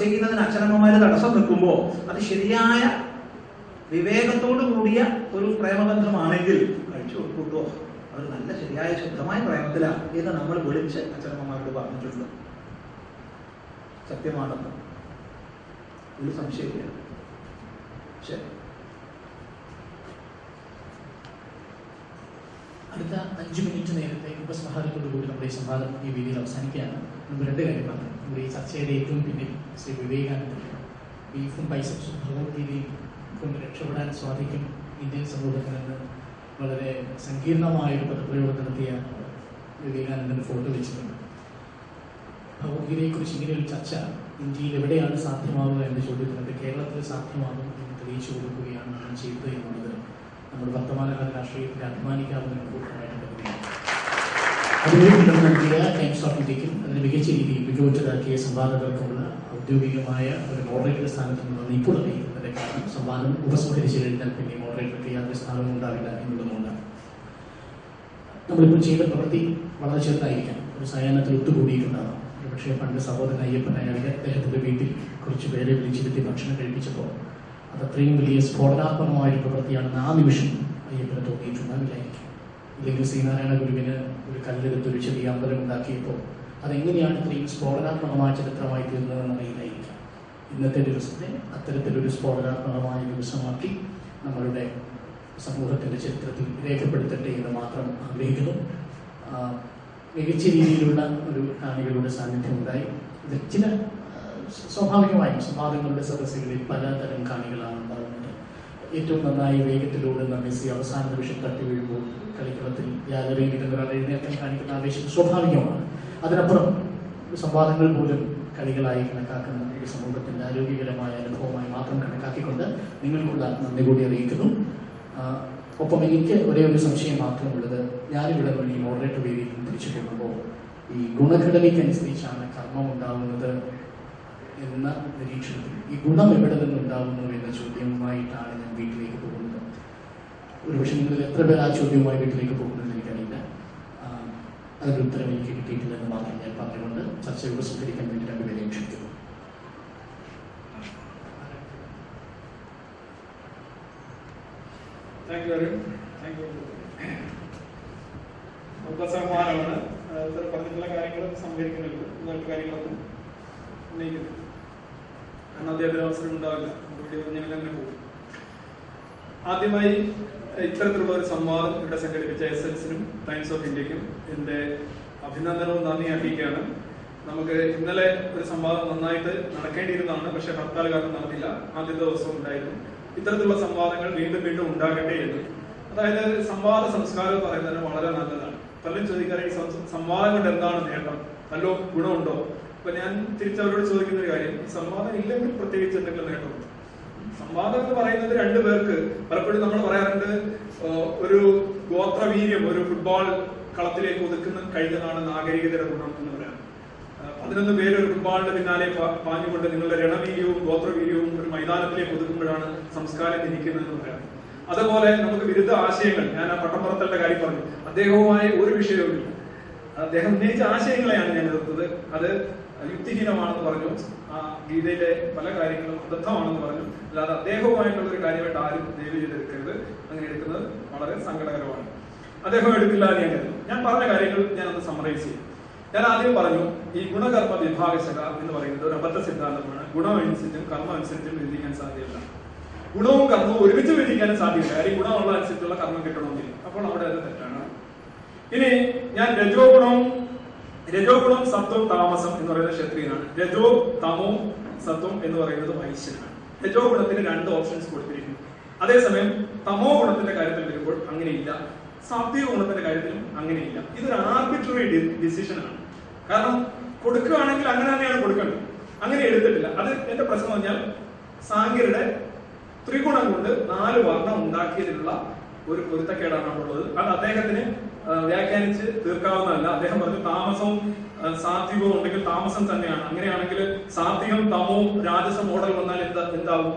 ചെയ്യുന്നതിന് അച്ഛനമ്മമാര് തടസ്സം നിൽക്കുമ്പോൾ അത് ശരിയായ വിവേകത്തോടു കൂടിയ ഒരു പ്രേമബന്ധമാണെങ്കിൽ കഴിച്ചു കൊടുക്കുമ്പോൾ അവർ നല്ല ശരിയായ ശുദ്ധമായ പ്രേമത്തിലാണ് എന്ന് നമ്മൾ വിളിച്ച് അച്ഛനമ്മമാരോട് പറഞ്ഞിട്ടുണ്ട്. സത്യമാണെന്ന്. ഒരു സംശയമില്ല ശരി. അടുത്ത അഞ്ച് മിനിറ്റ് നേരത്തെ ഉപസംഹാരത്തോടു കൂടി നമ്മുടെ ഈ സംവാദം ഈ വീഡിയോയിൽ അവസാനിക്കുകയാണ്. നമ്മൾ രണ്ട് കാര്യം പറഞ്ഞു നമ്മുടെ ഈ ചർച്ചയുടെ ഏറ്റവും പിന്നിൽ ശ്രീ വിവേകാനന്ദ ബീഫും ബൈസപ്സും ഭഗവത്ഗീതയും കൊണ്ട് രക്ഷപ്പെടാൻ സാധിക്കും ഇന്ത്യൻ സമൂഹത്തിനെന്ന് വളരെ സങ്കീർണമായ ഒരു പദപ്രയോഗം നടത്തിയ വിവേകാനന്ദന്റെ ഫോട്ടോ വെച്ചിട്ടുണ്ട്. ഭഗവത്ഗീതയെക്കുറിച്ച് ഇങ്ങനെ ഒരു ചർച്ച ഇന്ത്യയിൽ എവിടെയാണ് സാധ്യമാവുക എന്ന ചോദ്യത്തിനൊക്കെ കേരളത്തിൽ സാധ്യമാകും എന്ന് തെളിയിച്ചു കൊടുക്കുകയാണ് ഞാൻ ചെയ്തത് എന്നുള്ളത് നമ്മുടെ വർത്തമാനകാല രാഷ്ട്രീയത്തിൽ അഭിമാനിക്കാവുന്ന കൂട്ടമായിട്ട് കരുതുകയാണ് നിങ്ങൾ നൽകിയ ടൈംസ് ഓഫ് ഇന്ത്യക്കും അതിന് മികച്ച രീതിയിൽ മികവുറ്റതാക്കിയ സംവാദകർക്കുമുള്ള ഔദ്യോഗികമായ ഒരു മോഡറേറ്റർ സ്ഥാനത്ത് നിന്ന് ഇപ്പോൾ അറിയിക്കുന്നതിന്റെ കാരണം സംവാദം ഉപസംഹരിച്ചു കഴിഞ്ഞാൽ പിന്നെ മോഡറേറ്റർക്ക് യാതൊരു സ്ഥാനവും ഉണ്ടാവില്ല എന്നുള്ളതുകൊണ്ടാണ് നമ്മളിപ്പോൾ ചെയ്ത പ്രവൃത്തി വളരെ ചെറുതായിരിക്കാം. ഒരു സയാനത്തിൽ ഒത്തുകൂടിയിട്ടുണ്ടാകാം പക്ഷേ പണ്ട് സഹോദരൻ അയ്യപ്പനായാലും അദ്ദേഹത്തിന്റെ വീട്ടിൽ കുറച്ച് പേരെ വിളിച്ചിരുത്തി ഭക്ഷണം കഴിപ്പിച്ചപ്പോൾ അത് അത്രയും വലിയ സ്ഫോടനാത്മകമായ ഒരു പ്രവൃത്തിയാണെന്ന് ആ നിമിഷം അയ്യപ്പന് തോന്നിയിട്ടുണ്ടാവില്ലായിരിക്കും. ഇല്ലെങ്കിൽ ശ്രീനാരായണ ഗുരുവിന് ഒരു കല്ലെടുത്ത് ഒരു ചെറിയ അമ്പലം ഉണ്ടാക്കിയപ്പോൾ അതെങ്ങനെയാണ് ഇത്രയും സ്ഫോടനാത്മകമായ ചരിത്രമായി തീർന്നതെന്ന് അറിയില്ലായിരിക്കാം. ഇന്നത്തെ ദിവസത്തെ അത്തരത്തിലൊരു സ്ഫോടനാത്മകമായ ദിവസമാക്കി നമ്മളുടെ സമൂഹത്തിന്റെ ചരിത്രത്തിൽ രേഖപ്പെടുത്തട്ടെ എന്ന് മാത്രം ആഗ്രഹിക്കുന്നു. മികച്ച രീതിയിലുള്ള ഒരു കാണികളുടെ സാന്നിധ്യം ഉണ്ടായി. ചില സ്വാഭാവികമായും സംവാദങ്ങളുടെ സദസ്സുകളിൽ പലതരം കാണികളാണ് ഏറ്റവും നന്നായി വേഗത്തിലൂടുന്ന മെസ്സി അവസാന നിമിഷം തട്ടി വീഴുമ്പോൾ കളിക്കളത്തിൽ ഗ്യാലറിയിൽ ഇതൊരാൾ എഴുന്നേറ്റം കാണിക്കുന്ന ആവേശം സ്വാഭാവികമാണ്. അതിനപ്പുറം സംവാദങ്ങൾ പോലും കളികളായി കണക്കാക്കുന്ന ഒരു സമൂഹത്തിന്റെ ആരോഗ്യകരമായ അനുഭവമായി മാത്രം കണക്കാക്കിക്കൊണ്ട് നിങ്ങൾക്കുള്ള നന്ദി കൂടി അറിയിക്കുന്നു. ഒപ്പം എനിക്ക് ഒരേ ഒരു സംശയം മാത്രമുള്ളത് ഞാനിവിടെ നിന്ന് ഈ മോഡറേറ്റർ വേദിയിൽ തിരിച്ചു പോകുമ്പോൾ ഈ ഗുണഘടനയ്ക്കനുസരിച്ചാണ് കർമ്മം ഉണ്ടാവുന്നത്. എന്ന നിരീക്ഷണത്തിൽ ഈ ഗുണം എവിടെ നിന്നുണ്ടാവുന്നു എന്ന ചോദ്യവുമായിട്ടാണ് ഞാൻ വീട്ടിലേക്ക് പോകുന്നത്. ഒരുപക്ഷെ നിങ്ങൾ എത്ര പേർ ആ ചോദ്യവുമായി വീട്ടിലേക്ക് പോകുന്നത് എനിക്കറിയില്ല. ആ, അതിന്റെ ഉത്തരം എനിക്ക് കിട്ടിയിട്ടില്ല എന്ന് മാത്രം ഞാൻ പറഞ്ഞുകൊണ്ട് ചർച്ച ഉപസംഹരിക്കാൻ വേണ്ടി രണ്ടുപേരെയും ക്ഷണിക്കുന്നു. Thank you Arun thank you ഉപസംഹാരമാണ് പറഞ്ഞിട്ടുള്ള കാര്യങ്ങളൊന്നും ഉന്നയിക്കുന്നു അദ്ദേഹത്തിന് അവസരം ഉണ്ടാവില്ല ഞങ്ങൾ അങ്ങനെ പോകും. ആദ്യമായി ഇത്തരത്തിലുള്ള ഒരു സംവാദം ഇവിടെ സംഘടിപ്പിച്ച എസ് എൽസിനും ടൈംസ് ഓഫ് ഇന്ത്യക്കും എന്റെ അഭിനന്ദനവും നന്ദി അറിയിക്കുകയാണ്. നമുക്ക് ഇന്നലെ ഒരു സംവാദം നന്നായിട്ട് നടക്കേണ്ടിയിരുന്നതാണ് പക്ഷെ ഹർത്താൽ കാരണം നടന്നില്ല. ആദ്യത്തെ ദിവസം ഉണ്ടായിരുന്നു. ഇത്തരത്തിലുള്ള സംവാദങ്ങൾ വീണ്ടും വീണ്ടും ഉണ്ടാകട്ടെ എന്ന്. അതായത് സംവാദ സംസ്കാരം പറയുന്നത് വളരെ നല്ലതാണ്. പലരും ചോദിക്കാറ് ഈ സംവാദം കൊണ്ട് എന്താണ് നേട്ടം? നല്ല ഗുണമുണ്ടോ? അപ്പൊ ഞാൻ തിരിച്ചവരോട് ചോദിക്കുന്ന ഒരു കാര്യം. സംവാദം ഇല്ലെങ്കിൽ പ്രത്യേകിച്ച് എന്തെങ്കിലും നേട്ടമുണ്ട് സംവാദം എന്ന് പറയുന്നത് രണ്ടു പേർക്ക് പലപ്പോഴും നമ്മൾ പറയാറുണ്ട് ഒരു ഗോത്രവീര്യം ഒരു ഫുട്ബോൾ കളത്തിലേക്ക് ഒതുക്കുന്ന കഴിഞ്ഞതാണ് നാഗരികതയുടെ ഗുണം എന്ന് പറയാം. പതിനൊന്ന് പേര് ഒരു ഫുട്ബോളിന്റെ പിന്നാലെ പാഞ്ഞുകൊണ്ട് നിങ്ങളുടെ രണവീര്യവും ഗോത്രവീര്യവും ഒരു മൈതാനത്തിലേക്ക് ഒതുക്കുമ്പോഴാണ് സംസ്കാരം ജനിക്കുന്നതെന്ന് പറയാം. അതുപോലെ നമുക്ക് വിരുദ്ധ ആശയങ്ങൾ ഞാൻ ആ പട്ടംപുറത്തലിന്റെ കാര്യം പറഞ്ഞു. അദ്ദേഹവുമായി ഒരു വിഷയവുമില്ല. അദ്ദേഹം ഉന്നയിച്ച ആശയങ്ങളെയാണ് ഞാൻ എതിർത്തത്. അത് യുക്തിഹീനമാണെന്ന് പറഞ്ഞു. ആ ഗീതയിലെ പല കാര്യങ്ങളും അബദ്ധമാണെന്ന് പറഞ്ഞു. അല്ലാതെ അദ്ദേഹവുമായിട്ടുള്ള ഒരു കാര്യമായിട്ട് ആരും ദയവ് ചെയ്തെടുക്കരുത്. അങ്ങനെ എടുക്കുന്നത് വളരെ സങ്കടകരമാണ്. അദ്ദേഹം എടുക്കില്ല എന്ന് ഞാൻ കരുതുന്നു. ഞാൻ പറഞ്ഞ കാര്യങ്ങൾ ഞാൻ ഒന്ന് സമറൈസ് ചെയ്യും. ഞാൻ ആദ്യം പറഞ്ഞു ഈ ഗുണകർമ്മ വിഭാഗശക എന്ന് പറയുന്നത് ഒരു അബദ്ധ സിദ്ധാന്തമാണ്. ഗുണം അനുസരിച്ചും കർമ്മം അനുസരിച്ചും വിധിക്കാൻ സാധ്യമല്ല. ഗുണവും കർമ്മവും ഒരുമിച്ച് വിധിക്കാനും സാധ്യമല്ല. കാര്യം ഗുണമുള്ള അനുസരിച്ചുള്ള കർമ്മം കിട്ടണമെങ്കിൽ അപ്പോൾ അവിടെ അത് തെറ്റാണ്. ഇനി ഞാൻ രജോ ഗുണം രജോ ഗുണം സത്വം താമസം എന്ന് പറയുന്നത് ക്ഷത്രിയനാണ്. രജോ തമോ സത്വം എന്ന് പറയുന്നത് വൈശ്യനാണ് രജോ ഗുണത്തിന് രണ്ട് ഓപ്ഷൻസ് കൊടുത്തിരിക്കുന്നു. അതേസമയം തമോ ഗുണത്തിന്റെ കാര്യത്തിൽ വരുമ്പോൾ അങ്ങനെയില്ല. സാത്വിക ഗുണത്തിന്റെ കാര്യത്തിലും അങ്ങനെയില്ല. ഇതൊരു ആർബിട്രറി ഡിസിഷൻ ആണ്. കാരണം കൊടുക്കുകയാണെങ്കിൽ അങ്ങനെ തന്നെയാണ് കൊടുക്കേണ്ടത്. അങ്ങനെ എടുത്തിട്ടില്ല. അത് എന്റെ പ്രശ്നം പറഞ്ഞാൽ സാങ്കരുടെ ത്രിഗുണം കൊണ്ട് നാല് വർണം ഉണ്ടാക്കിയതിലുള്ള ഒരു പൊരുത്തക്കേടാണ് ഉള്ളത് അത് അദ്ദേഹത്തിന് വ്യാഖ്യാനിച്ച് തീർക്കാവുന്നതല്ല. അദ്ദേഹം പറഞ്ഞു താമസവും സാത്വികവും ഉണ്ടെങ്കിൽ താമസം തന്നെയാണ്. അങ്ങനെയാണെങ്കിൽ സാത്വികം തമവും രാജസ മോഡൽ വന്നാൽ എന്താ എന്താവും?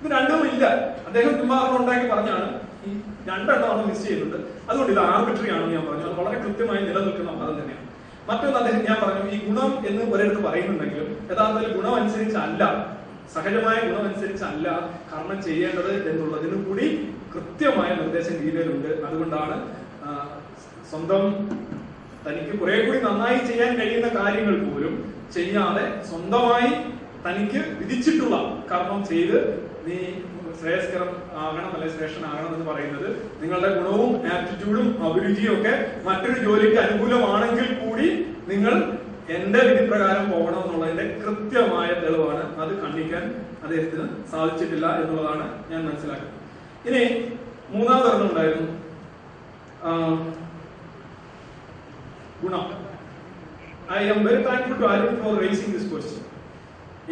ഇത് രണ്ടും ഇല്ല. അദ്ദേഹം പിന്മാറണം ഉണ്ടാക്കി പറഞ്ഞാണ്. ഈ രണ്ടെണ്ണമാണ് മിസ് ചെയ്യുന്നത് അതുകൊണ്ട് ഇത് ആർബിട്രറി ആണെന്ന് ഞാൻ പറഞ്ഞു. അത് വളരെ കൃത്യമായി നിലനിൽക്കുന്ന മതം തന്നെയാണ്. മറ്റൊന്ന് അദ്ദേഹം ഞാൻ പറഞ്ഞു ഈ ഗുണം എന്ന് ഒരിടത്ത് പറയുന്നുണ്ടെങ്കിലും യഥാർത്ഥത്തിൽ ഗുണം അനുസരിച്ചല്ല. സഹജമായ ഗുണം അനുസരിച്ചല്ല കർമ്മം ചെയ്യേണ്ടത് എന്നുള്ളതിനും കൂടി കൃത്യമായ നിർദ്ദേശം ഗീതയിലുണ്ട് അതുകൊണ്ടാണ് സ്വന്തം തനിക്ക് കുറെ കൂടി നന്നായി ചെയ്യാൻ കഴിയുന്ന കാര്യങ്ങൾ പോലും ചെയ്യാതെ സ്വന്തമായി തനിക്ക് വിധിച്ചിട്ടുള്ള കർമ്മം ചെയ്ത് നീ ശ്രേയസ്കരം ആകണം അല്ലെ ശ്രേഷ്ഠനാകണം എന്ന് പറയുന്നത് നിങ്ങളുടെ ഗുണവും ആപ്റ്റിറ്റ്യൂഡും അഭിരുചിയും ഒക്കെ മറ്റൊരു ജോലിക്ക് അനുകൂലമാണെങ്കിൽ കൂടി നിങ്ങൾ എന്റെ വിധിപ്രകാരം പോകണം എന്നുള്ളതിന്റെ കൃത്യമായ തെളിവാണ് അത് കണ്ടിക്കാൻ അദ്ദേഹത്തിന് സാധിച്ചിട്ടില്ല എന്നുള്ളതാണ് ഞാൻ മനസ്സിലാക്കുന്നത്. ഇനി മൂന്നാം ധർമ്മം ഉണ്ടായിരുന്നു ഗുണം. I am very thankful to Arun for raising this question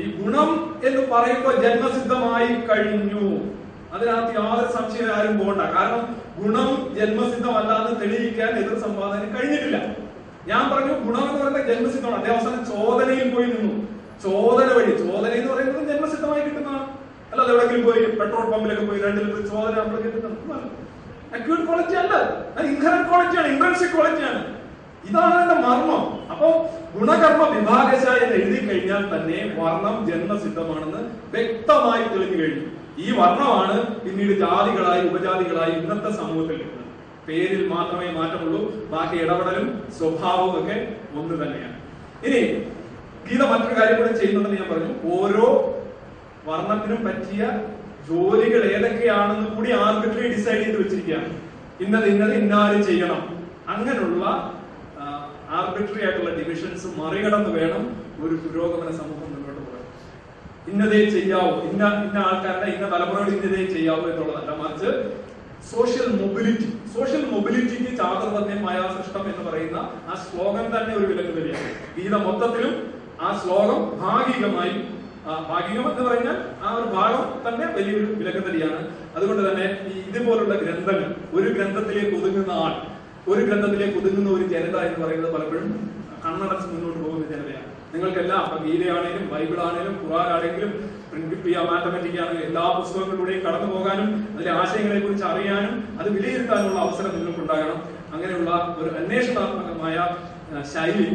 ഈ ഗുണം എന്ന് പറയുമ്പോൾ ജന്മസിദ്ധമായി കഴിഞ്ഞു. അതിനകത്ത് യാതൊരു സംശയം ആരും പോകണ്ട. കാരണം ഗുണം ജന്മസിദ്ധമല്ല എന്ന് തെളിയിക്കാൻ എതിർ സംവാദനം കഴിഞ്ഞിട്ടില്ല. ഞാൻ പറഞ്ഞു ഗുണം എന്ന് പറയുന്നത് ജന്മസിദ്ധമാണ്. അതേ അവസാനം ചോദനയിൽ പോയി നിന്നു. ചോദന വഴി. ചോദന എന്ന് പറയുന്നത് ജന്മസിദ്ധമായി കിട്ടുന്നതാണ്. അല്ലാതെ എവിടെങ്കിലും പോയി പെട്രോൾ പമ്പിലൊക്കെ പോയി രണ്ട് ലിറ്റർ ചോദന നമ്മൾ കിട്ടുന്നത് ക്വാളിറ്റി അല്ല. അത് ഇൻഹറന്റ് ക്വാളിറ്റിയാണ് ഇൻട്രൻസിക് ക്വാളിറ്റിയാണ് ഇതാണ് അതിന്റെ മർമ്മം. അപ്പോ ഗുണകർമ്മ വിഭാഗശ എന്ന് എഴുതി കഴിഞ്ഞാൽ തന്നെ വർണം ജന്മസിദ്ധമാണെന്ന് വ്യക്തമായി തെളിഞ്ഞു കഴിഞ്ഞു. ഈ വർണമാണ് പിന്നീട് ജാതികളായി ഉപജാതികളായി ഇന്നത്തെ സമൂഹത്തിൽ കിട്ടുന്നത്. പേരിൽ മാത്രമേ മാറ്റമുള്ളൂ ബാക്കി ഇടപെടലും സ്വഭാവവും ഒക്കെ ഒന്ന് തന്നെയാണ്. ഇനി ഗീത മറ്റൊരു കാര്യം കൂടെ ചെയ്യുന്നുണ്ടെന്ന് ഞാൻ പറഞ്ഞു. ഓരോ വർണത്തിനും പറ്റിയ ജോലികൾ ഏതൊക്കെയാണെന്ന് കൂടി ആർബിട്രറി ഡിസൈഡ് ചെയ്ത് വെച്ചിരിക്കുകയാണ്. ഇന്നത് ഇന്നത് ഇന്നാരും ചെയ്യണം. അങ്ങനെയുള്ള ആർബിട്രറി ആയിട്ടുള്ള ഡിവിഷൻസ് മറികടന്ന് വേണം ഒരു പുരോഗമന സമൂഹം മുന്നോട്ട് പോകാൻ. ഇന്നതേ ചെയ്യാവൂ. ഇന്ന ഇന്ന ആൾക്കാരുടെ ഇന്ന തലമുറകൾ ഇന്നതേ ചെയ്യാവൂ എന്നുള്ളതല്ല. മറിച്ച് സോഷ്യൽ മൊബിലിറ്റി സോഷ്യൽ മൊബിലിറ്റിക്ക് ചാതുർവർണയമായ സൃഷ്ടം എന്ന് പറയുന്ന ആ ശ്ലോകം തന്നെ ഒരു വിലക്ക് വരികയാണ് ഗീത മൊത്തത്തിലും ആ ശ്ലോകം ഭാഗികമായി ഭാഗികം എന്ന് പറഞ്ഞാൽ ആ ഒരു ഭാഗം തന്നെ വലിയൊരു വിലക്കത്തടിയാണ് അതുകൊണ്ട് തന്നെ ഇതുപോലുള്ള ഗ്രന്ഥങ്ങൾ ഒരു ഗ്രന്ഥത്തിലേക്ക് ഒതുങ്ങുന്ന ആൾ ഒരു ഗ്രന്ഥത്തിലേക്ക് ഒതുങ്ങുന്ന ഒരു ജനത എന്ന് പറയുന്നത് പലപ്പോഴും കണ്ണടച്ച് മുന്നോട്ട് പോകുന്ന ജനതയാണ്. നിങ്ങൾക്കെല്ലാം അപ്പൊ ഗീതയാണേലും ഖുറാൻ ആണെങ്കിലും പ്രിൻസിപ്പിയ മാത്തമാറ്റിക് ആണെങ്കിലും എല്ലാ പുസ്തകങ്ങളിലൂടെയും കടന്നു പോകാനും അതിലെ ആശയങ്ങളെ കുറിച്ച് അറിയാനും അത് വിലയിരുത്താനുള്ള അവസരം നിങ്ങൾക്കുണ്ടാകണം. അങ്ങനെയുള്ള ഒരു അന്വേഷണാത്മകമായ ശൈലി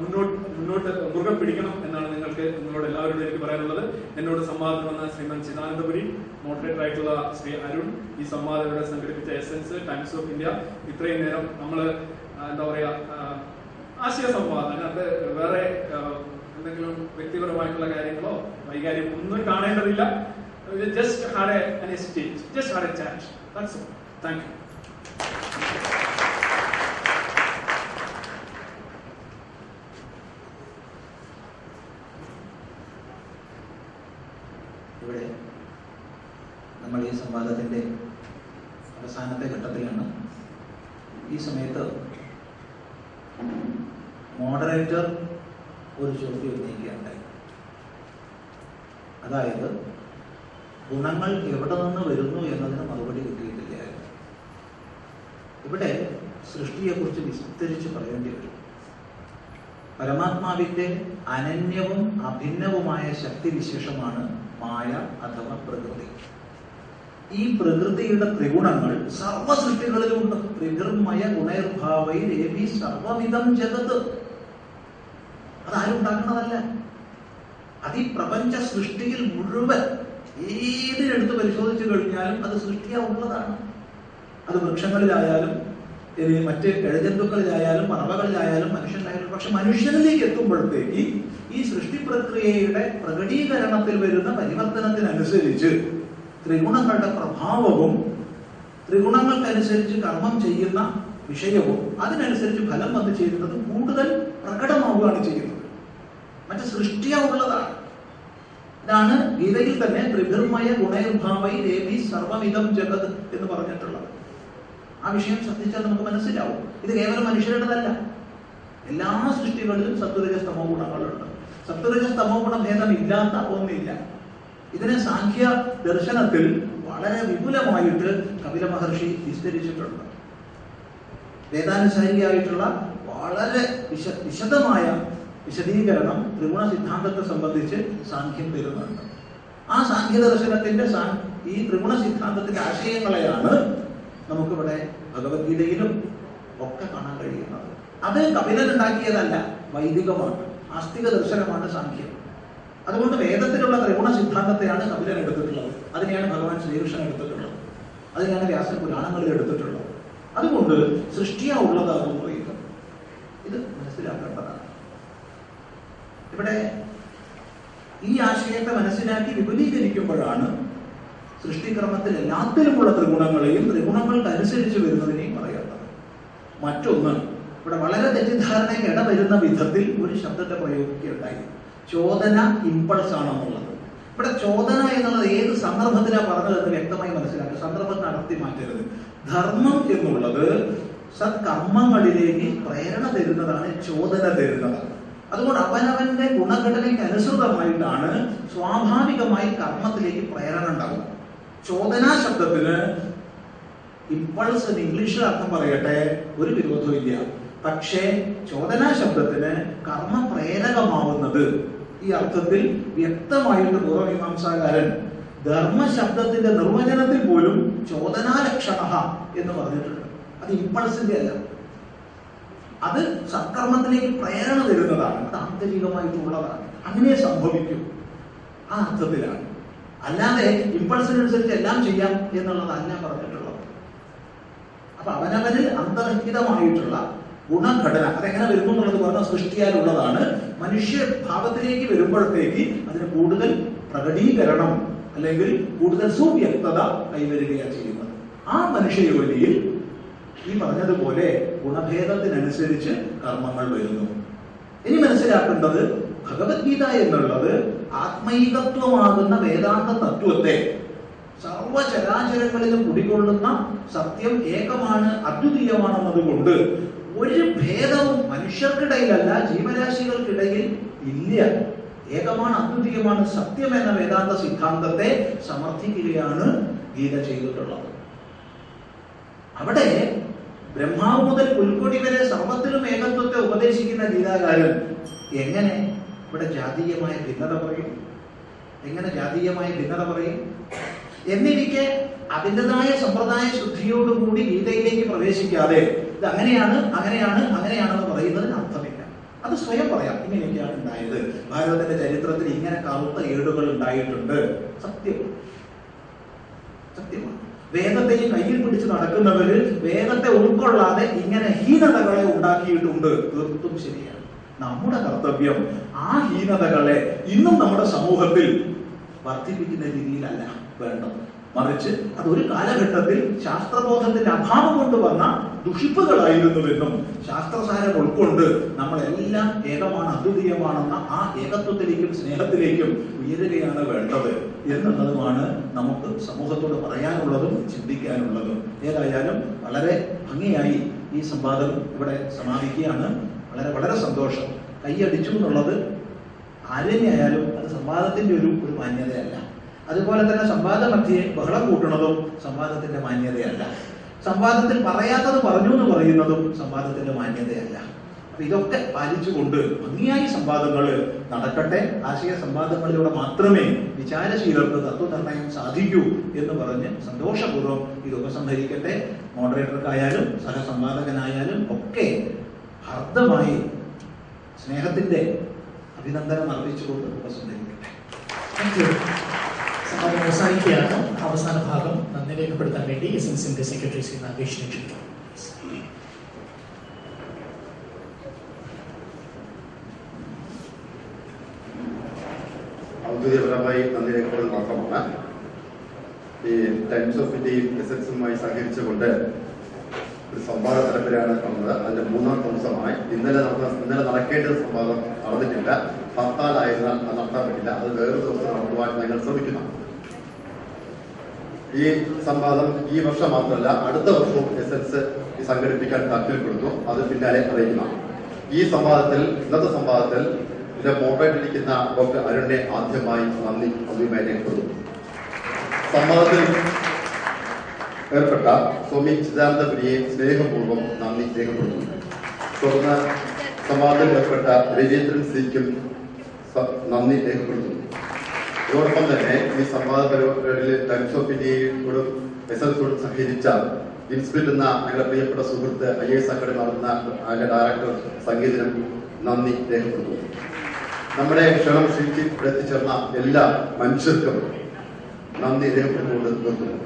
മുന്നോട്ട് മുന്നോട്ട് മുറുകെ പിടിക്കണം എന്നാണ് നിങ്ങൾക്ക് നിങ്ങളോട് എല്ലാവരോടും എനിക്ക് പറയാനുള്ളത്. എന്നോട് സംവാദം വന്ന ശ്രീമാൻ ചിദാനന്ദപുരി മോഡറേറ്റർ ആയിട്ടുള്ള ശ്രീ അരുൺ ഈ സംവാദം ഇവിടെ സംഘടിപ്പിച്ച എസൻസ് ടൈംസ് ഓഫ് ഇന്ത്യ ഇത്രയും നേരം നമ്മൾ എന്താ പറയാ ആ, ആശയ സംവാദം അതിനകത്ത് വേറെ എന്തെങ്കിലും വ്യക്തിപരമായിട്ടുള്ള കാര്യങ്ങളോ വൈകാര്യം ഒന്നും കാണേണ്ടതില്ല. Just had a just had a chat thank you ഇവിടെ നമ്മൾ ഈ സംവാദത്തിന്റെ അവസാനത്തെ ഘട്ടത്തിലാണ് ഈ സമയത്ത് മോഡറേറ്റർ ഒരു ചോദ്യം ഉന്നയിക്കുകയുണ്ടായി അതായത് എവിടെ നിന്ന് വരുന്നു എന്നതിന് മറുപടി കിട്ടിയിട്ടില്ലായിരുന്നു ഇവിടെ സൃഷ്ടിയെക്കുറിച്ച് വിസ്തരിച്ച് പറയേണ്ടി വരും. പരമാത്മാവിന്റെ അനന്യവും അഭിന്നവുമായ ശക്തിവിശേഷമാണ് മായ അഥവാ പ്രകൃതി. ഈ പ്രകൃതിയുടെ ത്രിഗുണങ്ങൾ സർവ സൃഷ്ടികളിലുമുണ്ട് ത്രികർമ്മയ ഗുണൈർഭാവൈ രവി സർവവിധം ജഗത്. അതാരും ഉണ്ടാക്കുന്നതല്ല അതിപ്രപഞ്ച പ്രപഞ്ച സൃഷ്ടിയിൽ മുഴുവൻ ഏതിനെടുത്ത് പരിശോധിച്ചു കഴിഞ്ഞാലും അത് സൃഷ്ടിയാവുന്നതാണ്. അത് വൃക്ഷങ്ങളിലായാലും മറ്റ് എഴുജന്തുക്കളിലായാലും പറവകളിലായാലും മനുഷ്യനിലായാലും പക്ഷെ മനുഷ്യനിലേക്ക് എത്തുമ്പോഴത്തേക്ക് ഈ സൃഷ്ടി പ്രക്രിയയുടെ പ്രകടീകരണത്തിൽ വരുന്ന പരിവർത്തനത്തിനനുസരിച്ച് ത്രിഗുണങ്ങളുടെ പ്രഭാവവും ത്രിഗുണങ്ങൾക്കനുസരിച്ച് കർമ്മം ചെയ്യുന്ന വിഷയവും അതിനനുസരിച്ച് ഫലം വന്നു ചേരുന്നത് കൂടുതൽ പ്രകടമാവുകയാണ് ചെയ്യുന്നത്. മറ്റ് സൃഷ്ടിയാ ഉള്ളതാണ് ഇതാണ് ഗീതയിൽ തന്നെ ത്രിഭിർമയ ഗുണൈർഭാവൈ ദേവി സർവമിതം ജഗത് എന്ന് പറഞ്ഞിട്ടുള്ളത്. ആ വിഷയം ശ്രദ്ധിച്ചാൽ നമുക്ക് മനസ്സിലാവും. ഇത് കേവലം മനുഷ്യരുടേതല്ല. എല്ലാ സൃഷ്ടികളിലും സത്വരജ സ്തമോ ഗുണങ്ങളുണ്ട്. സത്വരജ സ്തമോ ഗുണ ഭേദമില്ലാത്ത ഒന്നില്ല ഇതിനെ സാഖ്യ ദർശനത്തിൽ വളരെ വിപുലമായിട്ട് കപില മഹർഷി വിസ്തരിച്ചിട്ടുണ്ട്. വേദാനുസാരിയായിട്ടുള്ള വളരെ വിശ വിശദമായ വിശദീകരണം ത്രിഗുണ സിദ്ധാന്തത്തെ സംബന്ധിച്ച് സാഖ്യം തരുന്നുണ്ട് ആ സാഖ്യ ദർശനത്തിന്റെ ഈ ത്രിഗുണ സിദ്ധാന്തത്തിന്റെ ആശയങ്ങളെയാണ് നമുക്കിവിടെ ഭഗവത്ഗീതയിലും ഒക്കെ കാണാൻ കഴിയുന്നത്. അത് കപിലൻ ഉണ്ടാക്കിയതല്ല വൈദികമാണ്. ആസ്തിക ദർശനമാണ് സാഖ്യം. അതുകൊണ്ട് വേദത്തിലുള്ള ത്രിഗുണ സിദ്ധാന്തത്തെയാണ് കപിലൻ എടുത്തിട്ടുള്ളത്. അതിനെയാണ് ഭഗവാൻ ശ്രീകൃഷ്ണൻ എടുത്തിട്ടുള്ളത്. അതിനെയാണ് വ്യാസ പുരാണങ്ങളിൽ എടുത്തിട്ടുള്ളത്. അതുകൊണ്ട് സൃഷ്ടിയാ ഉള്ളതാകുന്നു ഇത് ഇത് മനസ്സിലാക്കേണ്ടതാണ് ഇവിടെ ഈ ആശയത്തെ മനസ്സിലാക്കി വിപുലീകരിക്കുമ്പോഴാണ് സൃഷ്ടിക്രമത്തിൽ എല്ലാത്തിലുമുള്ള ത്രിഗുണങ്ങളെയും ത്രിഗുണങ്ങൾക്കനുസരിച്ച് വരുന്നതിനെയും പറയേണ്ടത് മറ്റൊന്ന് ഇവിടെ വളരെ തെറ്റിദ്ധാരണയ്ക്ക് ഇടവരുന്ന വിധത്തിൽ ഒരു ശബ്ദത്തെ പ്രയോഗിക്കുകയുണ്ടായി. ചോദന ഇമ്പൾസ് ആണെന്നുള്ളത്. ഇവിടെ ചോദന എന്നുള്ളത് ഏത് സന്ദർഭത്തിലാണ് പറഞ്ഞതെന്ന് വ്യക്തമായി മനസ്സിലാക്കുക. സന്ദർഭം നടത്തി മാറ്റരുത്. ധർമ്മം എന്നുള്ളത് സത്കർമ്മങ്ങളിലേക്ക് പ്രേരണ തരുന്നതാണ് ചോദന തരുന്നത് അതുകൊണ്ട് അവനവന്റെ ഗുണഘടനയ്ക്ക് അനുസൃതമായിട്ടാണ് സ്വാഭാവികമായി കർമ്മത്തിലേക്ക് പ്രേരണ ഉണ്ടാവുക. ചോദനാ ശബ്ദത്തിന് ഇപ്പൾസ് ഇംഗ്ലീഷിൽ അർത്ഥം പറയട്ടെ ഒരു വിരോധവും ഇല്ല. പക്ഷേ ചോദനാ ശബ്ദത്തിന് കർമ്മ പ്രേരകമാവുന്നത് ഈ അർത്ഥത്തിൽ വ്യക്തമായിട്ട് പൂർവമീമാംസാകാരൻ ധർമ്മ ശബ്ദത്തിന്റെ നിർവചനത്തിൽ പോലും ചോദനാലക്ഷണ എന്ന് പറഞ്ഞിട്ടുണ്ട്. അത് ഇമ്പൾസിന്റെ അല്ല. അത് സത്കർമ്മത്തിലേക്ക് പ്രേരണ തരുന്നതാണ്. അത് ആന്തരികമായിട്ടുള്ളതാണ്. അങ്ങനെ സംഭവിക്കും. ആ അർത്ഥത്തിലാണ്. അല്ലാതെ ഇമ്പൾസിനനുസരിച്ച് എല്ലാം ചെയ്യാം എന്നുള്ളതല്ല പറഞ്ഞിട്ടുള്ളത്. അപ്പൊ അവനവനിൽ അന്തർഹിതമായിട്ടുള്ള ഗുണഘടന അതെങ്ങനെ വരുന്നു എന്നുള്ളത് പറഞ്ഞ സൃഷ്ടിയാലുള്ളതാണ്. മനുഷ്യ ഭാവത്തിലേക്ക് വരുമ്പോഴത്തേക്ക് അതിന് കൂടുതൽ പ്രകടീകരണം അല്ലെങ്കിൽ കൂടുതൽ സുവ്യക്തത കൈവരികയാണ് ചെയ്യുന്നത്. ആ മനുഷ്യ മനുഷ്യയോനിയിൽ ഈ പറഞ്ഞതുപോലെ ഗുണഭേദത്തിനനുസരിച്ച് കർമ്മങ്ങൾ വരുന്നു. ഇനി മനസ്സിലാക്കേണ്ടത് ഭഗവത്ഗീത എന്നുള്ളത് ആത്മൈകത്വമാകുന്ന വേദാന്ത തത്വത്തെ സർവചരാചരങ്ങളിലും കുടികൊള്ളുന്ന സത്യം ഏകമാണ് അദ്വിതീയമാണെന്നതുകൊണ്ട് ഒരു ഭേദവും മനുഷ്യർക്കിടയിലല്ല ജീവരാശികൾക്കിടയിൽ ഇല്ല. ഏകമാണ് അദ്വിതീയമാണ് സത്യം എന്ന വേദാന്ത സിദ്ധാന്തത്തെ സമർത്ഥിക്കുകയാണ് ഗീത ചെയ്തിട്ടുള്ളത്. അവിടെ ബ്രഹ്മാവ് മുതൽ പുൽക്കൊടി വരെ സർവത്തിലും ഏകത്വത്തെ ഉപദേശിക്കുന്ന ഗീതാകാരൻ എങ്ങനെ ഇവിടെ ജാതീയമായ ഭിന്നത പറയും? എങ്ങനെ ജാതീയമായ ഭിന്നത പറയും? എന്നിരിക്കെ അതിന്റെതായ സമ്പ്രദായ ശുദ്ധിയോടുകൂടി ഗീതയിലേക്ക് പ്രവേശിക്കാതെ ഇത് അങ്ങനെയാണ് അങ്ങനെയാണ് അങ്ങനെയാണെന്ന് പറയുന്നതിന് അർത്ഥമില്ല. അത് സ്വയം പറയാം. ഇങ്ങനെയൊക്കെയാണ് ഉണ്ടായത്. ഭാരതത്തിന്റെ ചരിത്രത്തിൽ ഇങ്ങനെ കറുത്ത ഏടുകൾ ഉണ്ടായിട്ടുണ്ട്. സത്യം സത്യമാണ്. വേദത്തെയും കയ്യിൽ പിടിച്ച് നടക്കുന്നവര് വേദത്തെ ഉൾക്കൊള്ളാതെ ഇങ്ങനെ ഹീനതകളെ ഉണ്ടാക്കിയിട്ടുണ്ട്. തീർത്തും ശരിയാണ്. നമ്മുടെ കർത്തവ്യം ആ ഹീനതകളെ ഇന്നും നമ്മുടെ സമൂഹത്തിൽ വർദ്ധിപ്പിക്കുന്ന രീതിയിലല്ല വേണ്ടത്. മറിച്ച് അത് ഒരു കാലഘട്ടത്തിൽ ശാസ്ത്രബോധത്തിന്റെ അഭാവം കൊണ്ട് വന്ന ദുഷിപ്പുകളായിരുന്നുവെന്നും ശാസ്ത്രസാരം ഉൾക്കൊണ്ട് നമ്മളെല്ലാം ഏകമാണ് അദ്വിതീയമാണെന്ന ആ ഏകത്വത്തിലേക്കും സ്നേഹത്തിലേക്കും ഉയരുകയാണ് വേണ്ടത്. എന്നുള്ളതുമാണ് നമുക്ക് സമൂഹത്തോട് പറയാനുള്ളതും ചിന്തിക്കാനുള്ളതും. ഏതായാലും വളരെ ഭംഗിയായി ഈ സംവാദം ഇവിടെ സമാപിക്കുകയാണ്. വളരെ വളരെ സന്തോഷം. കൈയടിച്ചു എന്നുള്ളത് ആരെന്നെയായാലും അത് സംവാദത്തിന്റെ ഒരു ഒരു മാന്യതയല്ല. അതുപോലെ തന്നെ സംവാദ മധ്യയെ ബഹളം കൂട്ടുന്നതും സംവാദത്തിന്റെ മാന്യതയല്ല. സംവാദത്തിൽ പറയാത്തത് പറഞ്ഞു എന്ന് പറയുന്നതും സംവാദത്തിന്റെ മാന്യതയല്ല. അപ്പൊ ഇതൊക്കെ പാലിച്ചുകൊണ്ട് ഭംഗിയായി സംവാദങ്ങൾ നടക്കട്ടെ. ആശയ സംവാദങ്ങളിലൂടെ മാത്രമേ വിചാരശീലർക്ക് തത്വനിർണയം സാധിക്കൂ എന്ന് പറഞ്ഞ് സന്തോഷപൂർവം ഇത് ഉപസംഹരിക്കട്ടെ മോഡറേറ്റർക്കായാലും സഹസംവാദകനായാലും ഒക്കെ ഹർദ്ദമായി സ്നേഹത്തിന്റെ അഭിനന്ദനം അർപ്പിച്ചുകൊണ്ട് ഉപസംഹരിക്കട്ടെ അവസാനിക്കുകയാണ്. അവസാന ഭാഗം നന്ദി രേഖപ്പെടുത്താൻ വേണ്ടി എസ് എൻ സിന്റെ സെക്രട്ടറി ശ്രീ നാഗേഷ് ക്ഷണിക്കുന്നു ഔദ്യോഗികപരമായി നന്ദി രേഖപ്പെടുന്നത് മാത്രമാണ് ഈ ടൈംസ് ഓഫ് ഇന്ത്യയും എസെൻസുമായി സഹകരിച്ചുകൊണ്ട് ഒരു സംവാദ പരമ്പരയാണ് നടന്നത്. അതിന്റെ മൂന്നാം ദിവസമായി. ഇന്നലെ നടന്ന ഇന്നലെ നടക്കേണ്ട സംവാദം നടന്നിട്ടില്ല. ഹർത്താലായതിനാൽ അത് നടത്താൻ പറ്റില്ല. അത് വേറൊരു ദിവസം നടത്തുവാൻ ഞങ്ങൾ ശ്രമിക്കുന്നു. ഈ സംവാദം ഈ വർഷം മാത്രമല്ല അടുത്ത വർഷവും എസ് എസെൻസ് സംഘടിപ്പിക്കാൻ താല്പര്യപ്പെടുന്നു. അത് പിന്നാലെ അറിയിക്കുന്നു. ഈ സംവാദത്തിൽ ഇന്നത്തെ സംവാദത്തിൽ ഇതിന്റെ മോഡറേറ്റിരിക്കുന്ന ഡോക്ടർ അരുണിനെ ആദ്യമായി നന്ദി ഔദ്യോഗികമായി രേഖപ്പെടുത്തുന്നു. സമ്മതത്തിൽ ഏർപ്പെട്ട സ്വാമി ചിദാനന്ദപുരിയെ സ്നേഹപൂർവം നന്ദി രേഖപ്പെടുത്തുന്നു. തുടർന്ന് സമ്മതത്തിൽ ഏർപ്പെട്ട രവീന്ദ്രൻ സിക്കും നന്ദി രേഖപ്പെടുത്തുന്നു. ഇതോടൊപ്പം തന്നെ ഈ സംവാദ പരിപാടിയിൽ ടൈംസ് ഓഫ് ഇന്ത്യയോടും എസ് എസ് ഓടും സഹകരിച്ച ഇൻസ്പിറ്റ് എന്ന ഞങ്ങളുടെ പ്രിയപ്പെട്ട സുഹൃത്ത് ഐ എസ് അക്കാഡമി അതിന്റെ ഡയറക്ടർ സംഗീതനും നന്ദി രേഖപ്പെടുത്തുന്നു. നമ്മുടെ ക്ഷണം സ്വീകരിച്ച് എത്തിച്ചേർന്ന എല്ലാ മനുഷ്യർക്കും നന്ദി രേഖപ്പെടുത്തുകൊണ്ട് നിർത്തുന്നു.